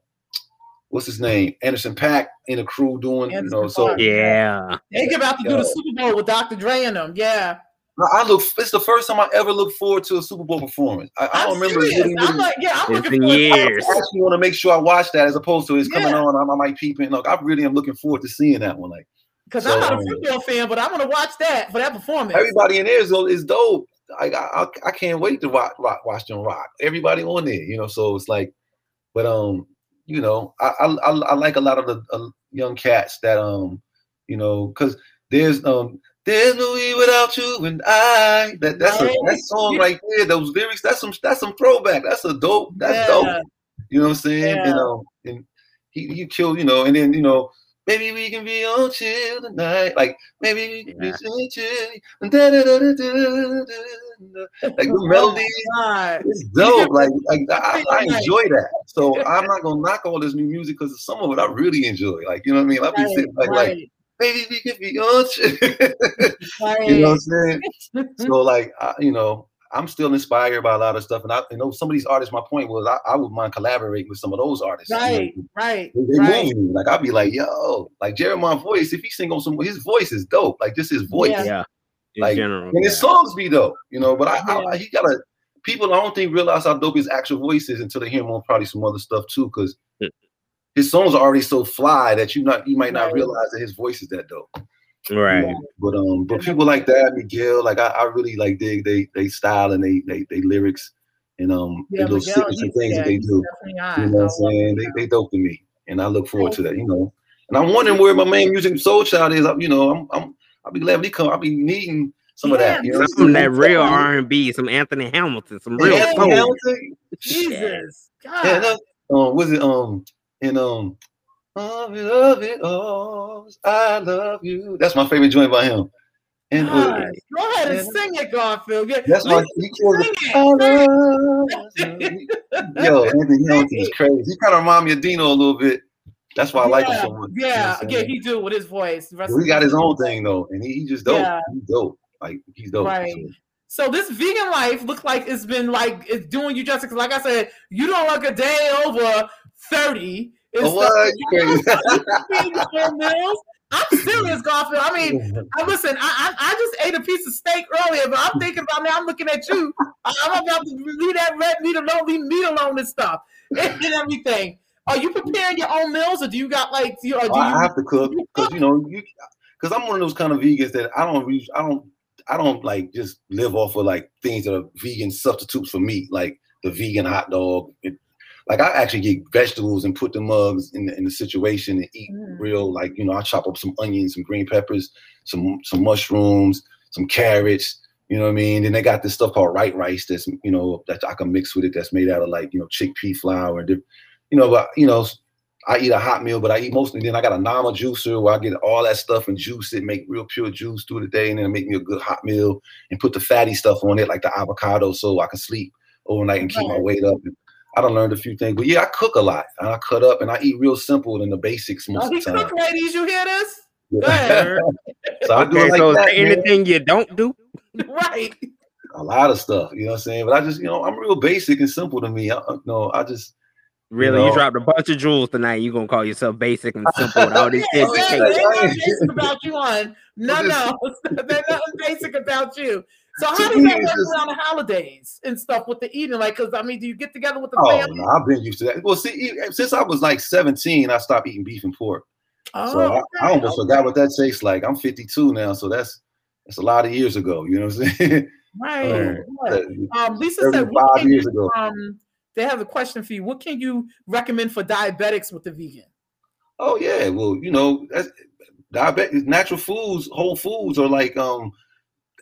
what's his name Anderson .Paak in the crew doing you know so Yeah. They about to do the Super Bowl with Dr. Dre and them. Yeah. I I look. It's the first time I ever look forward to a Super Bowl performance. I, I don't remember. serious. Really, I'm like, yeah, I'm It's looking been forward years. I actually want to make sure I watch that as opposed to it's coming on. I'm, I might peep in. Look, I really am looking forward to seeing that one. Like Because So, I'm not a um, football fan, but I'm going to watch that for that performance. everybody in there is, is dope. I, I I can't wait to rock, rock, watch them rock. Everybody on there, you know. So it's like, but um, you know, I I, I, like a lot of the uh, young cats that um, you know, because there's um. There's no we without you and I. That that's a that song right there. Those lyrics. That's some that's some throwback. That's a dope. That's Yeah. dope. You know what I'm saying? Yeah. You know, and he he killed. You know, and then you know, maybe we can be on chill tonight. Like maybe we can be so chill. Da, da, da, da, da, da. Like the *laughs* melodies. God. It's dope. Like, like I, I enjoy that. So *laughs* I'm not gonna knock all this new music because some of it I really enjoy. Like you know what I mean? I'll be Right, sitting like, right, maybe we can be on chill. *laughs* you know what I'm saying? so like I, you know, I'm still inspired by a lot of stuff, and I you know some of these artists. My point was I, I would mind collaborating with some of those artists. you know, Right, right, they, they right. me. Like I'd be like, yo, like Jeremih voice. If he sing on some, his voice is dope. Like just his voice. Yeah. Yeah. In Like general. and his yeah. songs be dope, you know. But I, Yeah. I, he gotta. People, I don't think realize how dope his actual voice is until they hear him on probably some other stuff too, because Hmm. his songs are already so fly that you not you might not Right. realize that his voice is that dope. Right. Yeah, But um, but people like that, Miguel, like I, I really like dig they they style and they they they lyrics and um Yeah, the little Miguel, signature things yeah, that they do. definitely. You know what I I'm saying? They they dope to me, and I look forward to that. You know, and I'm wondering where my main Musiq Soulchild is. You know, I'm I'm I'll be glad when he come. I'll be needing some of that. You know, Some of that real R and B, some Anthony Hamilton, some real Yeah, soul. Hamilton. Jesus. God. Yeah, that, um, was it um and um, love it, love it all. I love you. That's my favorite joint by him. And Go ahead and Yeah. sing it, Garfield. Yeah, that's please he killed sing it. it. *laughs* Yo, Anthony Hamilton is crazy. He kind of remind me of Dino a little bit. That's why I like him so much. you know Yeah, yeah, he do with his voice. Rest He got his own thing though, and he, he just dope. Yeah. He's dope. Like he's dope. Right. So, So this vegan life looks like it's been like it's doing you justice. Like I said, you don't look a day over thirty. It's Oh, what? You crazy. *laughs* like- meals. I'm serious, Garfield. I mean, *laughs* I listen. I, I I just ate a piece of steak earlier, but I'm thinking about now. I'm looking at you. I, I'm about to leave that red meat alone, leave meat alone and stuff and, *laughs* and everything. Are you preparing your own meals, or do you got like you? Or do I you have to cook because you know you because I'm one of those kind of vegans that I don't reach. I don't I don't like just live off of like things that are vegan substitutes for meat, like the vegan hot dog. Like I actually get vegetables and put the mugs in the, in the situation and eat Mm. real. Like you know, I chop up some onions, some green peppers, some some mushrooms, some carrots. You know what I mean? Then they got this stuff called white rice that's you know that I can mix with it. That's made out of like you know chickpea flour and you know, but you know, I eat a hot meal, but I eat mostly. Then I got a Nama juicer where I get all that stuff and juice it, make real pure juice through the day, and then make me a good hot meal and put the fatty stuff on it, like the avocado, so I can sleep overnight and keep my weight up. And I don't learned a few things, but yeah, I cook a lot and I cut up and I eat real simple than the basics oh, most Oh, of the time. cook, ladies. You hear this? Yeah. Go ahead. *laughs* so I do Okay, it like so that, there man. anything you don't do? *laughs* right. A lot of stuff, you know what I'm saying? But I just, you know, I'm real basic and simple to me. I, I- no, I just Really, you, know. dropped a bunch of jewels tonight. You gonna call yourself basic and simple with all *laughs* these Yeah, yeah, education? ain't nothing basic about you, on. No, Well, no, there's nothing basic about you. So how does that work just- around the holidays and stuff with the eating? Like, cause I mean, do you get together with the Oh family? no, I've been used to that. Well, see, since I was like 17, I stopped eating beef and pork. Oh, so I, I okay, almost forgot what that tastes like. I'm 52 now, so that's that's a lot of years ago. You know what I'm saying? *laughs* right. Um, right. Um, Lisa said, 35 what can years you, ago. um, they have a question for you. What can you recommend for diabetics with the vegan? Oh yeah, well, you know, that's, diabetic natural foods, whole foods are like um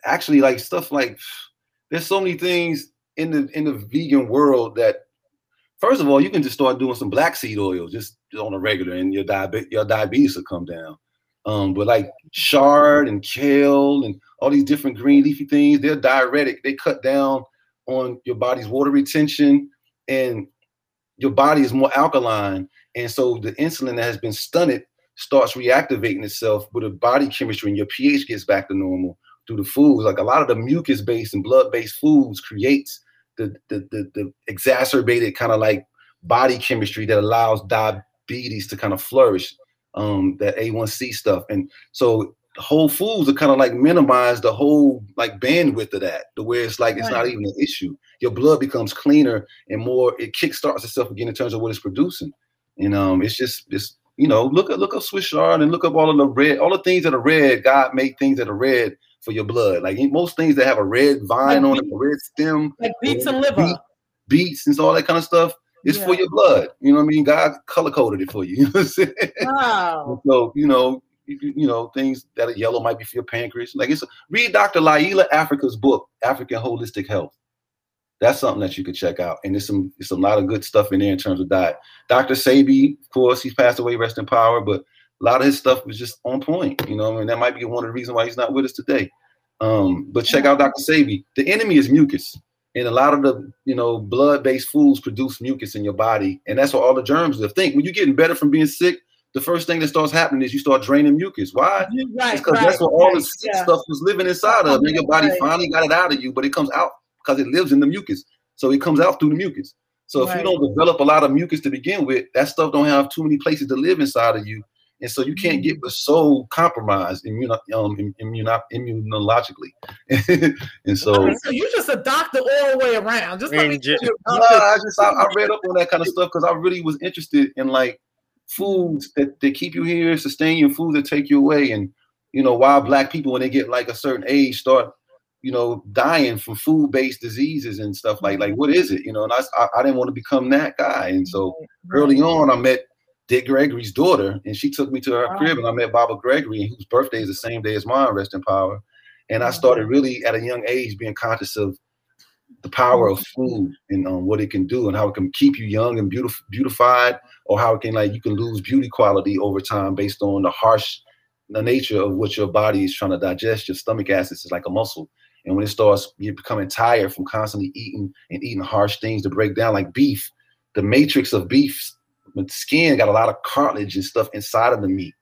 actually like stuff like there's so many things in the in the vegan world that first of all you can just start doing some black seed oil just on a regular and your diabetes your diabetes will come down. Um, but like chard and kale and all these different green leafy things, they're diuretic. They cut down on your body's water retention and your body is more alkaline. And so the insulin that has been stunted starts reactivating itself with a body chemistry and your pH gets back to normal through the foods. Like a lot of the mucus based and blood based foods creates the, the, the, the exacerbated kind of like body chemistry that allows diabetes to kind of flourish, um, that A1C stuff. And so whole foods are kind of like minimize the whole like bandwidth of that, the way it's like it's not even an issue. Your blood becomes cleaner and more, it kickstarts itself again in terms of what it's producing. And um, it's just it's you know, look at look up Swiss chard and look up all of the red, all the things that are red. God made things that are red for your blood. Like most things that have a red vine Like on it, a red stem, Like beets and liver. beet- beets and all that kind of stuff. It's for your blood. You know what I mean? God color coded it for you. *laughs* You know what I'm saying? Wow. So you know, you, you- know, things that are yellow might be for your pancreas. Like it's read Dr. Llaila Afrika's book, African Holistic Health. That's something that you could check out, and there's some it's a lot of good stuff in there in terms of diet. Dr. Sebi, of course, he's passed away, rest in power, but a lot of his stuff was just on point. You know, and that might be one of the reasons why he's not with us today. Um, but check out Dr. Sebi. The enemy is mucus, and a lot of the you know blood-based foods produce mucus in your body, and that's where all the germs live. Think when you're getting better from being sick, the first thing that starts happening is you start draining mucus. Why? Right, because right, that's what all the sick yeah. stuff was living inside of. And your body finally got it out of you, but it comes out because it lives in the mucus. So it comes out through the mucus. So if you don't develop a lot of mucus to begin with, that stuff don't have too many places to live inside of you. And so you can't Mm-hmm. get but so compromised immuno, um, im- immuno, immunologically. *laughs* and so Okay, so you're just a doctor all the way around. Just let me And tell no, I just I, I read up on that kind of stuff because I really was interested in like foods that, that keep you here, sustain you, and foods that take you away. And you know, why black people when they get like a certain age start, you know, dying from food-based diseases and stuff like like what is it? You know, and I I, I didn't want to become that guy. And so early on, I met Dick Gregory's daughter, and she took me to her Wow. crib, and I met Baba Gregory, whose birthday is the same day as mine, rest in power. And I started really at a young age being conscious of the power of food and um, what it can do and how it can keep you young and beautiful, beautified, or how it can like you can lose beauty quality over time based on the harsh the nature of what your body is trying to digest. Your stomach acids is like a muscle. And when it starts, you're becoming tired from constantly eating and eating harsh things to break down, like beef. The matrix of beef, the skin got a lot of cartilage and stuff inside of the meat.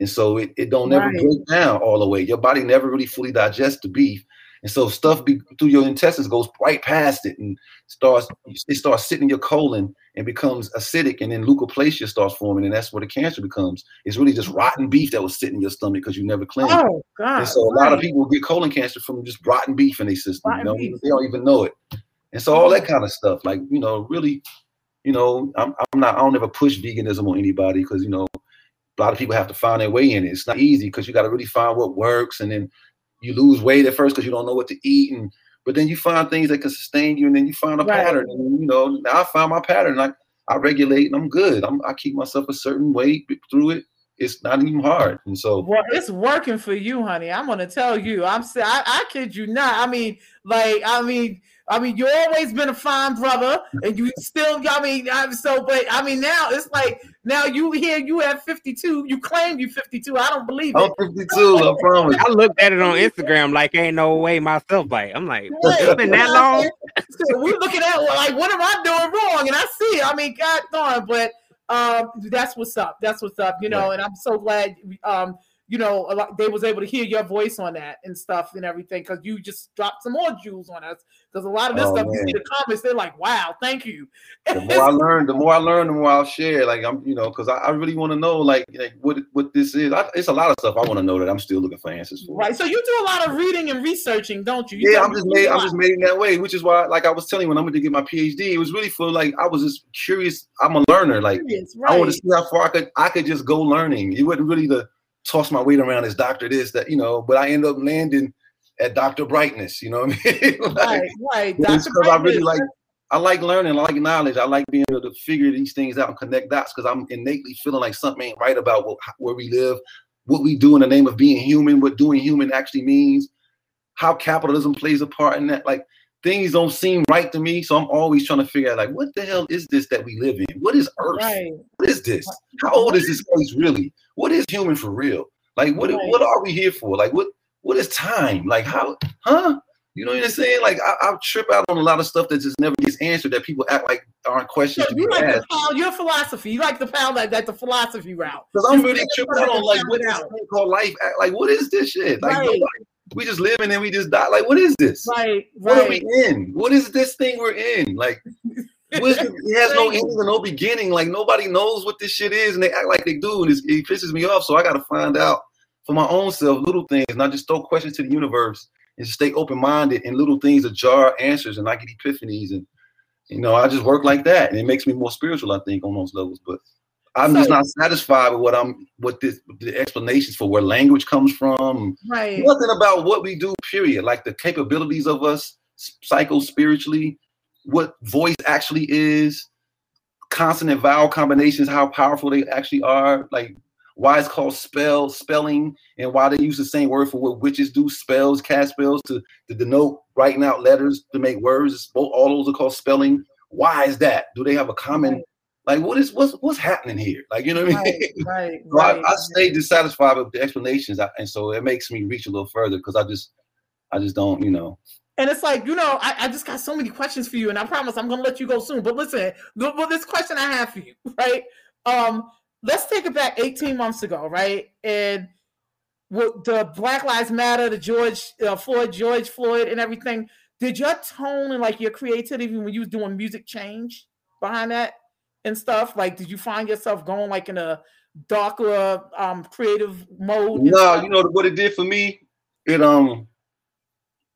And so it, it don't never Right. break down all the way. Your body never really fully digests the beef. And so stuff be, through your intestines goes right past it and starts it starts sitting in your colon and becomes acidic and then leukoplasia starts forming and that's where the cancer becomes. It's really just rotten beef that was sitting in your stomach because you never cleaned. Oh God. And so a lot of people get colon cancer from just rotten beef in their system. Rotten you know, beef. they don't even know it. And so all that mm-hmm. kind of stuff, like you know, really, you know, I'm I'm not I don't ever push veganism on anybody because you know, a lot of people have to find their way in it. It's not easy because you got to really find what works, and then you lose weight at first because you don't know what to eat, and but then you find things that can sustain you, and then you find a Right. pattern. And you know, now I found my pattern. I I regulate, and I'm good. I'm, I keep myself a certain weight through it. It's not even hard, and so Well, it's working for you, honey. I'm gonna tell you. I'm I, I kid you not. I mean, like, I mean, I mean, you always been a fine brother, and you still. I mean, I'm so, but I mean, now it's like now you here, you have 52. You claim you 52. I don't believe it. I'm 52. I promise. I looked at it on Instagram like ain't no way myself. Like I'm like, it's been that know what I'm long. So we're looking at well, like, what am I doing wrong? And I see, it. I mean, God darn, but um, that's what's up. That's what's up, you know. And I'm so glad, um, you know, a lot, they was able to hear your voice on that and stuff and everything because you just dropped some more jewels on us. Because a lot of this Oh, stuff, you see the comments, they're like, "Wow, thank you." the *laughs* more I learn, the more I learn, the more I'll share. Like I'm, you know, because I, I really want to know, like, like what what this is. I, it's a lot of stuff I want to know that I'm still looking for answers for. Right. So you do a lot of reading and researching, don't you? You Yeah, I'm just made. I'm just made in that way, which is why, like I was telling you, when I went to get my PhD, it was really for like I was just curious. I'm a learner. Like Curious, I want to see how far I could I could just go learning. It wasn't really to toss my weight around as doctor this that you know, but I end up landing at Doctor Brightness. You know what I mean? *laughs* Like, Right, right. Dr. because I really like I like learning, I like knowledge, I like being able to figure these things out and connect dots because I'm innately feeling like something ain't right about what, where we live, what we do in the name of being human, what doing human actually means, how capitalism plays a part in that. Like things don't seem right to me, so I'm always trying to figure out like what the hell is this that we live in? What is Earth? Right. What is this? How old is this place really? What is human for real? Like what Right. what are we here for? Like what what is time? Like how huh? You know what I'm saying? Like I, I trip out on a lot of stuff that just never gets answered that people act like aren't questions to be you like the asked. pound, your philosophy. You like the pound like that the philosophy route. Because I'm really tripped out on like what this thing called life like. What is this shit? Like Right. nobody- we just live and then we just die. Like what is this? Right, What are we in? What is this thing we're in? Like wisdom it has no *laughs* end and no beginning. Like nobody knows what this shit is, and they act like they do, and it pisses me off. So I got to find out for my own self little things, not just throw questions to the universe, and just stay open minded and little things that jar answers, and I get epiphanies, and you know I just work like that, and it makes me more spiritual, I think, on those levels. But I'm just not satisfied with what I'm, what this, the explanations for where language comes from, Right. nothing about what we do period like the capabilities of us psycho spiritually what voice actually is consonant vowel combinations how powerful they actually are like why it's called spell spelling and why they use the same word for what witches do spells cast spells to, to denote writing out letters to make words both, all those are called spelling why is that do they have a common like what is what's what's happening here like you know what i mean Right, *laughs* right, so I, right. I stay dissatisfied with the explanations, I- and so it makes me reach a little further because I just, I just don't, you know. And it's like, you know, I, I just got so many questions for you, and I promise I'm gonna let you go soon. But listen, the, well, this question I have for you, *laughs* right? Um, let's take it back 18 months ago, right? And with the Black Lives Matter, the George uh, Floyd, George Floyd, and everything. Did your tone and like your creativity when you was doing music change behind that and stuff? Like, did you find yourself going like in a darker, um, creative mode? No, you know what it did for me. It um,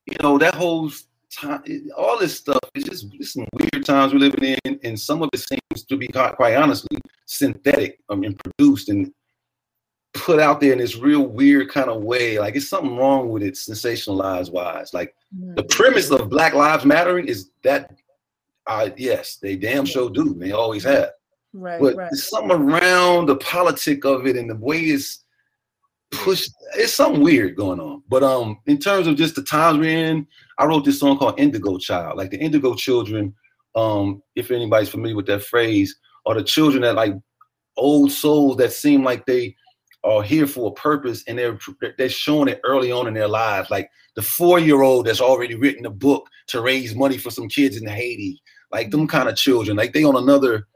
you know that whole time, it- all this stuff. It's just it's some weird times we're living in, and some of it seems to be quite, quite honestly synthetic. I mean, produced and put out there in this real weird kind of way. Like it's something wrong with it, sensationalized wise. Like the premise of Black Lives Mattering is that, uh, yes, they damn sure do. They always have. Right, but right. there's something around the politic of it and the way it's pushed. It's something weird going on. But um, in terms of just the times we're in, I wrote this song called Indigo Child. Like the Indigo Children, um, if anybody's familiar with that phrase, are the children that like old souls that seem like they are here for a purpose and they're they're showing it early on in their lives. Like the four-year-old that's already written a book to raise money for some kids in Haiti, like them kind of children, like they on another,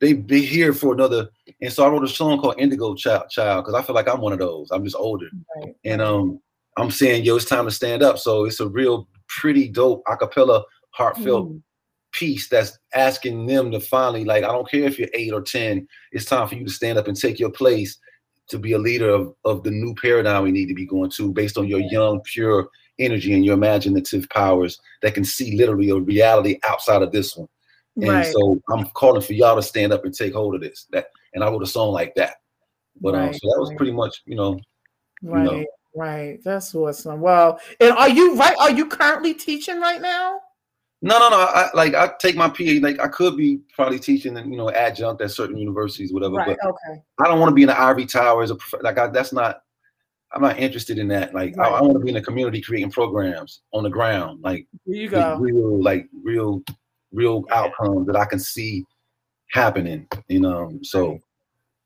they be here for another. And so I wrote a song called Indigo Child Child because I feel like I'm one of those. I'm just older. Right. And um I'm saying, yo, it's time to stand up. So it's a real pretty dope acapella, heartfelt Mm. Piece that's asking them to finally, like, I don't care if you're eight or 10, it's time for you to stand up and take your place to be a leader of, of the new paradigm we need to be going to based on your young, pure energy and your imaginative powers that can see literally a reality outside of this one. And Right. so I'm calling for y'all to stand up and take hold of this. That and I wrote a song like that. But um, so that was pretty much, you know, Right, know. right. That's awesome. Well, and are you right? Are you currently teaching right now? No, no, no. I like I take my PhD. Like I could be probably teaching, and you know, adjunct at certain universities, whatever. Right. But Okay. I don't want to be in the ivory tower as a prof- like. I, that's not. I'm not interested in that. Like I, I want to be in the community creating programs on the ground, like There you go. real, like real, real outcomes that I can see happening. You know, so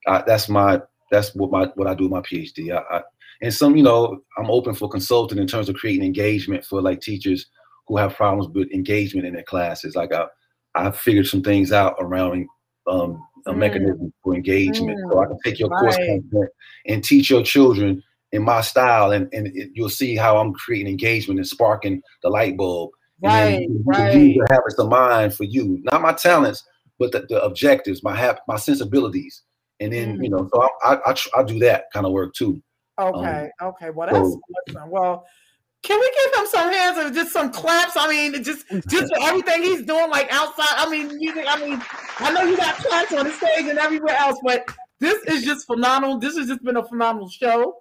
I, that's my that's what my what I do with my PhD. I, I and some, you know, I'm open for consulting in terms of creating engagement for like teachers who have problems with engagement in their classes. Like I, I figured some things out around um, a Mm. mechanism for engagement, so I can take your course Right. content and teach your children in my style, and and it, you'll see how I'm creating engagement and sparking the light bulb. And Right, you can right. use your habits of mind for you, not my talents, but the, the objectives, my hap- my sensibilities, and then Mm. you know, so I I, I, tr- I do that kind of work too. Okay. okay. Well, that's so- awesome. Well, can we give him some hands or just some claps? I mean, just just for everything he's doing, like outside. I mean, music. I mean, I know you got claps on the stage and everywhere else, but this is just phenomenal. This has just been a phenomenal show.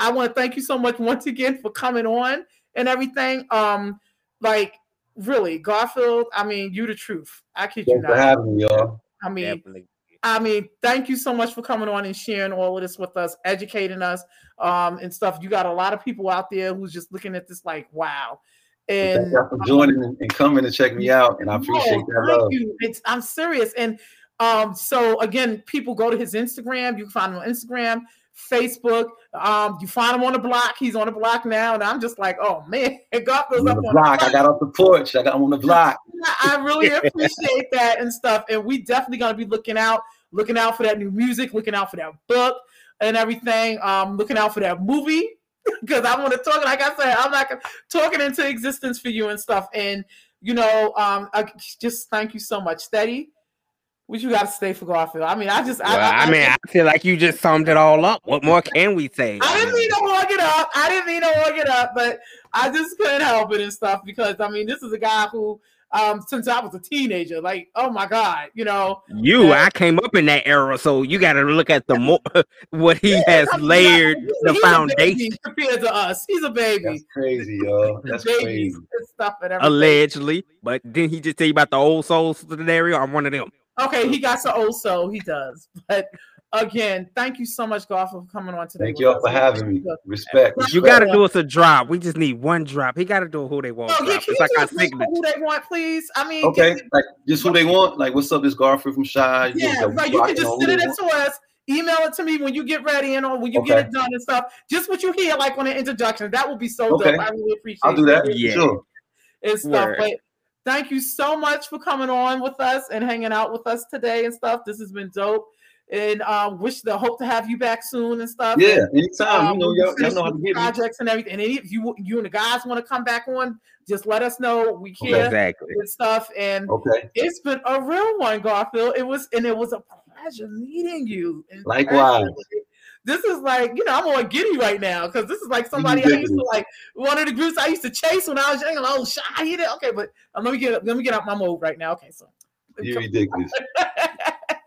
I want to thank you so much once again for coming on and everything. Um, like really, Garfield. I mean, you the truth. I kid you Thanks for having me, y'all. I mean, Definitely. I mean, thank you so much for coming on and sharing all of this with us, educating us, um, and stuff. You got a lot of people out there who's just looking at this like, wow. And for joining and, and coming and checking me out, and I appreciate no, that thank love. you. It's I'm serious. And um, so again, people go to his Instagram. You can find him on Instagram, Facebook. Um, you find him on the block. He's on the block now, and I'm just like, oh man, *laughs* God goes up on the block. I got off the porch. I got on the *laughs* block. I really appreciate that and stuff. And we definitely gonna be looking out, looking out for that new music, looking out for that book and everything. Um, looking out for that movie *laughs* because I want to talk. Like I said, I'm not gonna- talking into existence for you and stuff. And you know, um, I just thank you so much, Steady. What you got to stay for Garfield? I mean, I just, Well, I, mean, I feel like you just summed it all up. What more can we say? I didn't mean to hog it up. I didn't mean to hog it up, but I just couldn't help it and stuff because I mean, this is a guy who, um, since I was a teenager, like, oh my god, you know, You, I came up in that era, so you got to look at the more *laughs* what he has I mean, layered he's- the he's a foundation. baby compared to us. He's a baby. That's crazy, yo. That's Babies crazy. stuff and everything. Allegedly, but didn't he just tell you about the old soul scenario? I'm one of them. Okay, he got so old, soul. he does. But again, thank you so much, Garfield, for coming on today. Thank y'all for having me. Respect. You got to do us a drop. We just need one drop. He got to do a Who Dey Want Oh, yeah, drop. can It's you like do our us signature. Who Dey Want, please? I mean, Okay, can- like just Who Dey Want. Like, what's up? This Garfield from Shai. You yeah, know, right. You can just send who it they in want. to us. Email it to me when you get ready and or when you get it done and stuff. Just what you hear, like on the introduction. That would be so Okay. dope. I really appreciate it. I'll do that. it. Yeah. Sure. and stuff. Word. But thank you so much for coming on with us and hanging out with us today and stuff. This has been dope. And um, wish the hope to have you back soon and stuff. Yeah, And, anytime. um, you know, you y'all, y'all know how to with get me. projects and everything. And any, if you you and the guys want to come back on, just let us know. We Okay. Exactly. and stuff. And Okay. it's been a real one, Garfield. It was and it was a pleasure meeting you. in Likewise. person. This is like, you know, I'm on giddy right now because this is like somebody I used to like one of the groups I used to chase when I was young. Oh, Shai, he did okay, but uh, let me get let me get out my mode right now. Okay, so You're ridiculous. *laughs*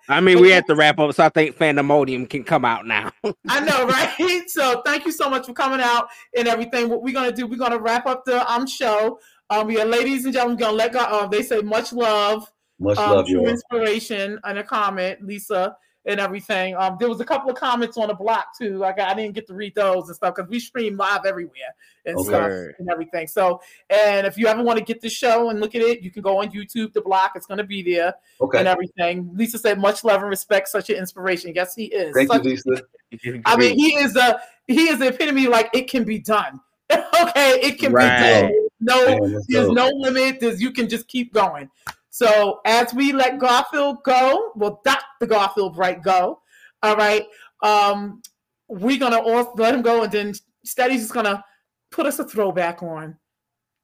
I mean, we have to wrap up, so I think Phantomodium can come out now. *laughs* I know, right? *laughs* So thank you so much for coming out and everything. What we're gonna do, we're gonna wrap up the um show. Um, we are ladies and gentlemen, gonna let go. Uh, they say much love, Much um, love, true y'all. inspiration, and a comment, Lisa and everything. Um, there was a couple of comments on the block too. Like I didn't get to read those and stuff because we stream live everywhere and Okay. stuff and everything. So, and if you ever want to get the show and look at it, you can go on YouTube, the block. It's going to be there Okay. and everything. Lisa said, "Much love and respect, such an inspiration." Yes, he is. Thank Such- you, Lisa. I mean, he is a he is the epitome. Like it can be done. *laughs* okay, it can Right. be done. No, Man, there's dope. no limit. There's you can just keep going. So as we let Garfield go, well, Dr. Garfield Bright go. All right. Um, we're gonna let him go, and then Steady's just gonna put us a throwback on.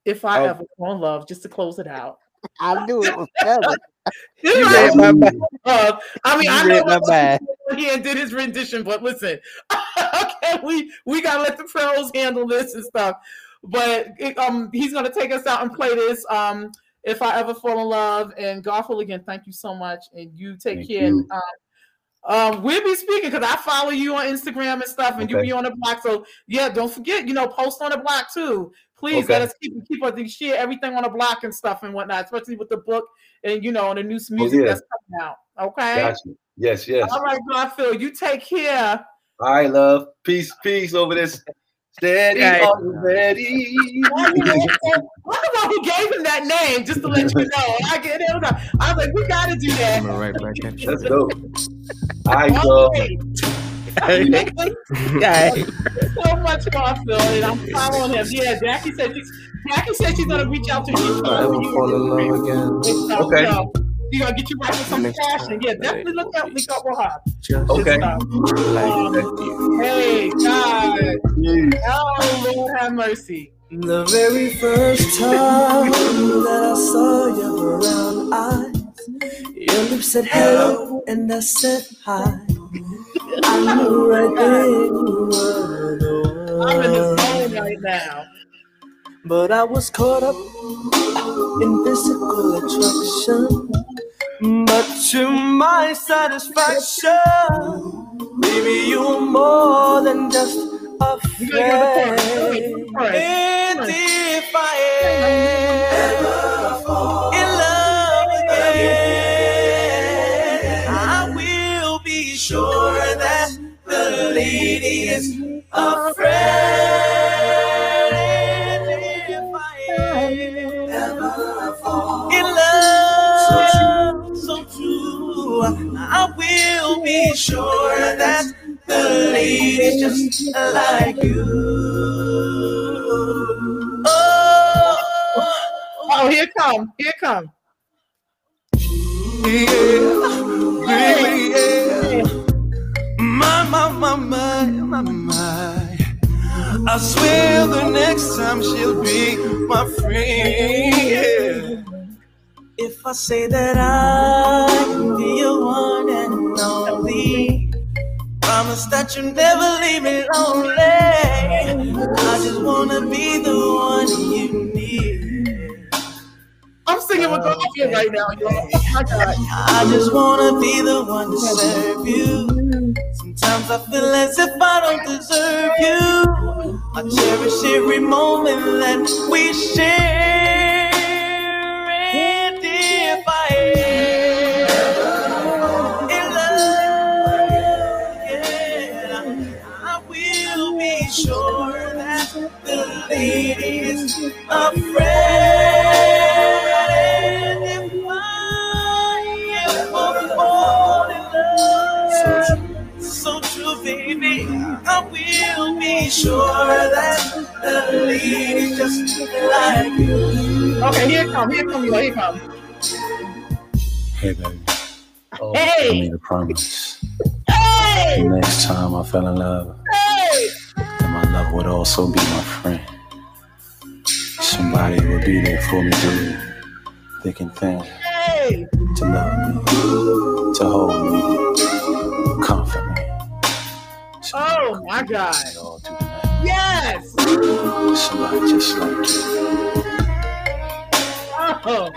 If I Oh. ever fall in love, just to close it out. I'll do it. *laughs* You read my mind. Uh, I mean, You I know my that mind. he did his rendition, but listen, *laughs* okay, we we gotta let the pros handle this and stuff. But it, um, he's gonna take us out and play this. Um, if I ever fall in love, and Garfield again, thank you so much, and you take Thank care. you. Um, um, we'll be speaking because I follow you on Instagram and stuff, and you Okay. be on the block. So yeah, don't forget, you know, post on the block too. Please Okay. let us keep keep us share everything on the block and stuff and whatnot, especially with the book and you know, and the new music yeah. that's coming out. Okay. Gotcha. Yes, yes. All right, Garfield, you take care. All right, love. Peace, peace over this. Steady Right. already. Wonder who gave him that name, just to let you know. I get it. I was like, we gotta do that. I'm right back at you. That's dope. All right, y'all. *laughs* Yeah. so much Garfield, and I'm following him. Yeah, Jackie said she's Jackie said she's gonna reach out to you. I ever fall in love again. Okay. so She's gonna get you right with some Next cash, and yeah, definitely look up, link up with her. Okay. Good stuff. like Um. Hey, God, oh Lord, have mercy. The very first time that I saw your brown eyes, your lips said hello and I said hi. I knew right then you were the I'm in the one. zone right now. But I was caught up in physical attraction. But to my satisfaction, baby, you were more than just a friend. If I fall in love again, I will be sure that the lady is a friend. So true, I will be sure that the lady's just like you. Oh, Oh, here come, here come. yeah, yeah. My, my, my, my, my, my. I swear the next time she'll be my friend. Yeah. If I say that I can be your one and only, promise that you'll never leave me lonely. I just wanna be the one you need. I'm singing with Garfield right now, y'all. Oh my God. I just wanna be the one to serve you. Sometimes I feel as if I don't deserve you. I cherish every moment that we share. A friend. If I ever fall in love, so true, baby, I will be sure that the lady's just like you. Okay, here come, here come, here come. Hey, baby. Oh, I Hey, made a promise. hey, The next time I fell in love, hey. that my love would also be my friend. Somebody would be there for me through thick and thin, Hey, to love me, to hold me, comfort me. oh my God. All through. Yes. Somebody just like you. Oh,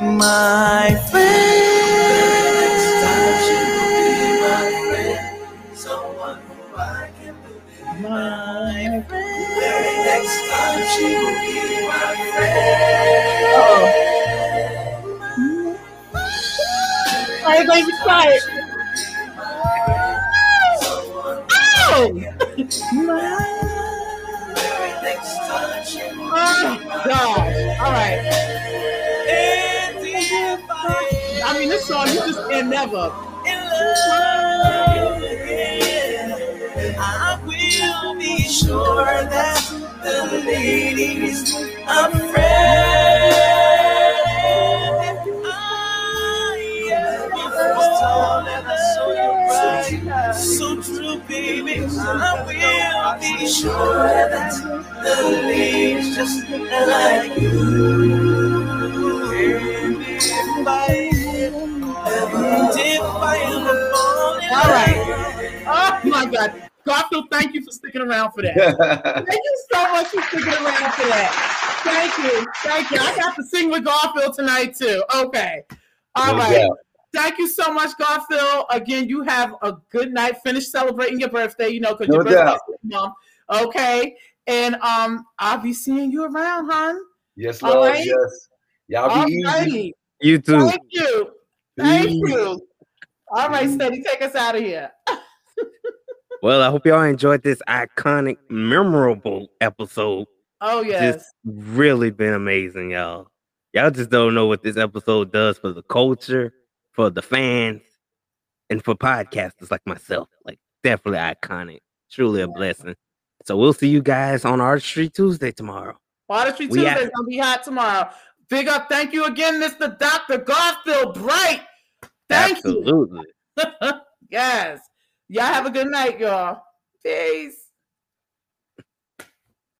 My friend, next time she will be my friend, someone who I can believe. My friend, very next time she will be Oh. going to try it. Oh! oh gosh. All right. I mean, this song, you just end never. I will be sure that the ladies are friends. Tall and I saw you bright, so true, baby. I will be sure that the ladies just like you. And if I ever, if I ever fall in All right. Oh my God. Garfield, thank you for sticking around for that. *laughs* thank you so much for sticking around for that. Thank you. Thank you. I got to sing with Garfield tonight too. Okay. All No right. doubt. Thank you so much, Garfield. Again, you have a good night. Finish celebrating your birthday, you know, because No your birthday doubt. is month. Okay. And um, I'll be seeing you around, hon. Yes, All Lord. right. Yes. Y'all be easy. Alrighty. You too. Thank you. Thank Peace. you. All right, Steady, take us out of here. *laughs* Well, I hope y'all enjoyed this iconic, memorable episode. Oh yes. Just really been amazing, y'all. Y'all just don't know what this episode does for the culture, for the fans, and for podcasters like myself. Like, definitely iconic. Truly a blessing. So we'll see you guys on Artistry Tuesday tomorrow. Artistry We Tuesday out. is gonna be hot tomorrow. Big up, thank you again, Mr. Dr. Garfield Bright. Thank Absolutely. you. *laughs* yes. Y'all have a good night, y'all. Peace.